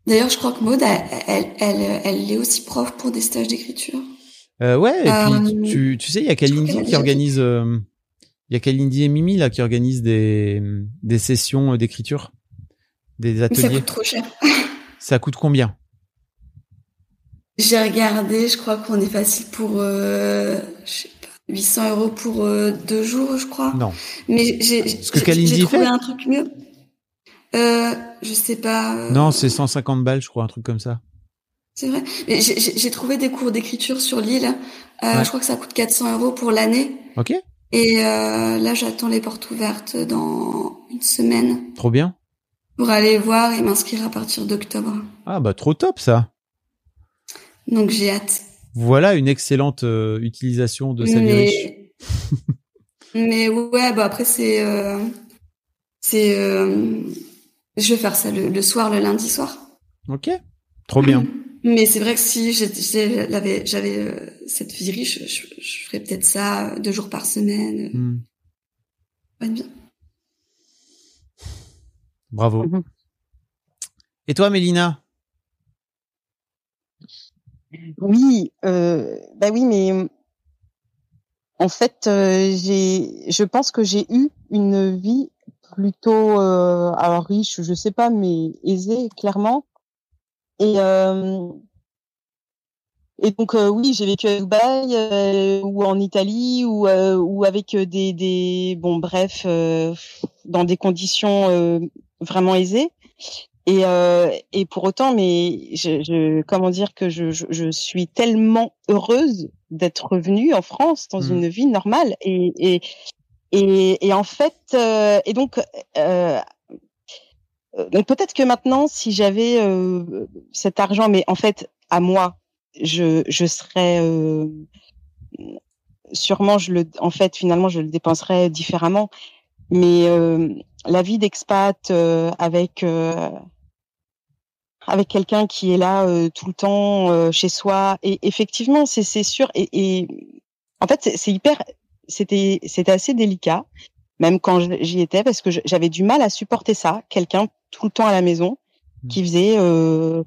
D'ailleurs, je crois que Maud, elle, elle, elle, elle est aussi prof pour des stages d'écriture. Euh, ouais, et Euh, puis tu, tu sais, il y a Kalindi qui organise, euh, il y a Kalindi et Mimi là qui organisent des des sessions euh, d'écriture, des Mais ça ateliers. coûte trop cher. Ça coûte combien? J'ai regardé, je crois qu'on est facile pour, euh, je sais pas, 800 euros pour euh, deux jours, je crois. Non. Mais j'ai trouvé fait un truc mieux. Euh, je sais pas. euh, Non, c'est 150 balles, je crois, un truc comme ça. C'est vrai. Mais j'ai- trouvé des cours d'écriture sur l'île. Euh, Ouais. Je crois que ça coûte 400 euros pour l'année. Ok, Et là, j'attends les portes ouvertes dans une semaine trop bien. pour aller voir et m'inscrire à partir d'octobre. Ah bah trop top ça. Donc j'ai hâte. Voilà une excellente euh, utilisation de sa. Mais, mais ouais, bah après c'est euh, c'est euh, je vais faire ça le, le soir, le lundi soir. Ok, trop bien. Mais c'est vrai que si j'avais j'avais euh, cette vie riche, je, je ferais peut-être ça deux jours par semaine. Ouais, bien. Bravo. Mhm. Et toi, Mélina? Oui, euh, bah oui, mais en fait, euh, j'ai, je pense que j'ai eu une vie plutôt, euh, alors riche, je sais pas, mais aisée, clairement. Et euh, et donc oui, j'ai vécu à Dubaï ou en Italie ou ou avec des des bon bref dans des conditions vraiment aisées. Et, euh, et pour autant, mais je, je, comment dire que je, je, je suis tellement heureuse d'être revenue en France dans Mhm. une vie normale. Et, et, et, et en fait, euh, et donc, euh, euh, donc peut-être que maintenant, si j'avais euh, cet argent, mais en fait, à moi, je, je serais euh, sûrement, je le, en fait, finalement, je le dépenserais différemment. Mais euh, la vie d'expat euh, avec euh, avec quelqu'un qui est là euh, tout le temps euh, chez soi. Et effectivement c'est sûr. Et, et en fait c'est- hyper c'était c'était assez délicat même quand j'y étais parce que j'avais du mal à supporter ça. Quelqu'un tout le temps à la maison qui faisait euh,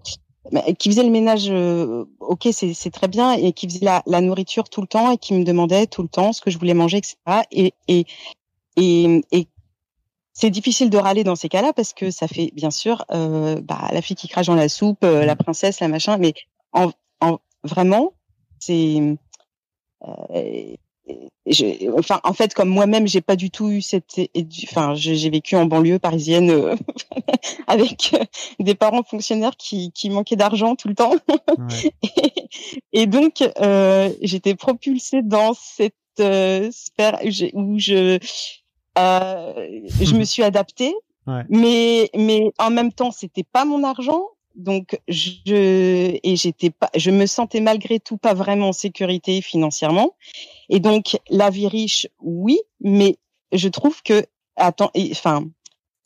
mais qui faisait le ménage euh, ok c'est c'est très bien et qui faisait la, la nourriture tout le temps et qui me demandait tout le temps ce que je voulais manger etc et et et, et c'est difficile de râler dans ces cas-là parce que ça fait bien sûr euh, bah, la fille qui crache dans la soupe, euh, la princesse, la machin. Mais en, en vraiment, c'est euh, enfin, en fait, comme moi-même, j'ai pas du tout eu cette, enfin, j'ai vécu en banlieue parisienne euh, avec euh, des parents fonctionnaires qui, qui manquaient d'argent tout le temps, et, donc euh, j'étais propulsée dans cette sphère où je, je me suis adaptée, mais mais en même temps, c'était pas mon argent, donc je et j'étais pas, je me sentais malgré tout pas vraiment en sécurité financièrement. Et donc la vie riche, oui, mais je trouve que attends, enfin,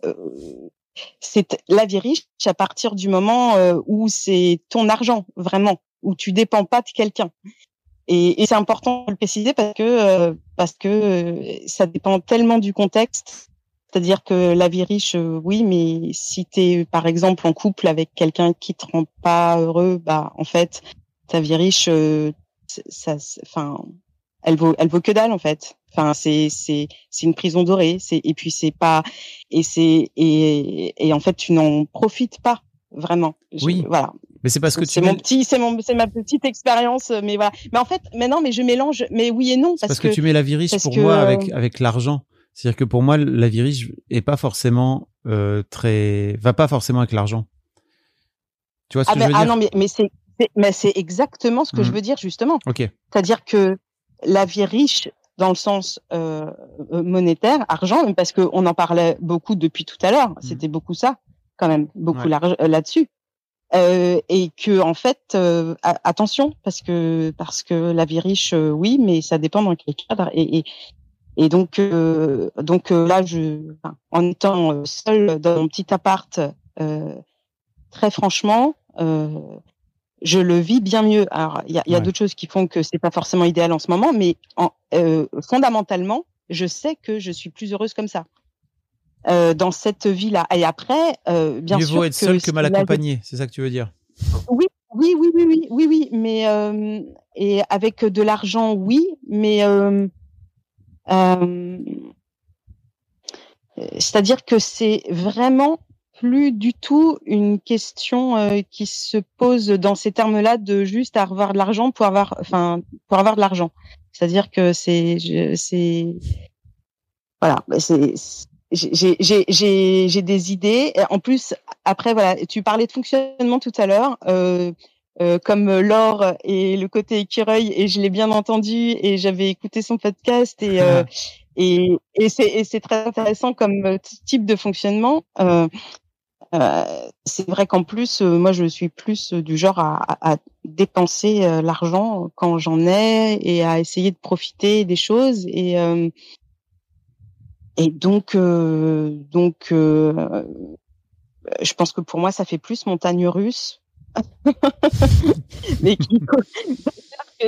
euh, c'est la vie riche à partir du moment euh, où c'est ton argent vraiment, où tu dépends pas de quelqu'un. Et, et c'est important de le préciser parce que euh, parce que ça dépend tellement du contexte c'est-à-dire que la vie riche, euh, oui, mais si tu es par exemple en couple avec quelqu'un qui te rend pas heureux, bah en fait, ta vie riche, euh, ça, enfin, elle vaut, elle vaut que dalle en fait. Enfin, c'est c'est c'est une prison dorée. C'est et puis c'est pas et c'est et et en fait tu n'en profites pas vraiment. oui. Voilà. Mais c'est parce que c'est mon petit, c'est mon, c'est ma petite expérience, mais voilà. Mais en fait, maintenant, mais je mélange, mais oui et non parce, parce que, tu mets la vie riche pour moi avec avec l'argent. C'est-à-dire que pour moi, la vie riche est pas forcément euh, très, va pas forcément avec l'argent. Tu vois ce ah que je veux ah dire? non, mais, mais c'est, mais c'est exactement ce que je mmh. veux dire justement. Ok. C'est-à-dire que la vie riche dans le sens euh, euh monétaire, argent, parce qu'on en parlait beaucoup depuis tout à l'heure. Mmh. C'était beaucoup ça, quand même, beaucoup euh, là-dessus. Euh, et que en fait, euh, attention, parce que parce que la vie riche, oui, mais ça dépend dans quel cadre. Et, et, et donc, donc là, je, en étant seule dans mon petit appart, très franchement, je le vis bien mieux. Alors, il y a, y a d'autres choses qui font que c'est pas forcément idéal en ce moment, mais en, fondamentalement, je sais que je suis plus heureuse comme ça. Euh, dans cette vie-là. Et après, euh, bien Mieux sûr, vaut être seul que mal accompagné, c'est ça que tu veux dire? Oui, oui, oui, oui, oui, oui, oui, mais euh, et avec de l'argent, oui, mais euh, c'est-à-dire que c'est vraiment plus du tout une question euh, qui se pose dans ces termes-là de juste avoir de l'argent pour avoir, enfin, pour avoir de l'argent. C'est-à-dire que c'est, c'est, voilà, c'est, j'ai, des idées. En plus, après, voilà, tu parlais de fonctionnement tout à l'heure. Euh, euh, comme l'or et le côté écureuil et je l'ai bien entendu et j'avais écouté son podcast et euh, et, et c'est très intéressant comme euh, type de fonctionnement. Euh, c'est vrai qu'en plus, moi, je suis plus du genre à, à dépenser l'argent quand j'en ai et à essayer de profiter des choses et et donc donc je pense que pour moi, ça fait plus montagne russe. Mais qui que,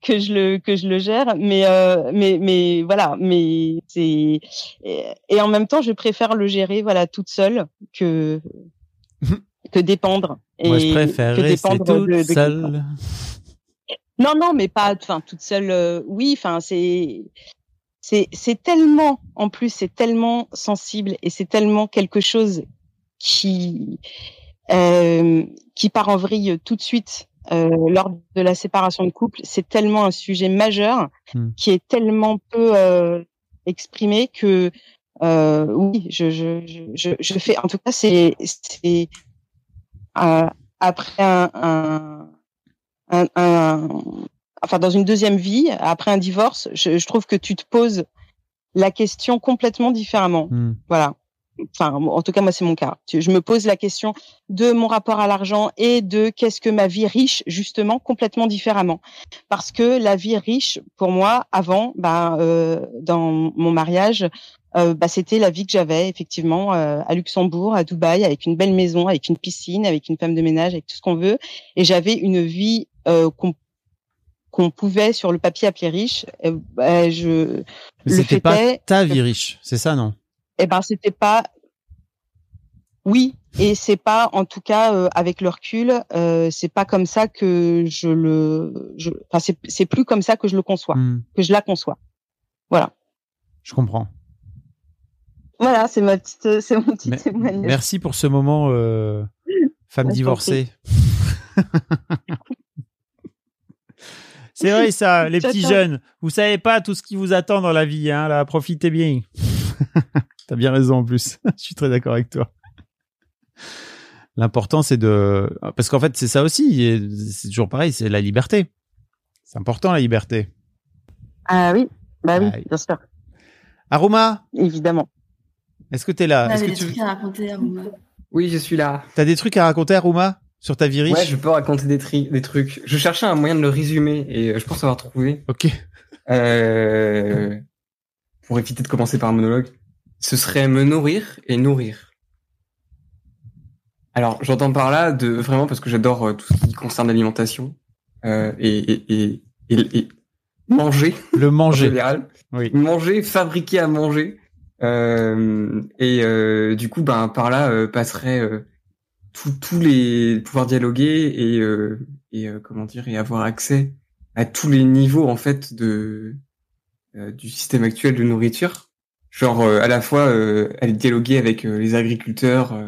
que, je le que je le gère. Mais euh, mais mais voilà. Mais c'est et, en même temps je préfère le gérer voilà toute seule que que dépendre. Et Moi, je préfère rester toute seule. non non mais pas enfin toute seule euh, oui enfin c'est c'est c'est tellement en plus c'est tellement sensible et c'est tellement quelque chose qui euh, qui part en vrille tout de suite euh, lors de la séparation de couple, c'est tellement un sujet majeur hmm. qui est tellement peu euh, exprimé que euh, oui, je, je, je, je, fais. En tout cas, c'est c'est euh, après un, un, un, un, enfin dans une deuxième vie, après un divorce, je, je trouve que tu te poses la question complètement différemment. Hmm. Voilà enfin en tout cas moi c'est mon cas. Je me pose la question de mon rapport à l'argent et de qu'est-ce que ma vie riche justement complètement différemment. Parce que la vie riche pour moi avant, bah, euh, dans mon mariage, euh, bah, c'était la vie que j'avais effectivement euh, à Luxembourg, à Dubaï, avec une belle maison, avec une piscine, avec une femme de ménage, avec tout ce qu'on veut. Et j'avais une vie qu'on qu'on pouvait sur le papier appeler riche. Bah, je Mais c'était pas ta vie riche, c'est ça non? Eh ben c'était pas oui et c'est pas en tout cas euh, avec le recul euh, c'est pas comme ça que je le je enfin c'est c'est plus comme ça que je le conçois hmm. que je la conçois. Voilà. Je comprends. Voilà c'est ma petite c'est mon petit témoignage. merci pour ce moment euh, femme divorcée C'est vrai ça, les petits jeunes. Vous savez pas tout ce qui vous attend dans la vie, hein. Là, profitez bien. T'as bien raison en plus. Je suis très d'accord avec toi. L'important c'est de, parce qu'en fait c'est ça aussi. et C'est toujours pareil, c'est la liberté. C'est important la liberté. Ah oui, bah oui, Ah oui. bien sûr, Aruma, évidemment. est-ce que t'es là? On Est-ce avait que des tu trucs à raconter à Rouma. Oui, je suis là. as des trucs à raconter, Aruma, sur ta vie riche Ouais, je peux raconter des, tri- des trucs. Je cherchais un moyen de le résumer et euh, je pense avoir trouvé. Ok. Euh, pour éviter de commencer par un monologue, ce serait me nourrir et nourrir. Alors, j'entends par là de vraiment parce que j'adore euh, tout ce qui concerne l'alimentation euh, et, et, et, et, manger Le en manger. général. Oui. Manger, fabriquer à manger. Euh, et euh, du coup, ben par là euh, passerait euh, tous les pouvoir dialoguer et euh, et euh, comment dire et avoir accès à tous les niveaux en fait de euh, du système actuel de nourriture. Genre euh, à la fois euh, aller dialoguer avec euh, les agriculteurs,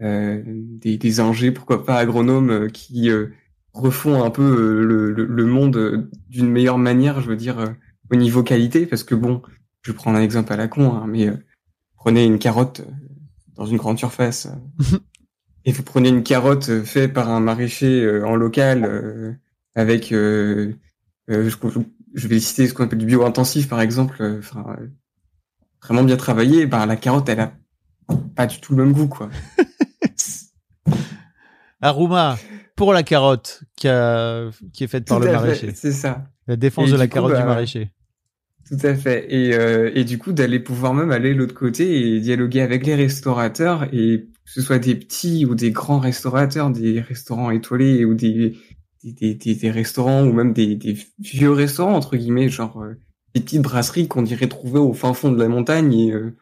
des, des ingés, pourquoi pas agronomes qui refont un peu le, le, le monde d'une meilleure manière, je veux dire au niveau qualité, parce que bon, je prendre un exemple à la con, hein, mais prenez une carotte dans une grande surface et vous prenez une carotte euh, faite par un maraîcher euh, en local euh, avec, euh, euh, je, je vais citer ce qu'on appelle du bio-intensif par exemple, euh, enfin vraiment bien travaillé, ben la carotte elle a pas du tout le même goût quoi. Aruma, pour la carotte qui, a- qui est faite par le maraîcher. C'est ça. La défense Et de la coup, carotte du bah, maraîcher. Tout à fait. Et, euh, et du coup, d'aller pouvoir même aller de l'autre côté et dialoguer avec les restaurateurs, et que ce soit des petits ou des grands restaurateurs, des restaurants étoilés ou des, des, des, des- restaurants ou même des, vieux restaurants, entre guillemets, genre euh, des petites brasseries qu'on dirait trouver au fin fond de la montagne. Et euh,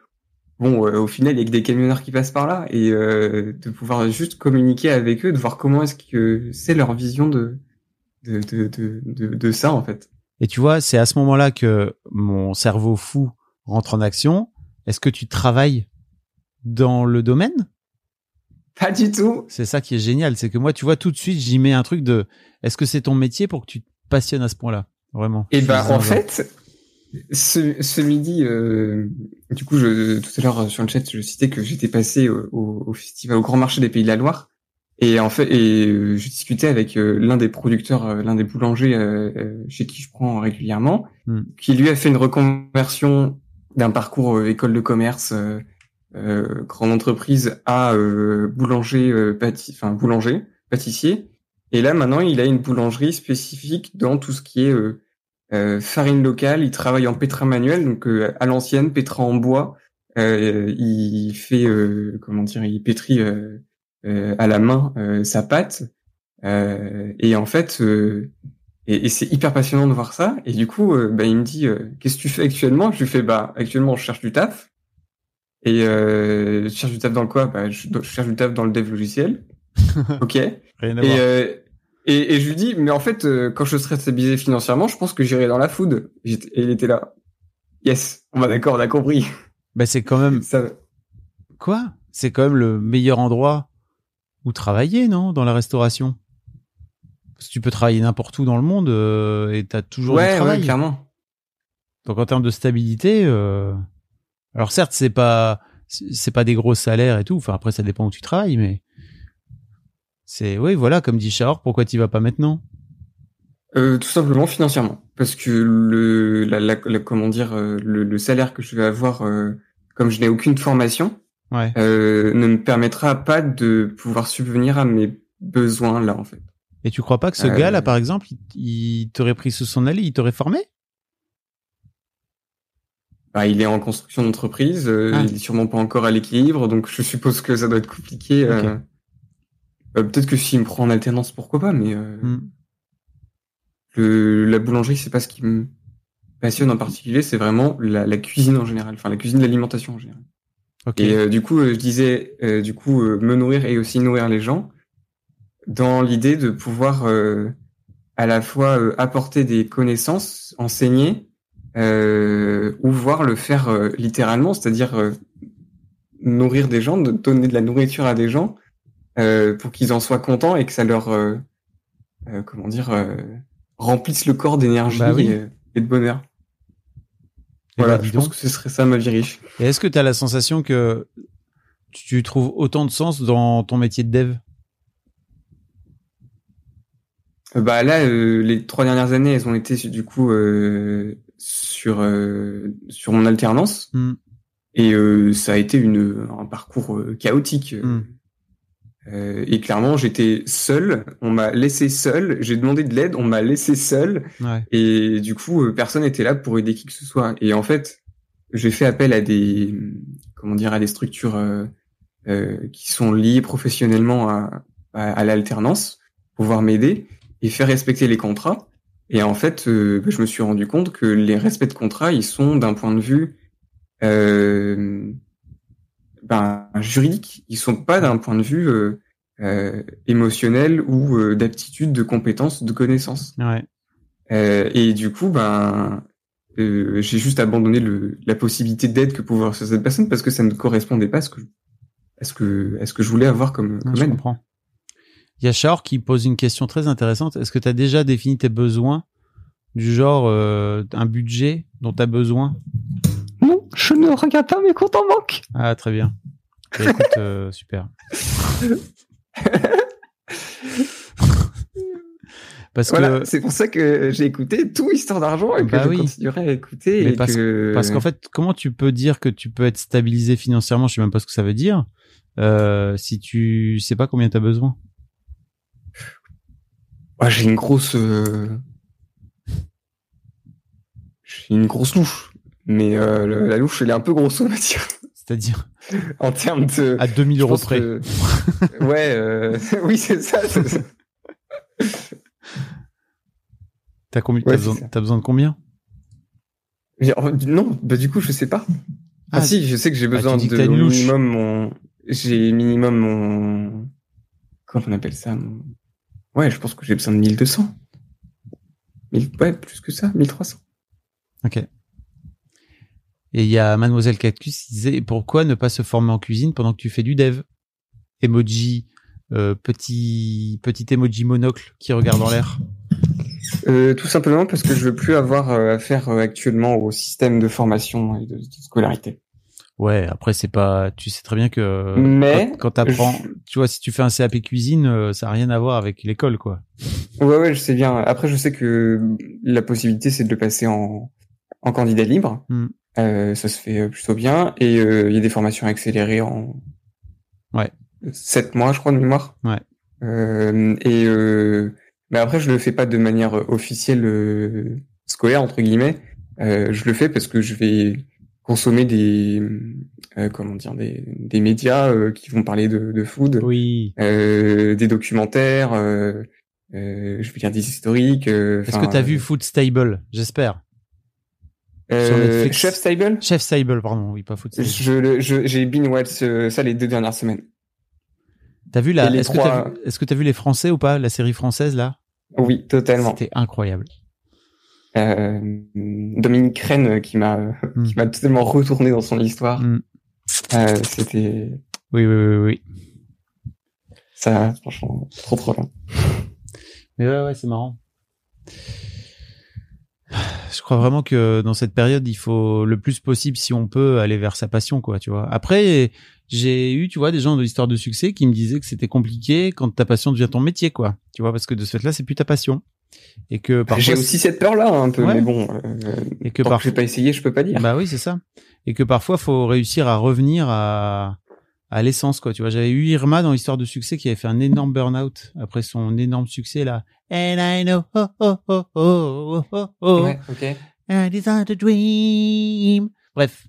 bon, euh, au final, il y a que des camionneurs qui passent par là. Et de pouvoir juste communiquer avec eux, de voir comment est-ce que c'est leur vision de, de, de, de, de ça, en fait. Et tu vois, c'est à ce moment-là que mon cerveau fou rentre en action. Est-ce que tu travailles dans le domaine? Pas du tout. C'est ça qui est génial, c'est que moi, tu vois, tout de suite, j'y mets un truc de. Est-ce que c'est ton métier pour que tu te passionnes à ce point-là, vraiment? Et Je ben en fait, ce, ce midi, euh, du coup, je, tout à l'heure euh, sur le chat, je citais que j'étais passé au, au, au festival, au Grand Marché des Pays de la Loire, et en fait, et euh, je discutais avec euh, l'un des producteurs, l'un des boulangers chez qui je prends régulièrement, Hmm. qui lui a fait une reconversion d'un parcours euh, école de commerce, grande entreprise, à euh, boulanger, euh, boulanger, pâtissier. Et là, maintenant, il a une boulangerie spécifique dans tout ce qui est euh, euh, farine locale. Il travaille en pétrin manuel, donc euh, à l'ancienne, pétrin en bois. Euh, il fait, euh, comment dire, il pétrit euh, euh, à la main euh, sa pâte. Euh, et en fait, euh, et, et c'est hyper passionnant de voir ça. Et du coup, euh, bah, il me dit, euh, qu'est-ce que tu fais actuellement? Je lui fais, bah, actuellement, je cherche du taf. Et euh, je cherche du taf dans le quoi? Bah, je, je cherche du taf dans le dev logiciel. ok. Et, euh, et, et je lui dis, mais en fait, euh, quand je serai stabilisé financièrement, je pense que j'irai dans la food. Et il était là. Yes, on va d'accord, on a compris. Bah, c'est quand même. Ça, Quoi? C'est quand même le meilleur endroit où travailler, non? Dans la restauration Parce que tu peux travailler n'importe où dans le monde euh, et t'as toujours du ouais, travail. ouais, clairement. Donc en termes de stabilité, euh... alors certes c'est pas c'est pas des gros salaires et tout. Enfin après ça dépend où tu travailles, mais c'est oui voilà comme dit Shahor, pourquoi tu vas pas maintenant? Euh, tout simplement financièrement, parce que le, la, la- la- comment dire, euh, le, le salaire que je vais avoir, euh, comme je n'ai aucune formation, Ouais. euh, ne me permettra pas de pouvoir subvenir à mes besoins là en fait. Et tu crois pas que ce Euh, gars là par exemple, il, il t'aurait pris sous son aile, il t'aurait formé? Bah, il est en construction d'entreprise, euh, Ah. il est sûrement pas encore à l'équilibre, donc je suppose que ça doit être compliqué. euh. Euh, Peut-être que s'il me prend en alternance, pourquoi pas, mais euh, Hmm. le, la boulangerie, c'est pas ce qui me passionne en particulier, c'est vraiment la, la cuisine en général, enfin la cuisine de l'alimentation en général. Ok. Et euh, du coup, je disais, euh, du coup, me nourrir et aussi nourrir les gens, dans l'idée de pouvoir euh, à la fois euh, apporter des connaissances, enseigner, euh, ou voir le faire euh, littéralement, c'est-à-dire euh, nourrir des gens, de donner de la nourriture à des gens euh, pour qu'ils en soient contents et que ça leur, euh, euh, comment dire, euh, remplissent le corps d'énergie Bah oui. et, et de bonheur. Eh Voilà, ben, dis je pense que ce serait ça ma vie riche. Et est-ce que tu as la sensation que tu trouves autant de sens dans ton métier de dev? Bah là, euh, les trois dernières années, elles ont été du coup euh, sur euh, sur mon alternance Hmm. et euh, ça a été une un parcours euh, chaotique. Hmm. Euh, et clairement, j'étais seul. On m'a laissé seul. J'ai demandé de l'aide. On m'a laissé seul. Ouais. Et du coup, euh, personne n'était là pour aider qui que ce soit. Et en fait, j'ai fait appel à des, comment dire, à des structures euh, euh, qui sont liées professionnellement à, à, à l'alternance, pour pouvoir m'aider et faire respecter les contrats. Et en fait, euh, je me suis rendu compte que les respects de contrat, ils sont d'un point de vue euh, ben, juridique. Ils sont pas d'un point de vue euh, euh, émotionnel ou euh, d'aptitude, de compétences, de connaissances. Ouais. Euh, et du coup, ben, euh, j'ai juste abandonné le, la possibilité d'aide que pouvait avoir cette personne parce que ça ne correspondait pas à ce que, à ce que, à ce que je voulais avoir comme, Ouais, comme je aide. comprends. Il y a qui pose une question très intéressante. Est-ce que tu as déjà défini tes besoins du genre euh, un budget dont tu as besoin? Non, je ne regarde pas mes comptes en banque. Ah, très bien. Bah, écoute, euh, super. Parce Voilà, que c'est pour ça que j'ai écouté tout Histoire d'argent et que Bah je oui. continuerai à écouter. Mais et parce- que... Parce qu'en fait, comment tu peux dire que tu peux être stabilisé financièrement, je sais même pas ce que ça veut dire, euh, si tu sais pas combien tu as besoin. Ouais, j'ai une grosse, euh, j'ai une grosse louche. Mais euh, le- la louche, elle est un peu grosse, on va dire, C'est-à-dire en termes de. à 2000 je euros pense près. que- Ouais, euh, oui, c'est ça. c'est ça. T'as combien Ouais, t'as c'est besoin, ça. t'as besoin de combien? J'ai- oh, Non, bah du coup, je sais pas. Ah, Ah, si, je sais que j'ai bah, besoin tu dis que de t'as une au louche. minimum mon. J'ai minimum mon. Comment on appelle ça mon- Ouais, je pense que j'ai besoin de 1200. 1000 Ouais, plus que ça, 1300. Ok. Et il y a Mademoiselle Cactus qui disait pourquoi ne pas se former en cuisine pendant que tu fais du dev? Emoji, euh, petit petit emoji monocle qui regarde en l'air. Euh, tout simplement parce que je veux plus avoir euh, affaire euh, actuellement au système de formation et de, de scolarité. Ouais, après c'est pas, tu sais très bien que Mais quand, quand t'apprends, je- tu vois, si tu fais un CAP cuisine, euh, ça a rien à voir avec l'école, quoi. Ouais, ouais, je sais bien. Après, je sais que la possibilité, c'est de le passer en, en candidat libre. Hmm. Euh, ça se fait euh, plutôt bien. Et euh, il y a des formations accélérées en Ouais. sept mois, je crois, de mémoire. Ouais. Euh, et euh, mais après, je le fais pas de manière officielle scolaire entre guillemets. Euh, je le fais parce que je vais consommer des euh, comment dire des, des médias euh, qui vont parler de, de food Oui. euh, des documentaires, je veux dire des historiques. Est-ce que t'as vu Food Stable? J'espère. Chef Stable? Chef Stable, pardon, oui, pas Food Stable. Je je- j'ai binge ça les deux dernières semaines. T'as vu la Est-ce que t'as vu, est-ce que t'as vu les Français ou pas La série française là? Oui, totalement. C'était incroyable. Euh, Dominique Rennes euh, qui m'a Mm. qui m'a totalement retourné dans son histoire. Mm. Euh, C'était Oui, oui, oui, oui. ça, franchement, trop trop bien. Mais ouais, ouais, c'est marrant. Je crois vraiment que dans cette période, il faut le plus possible, si on peut, aller vers sa passion, quoi, tu vois. Après, j'ai eu, tu vois, des gens de l'histoire de succès qui me disaient que c'était compliqué quand ta passion devient ton métier, quoi. Tu vois, parce que de ce fait-là, c'est plus ta passion. Et que parfois, J'ai aussi cette peur là un peu, Ouais. mais bon, euh, et que parfois, j'ai pas essayé, je peux pas dire. Bah oui, c'est ça. Et que parfois, faut réussir à revenir à, à l'essence, quoi. Tu vois, j'avais eu Irma dans l'histoire de succès qui avait fait un énorme burn-out après son énorme succès, là. And I know, oh, oh, oh, oh, oh, oh, Ouais, ok. and it's not a dream. Bref.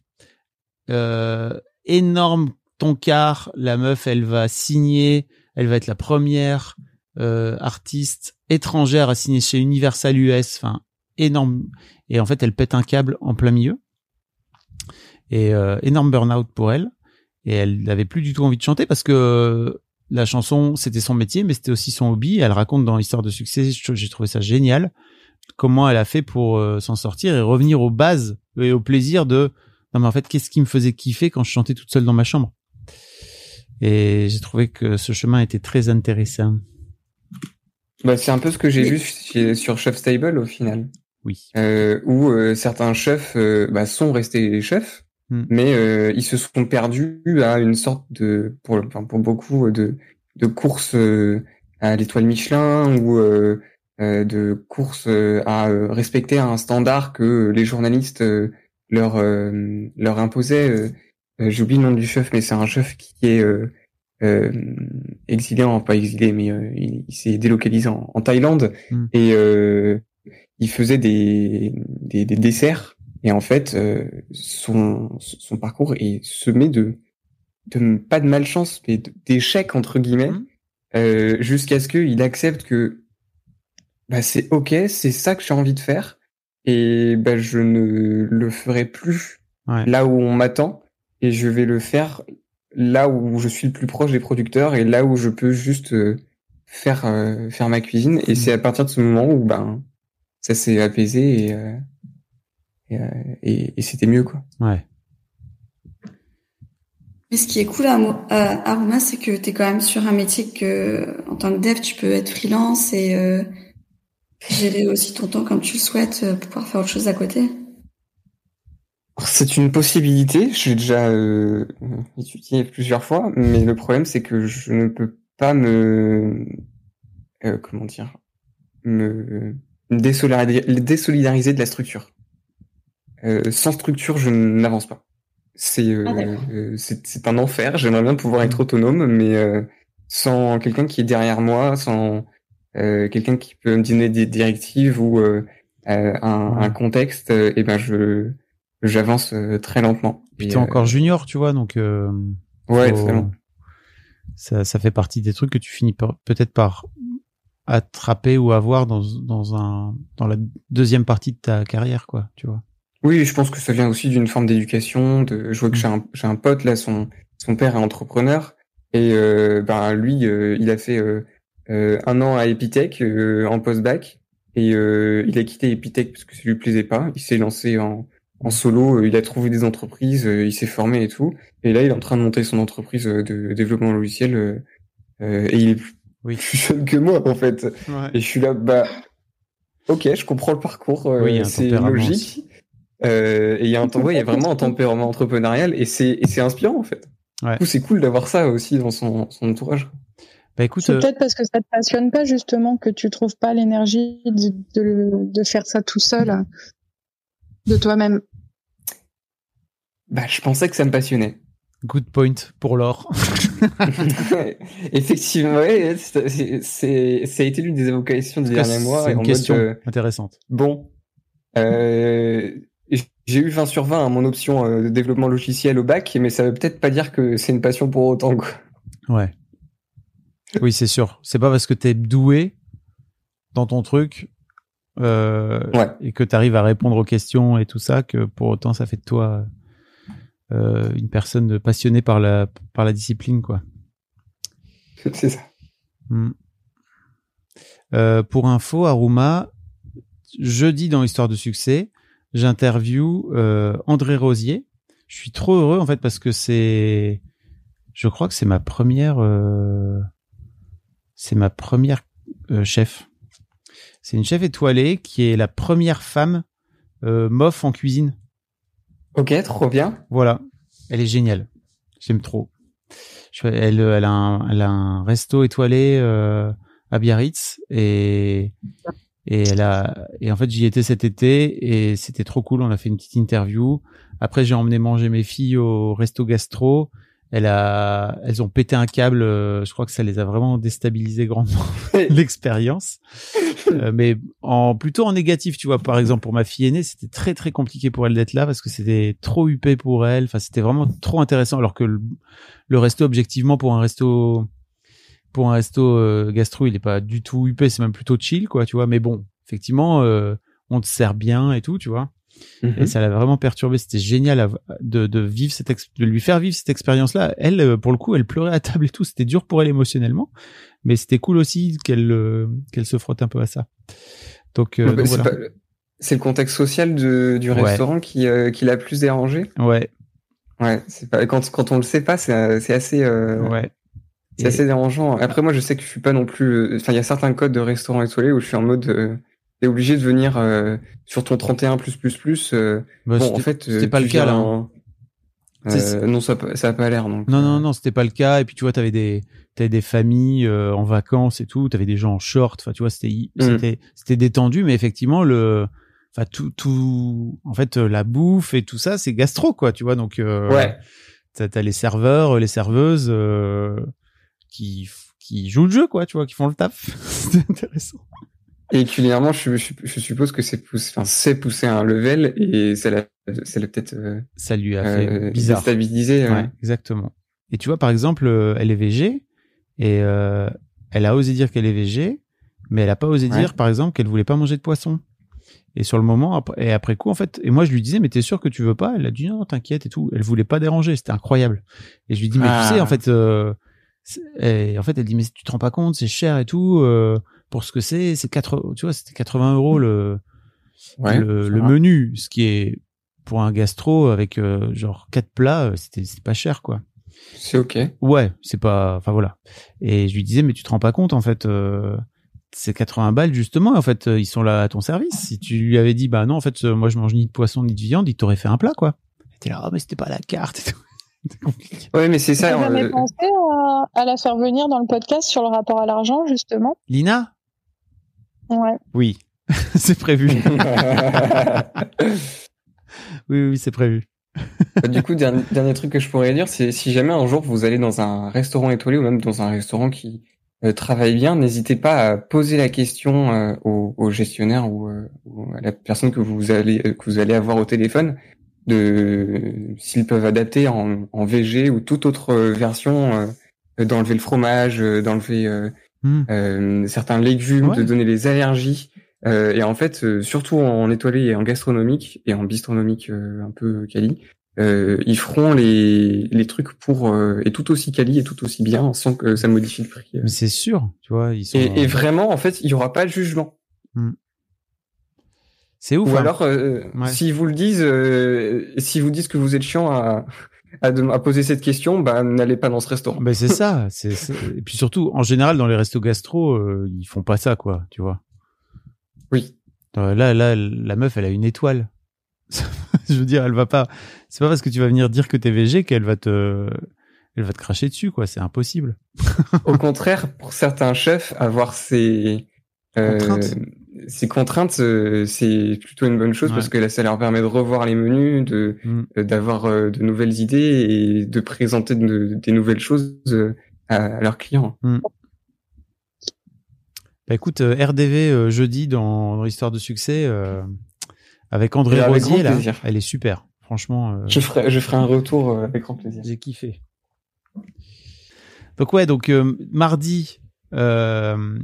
Euh, énorme toncard. La meuf, elle va signer. Elle va être la première euh, artiste étrangère à signer chez Universal US. Enfin, énorme. Et en fait, elle pète un câble en plein milieu. Et euh, énorme burn-out pour elle. Et elle n'avait plus du tout envie de chanter parce que la chanson, c'était son métier, mais c'était aussi son hobby. Elle raconte dans l'histoire de succès, j'ai trouvé ça génial, comment elle a fait pour euh, s'en sortir et revenir aux bases et au plaisir de non mais en fait qu'est-ce qui me faisait kiffer quand je chantais toute seule dans ma chambre? Et j'ai trouvé que ce chemin était très intéressant. Bah, c'est un peu ce que j'ai vu sur Chef Stable au final, Oui. euh, où euh, certains chefs euh, bah, sont restés chefs, Hmm. mais euh, ils se sont perdus à une sorte de, pour, enfin, pour beaucoup, de, de courses euh, à l'étoile Michelin ou euh, euh, de courses euh, à euh, respecter un standard que les journalistes euh, leur euh, leur imposaient. euh. Euh, J'oublie le nom du chef, mais c'est un chef qui est euh, exilé, en, pas exilé, mais euh, il, il s'est délocalisé en, en Thaïlande Hmm. et euh, il faisait des, des, des desserts. Et en fait, euh, son, son parcours est semé de, de pas de malchance, mais d'échecs entre guillemets, Mhm. euh, jusqu'à ce qu'il accepte que bah, c'est ok, c'est ça que j'ai envie de faire, et bah, je ne le ferai plus Ouais. là où on m'attend, et je vais le faire là où je suis le plus proche des producteurs et là où je peux juste euh, faire euh, faire ma cuisine. Et Mhm. c'est à partir de ce moment où ben ça s'est apaisé et euh, et, et, et c'était mieux quoi. Ouais. Mais ce qui est cool à, à Aroma, c'est que tu es quand même sur un métier que, en tant que dev, tu peux être freelance et euh, gérer aussi ton temps comme tu le souhaites pour pouvoir faire autre chose à côté. C'est une possibilité, j'ai déjà euh, étudié plusieurs fois, mais le problème c'est que je ne peux pas me euh, comment dire me désolidariser, de la structure. Euh, sans structure, je n'avance pas. C'est euh, Ah, euh, c'est un enfer. J'aimerais bien pouvoir être autonome, mais euh, sans quelqu'un qui est derrière moi, sans euh, quelqu'un qui peut me donner des directives ou un, un contexte, euh, et ben je j'avance euh, très lentement. Puis t'es euh, encore junior, tu vois, donc euh, ouais, faut- vraiment. ça, ça fait partie des trucs que tu finis par- peut-être par attraper ou avoir dans, dans un dans la deuxième partie de ta carrière, quoi, tu vois. Oui, je pense que ça vient aussi d'une forme d'éducation. De, je vois que j'ai un, j'ai un pote là, son son père est entrepreneur et euh, ben lui, euh, il a fait euh, euh, un an à Epitech euh, en post-bac et euh, il a quitté Epitech parce que ça lui plaisait pas. Il s'est lancé en en solo, euh, il a trouvé des entreprises, euh, il s'est formé et tout. Et là, il est en train de monter son entreprise euh, de développement logiciel et il est plus, Oui. plus jeune que moi en fait. Et je suis là, bah, ok, je comprends le parcours, Oui, c'est logique. Euh, et il y a un, tem- ouais, il y a vraiment un tempérament entrepreneurial et c'est, et c'est inspirant en fait. Ouais. Du coup, c'est cool d'avoir ça aussi dans son, son entourage. Bah écoute, C'est euh, peut-être parce que ça te passionne pas justement que tu trouves pas l'énergie de, de, de faire ça tout seul de toi-même. Bah, je pensais que ça me passionnait. good point pour l'or. Effectivement, ouais, c'est, ça a été l'une des évocations des derniers mois. C'est en une mode, question euh, intéressante. Bon, euh, j'ai eu 20 sur 20 à mon option euh, de développement logiciel au bac, mais ça veut peut-être pas dire que c'est une passion pour autant. Quoi. Ouais. Oui, c'est sûr. C'est pas parce que t'es doué dans ton truc Ouais. et que t'arrives à répondre aux questions et tout ça que pour autant ça fait de toi une personne passionnée par la par la discipline, quoi. C'est ça. Hmm. Euh, pour info, Aruma, jeudi dans Histoire de succès, j'interview euh, André Rosier. Je suis trop heureux en fait parce que c'est, je crois que c'est ma première, euh, c'est ma première euh, chef. C'est une chef étoilée qui est la première femme euh, mof en cuisine. Ok, trop bien. Voilà, elle est géniale. J'aime trop. Elle, elle, a un, elle a un resto étoilé euh, à Biarritz et et elle a et en fait j'y étais cet été et c'était trop cool. On a fait une petite interview. Après j'ai emmené manger mes filles au resto gastro. Elle a, elles ont pété un câble. euh, je crois que ça les a vraiment déstabilisé grandement l'expérience. Euh, mais en plutôt en négatif, tu vois. Par exemple, pour ma fille aînée, c'était très très compliqué pour elle d'être là parce que c'était trop huppé pour elle. Enfin, c'était vraiment trop intéressant. Alors que le, le resto, objectivement, pour un resto, pour un resto euh, gastro, il est pas du tout huppé. C'est même plutôt chill, quoi, tu vois. Mais bon, effectivement, euh, on te sert bien et tout, tu vois. Mhm. Et ça l'a vraiment perturbé. C'était génial à- de, de vivre cette de lui faire vivre cette expérience-là. Elle, euh, pour le coup, elle pleurait à table et tout. C'était dur pour elle émotionnellement, mais c'était cool aussi qu'elle euh, qu'elle se frotte un peu à ça. Donc, euh, c'est, voilà. le contexte social de- du Ouais. restaurant qui, euh, qui l'a plus dérangé. Ouais, Ouais, c'est pas, quand, quand on le sait pas, c'est, c'est assez, euh, ouais. C'est assez dérangeant. Après, moi, je sais que je suis pas non plus. Enfin, il y a certains codes de restaurants étoilés où je suis en mode. T'es obligé de venir euh, sur ton 31 plus plus plus. Euh, Bah, bon, c'était- en fait, c'était euh, pas tu le cas, là, hein. Euh, non, ça, ça a pas l'air. Non, non, non, c'était pas le cas. Et puis tu vois, t'avais des, t'avais des familles euh, en vacances et tout. T'avais des gens en short. Enfin, tu vois, c'était, Mm. c'était, c'était détendu, mais effectivement, le, enfin tout, tout, en fait, la bouffe et tout ça, c'est gastro, quoi. Tu vois, donc euh, Ouais. t'as, les serveurs, les serveuses qui, qui jouent le jeu, quoi. Tu vois, qui font le taf. c'est intéressant. Et culinairement, je, je, je suppose que c'est poussé, enfin, c'est poussé à un level et ça l'a, ça l'a peut-être euh, Ça lui a fait euh, bizarre. déstabilisé. euh. Ouais, exactement. Et tu vois, par exemple, euh, elle est VG et euh, elle a osé dire qu'elle est VG, mais elle a pas osé Ouais. dire, par exemple, qu'elle voulait pas manger de poisson. Et sur le moment, et après coup, en fait, et moi je lui disais, mais t'es sûr que tu veux pas? Elle a dit non, t'inquiète et tout. Elle voulait pas déranger, c'était incroyable. Et je lui dis, mais Ah. tu sais, en fait, et en fait, elle dit, mais tu te rends pas compte, c'est cher et tout. Pour ce que c'est, c'est 80, tu vois, c'était 80 euros le, Ouais, le, menu, ce qui est pour un gastro avec euh, genre quatre plats, euh, c'était c'était pas cher quoi. C'est ok. Ouais, c'est pas, enfin voilà. Et je lui disais mais tu te rends pas compte en fait, euh, c'est 80 balles justement. En fait, ils sont là à ton service. Si tu lui avais dit bah non en fait moi je mange ni de poisson ni de viande, il t'aurait fait un plat quoi. T'es là ah mais c'était pas la carte et tout. Ouais, mais c'est ça. jamais euh, pensé à, à la faire venir dans le podcast sur le rapport à l'argent, justement Lina? Ouais. Oui, c'est prévu. oui oui c'est prévu. Bah, du coup, dernier, dernier truc que je pourrais dire, c'est si jamais un jour vous allez dans un restaurant étoilé ou même dans un restaurant qui euh, travaille bien, n'hésitez pas à poser la question euh, au, au gestionnaire ou, euh, ou à la personne que vous allez euh, que vous allez avoir au téléphone de s'ils peuvent adapter en, en VG ou toute autre version euh, d'enlever le fromage, euh, d'enlever Hmm. euh, certains légumes, Ouais. de donner les allergies. Euh, et en fait, euh, surtout en étoilé et en gastronomique et en bistronomique euh, un peu quali, euh, ils feront les, les trucs pour euh, et tout aussi quali et tout aussi bien sans que ça modifie le prix. Mais c'est sûr, tu vois ils sont. Et, et vraiment, en fait, il y aura pas de jugement. c'est ouf. Ou hein. alors, euh, Ouais. vous le disent, euh, s'ils vous disent que vous êtes chiant à, à, poser cette question, bah n'allez pas dans ce restaurant. Ben c'est ça. C'est et puis surtout, en général, dans les restos gastro, euh, ils font pas ça, quoi. Tu vois. Oui. Euh, Là, là, la meuf, elle a une étoile. Je veux dire, elle va pas. C'est pas parce que tu vas venir dire que t'es VG qu'elle va te, elle va te cracher dessus, quoi. C'est impossible. Au contraire, pour certains chefs, avoir ces euh, Contraintes. Ces contraintes, euh, c'est plutôt une bonne chose Ouais. parce que là, ça leur permet de revoir les menus, de Mm. euh, d'avoir euh, de nouvelles idées et de présenter de- des nouvelles choses à, à leurs clients. Bah écoute, RDV jeudi dans, dans l'histoire de succès euh, avec André avec Rosier là, plaisir. elle est super. Franchement, euh, Je ferai je ferai un retour avec grand plaisir. J'ai kiffé. Donc ouais, donc euh, mardi, euh,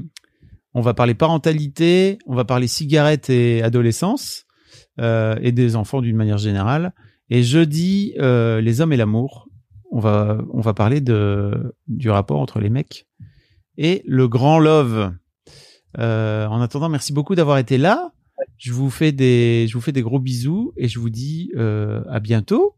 on va parler parentalité, on va parler cigarettes et adolescence euh, et des enfants d'une manière générale. Et jeudi, euh, les hommes et l'amour. On va on va parler de du rapport entre les mecs et le grand love. Euh, en attendant, merci beaucoup d'avoir été là. Je vous fais des je vous fais des gros bisous et je vous dis euh, à bientôt.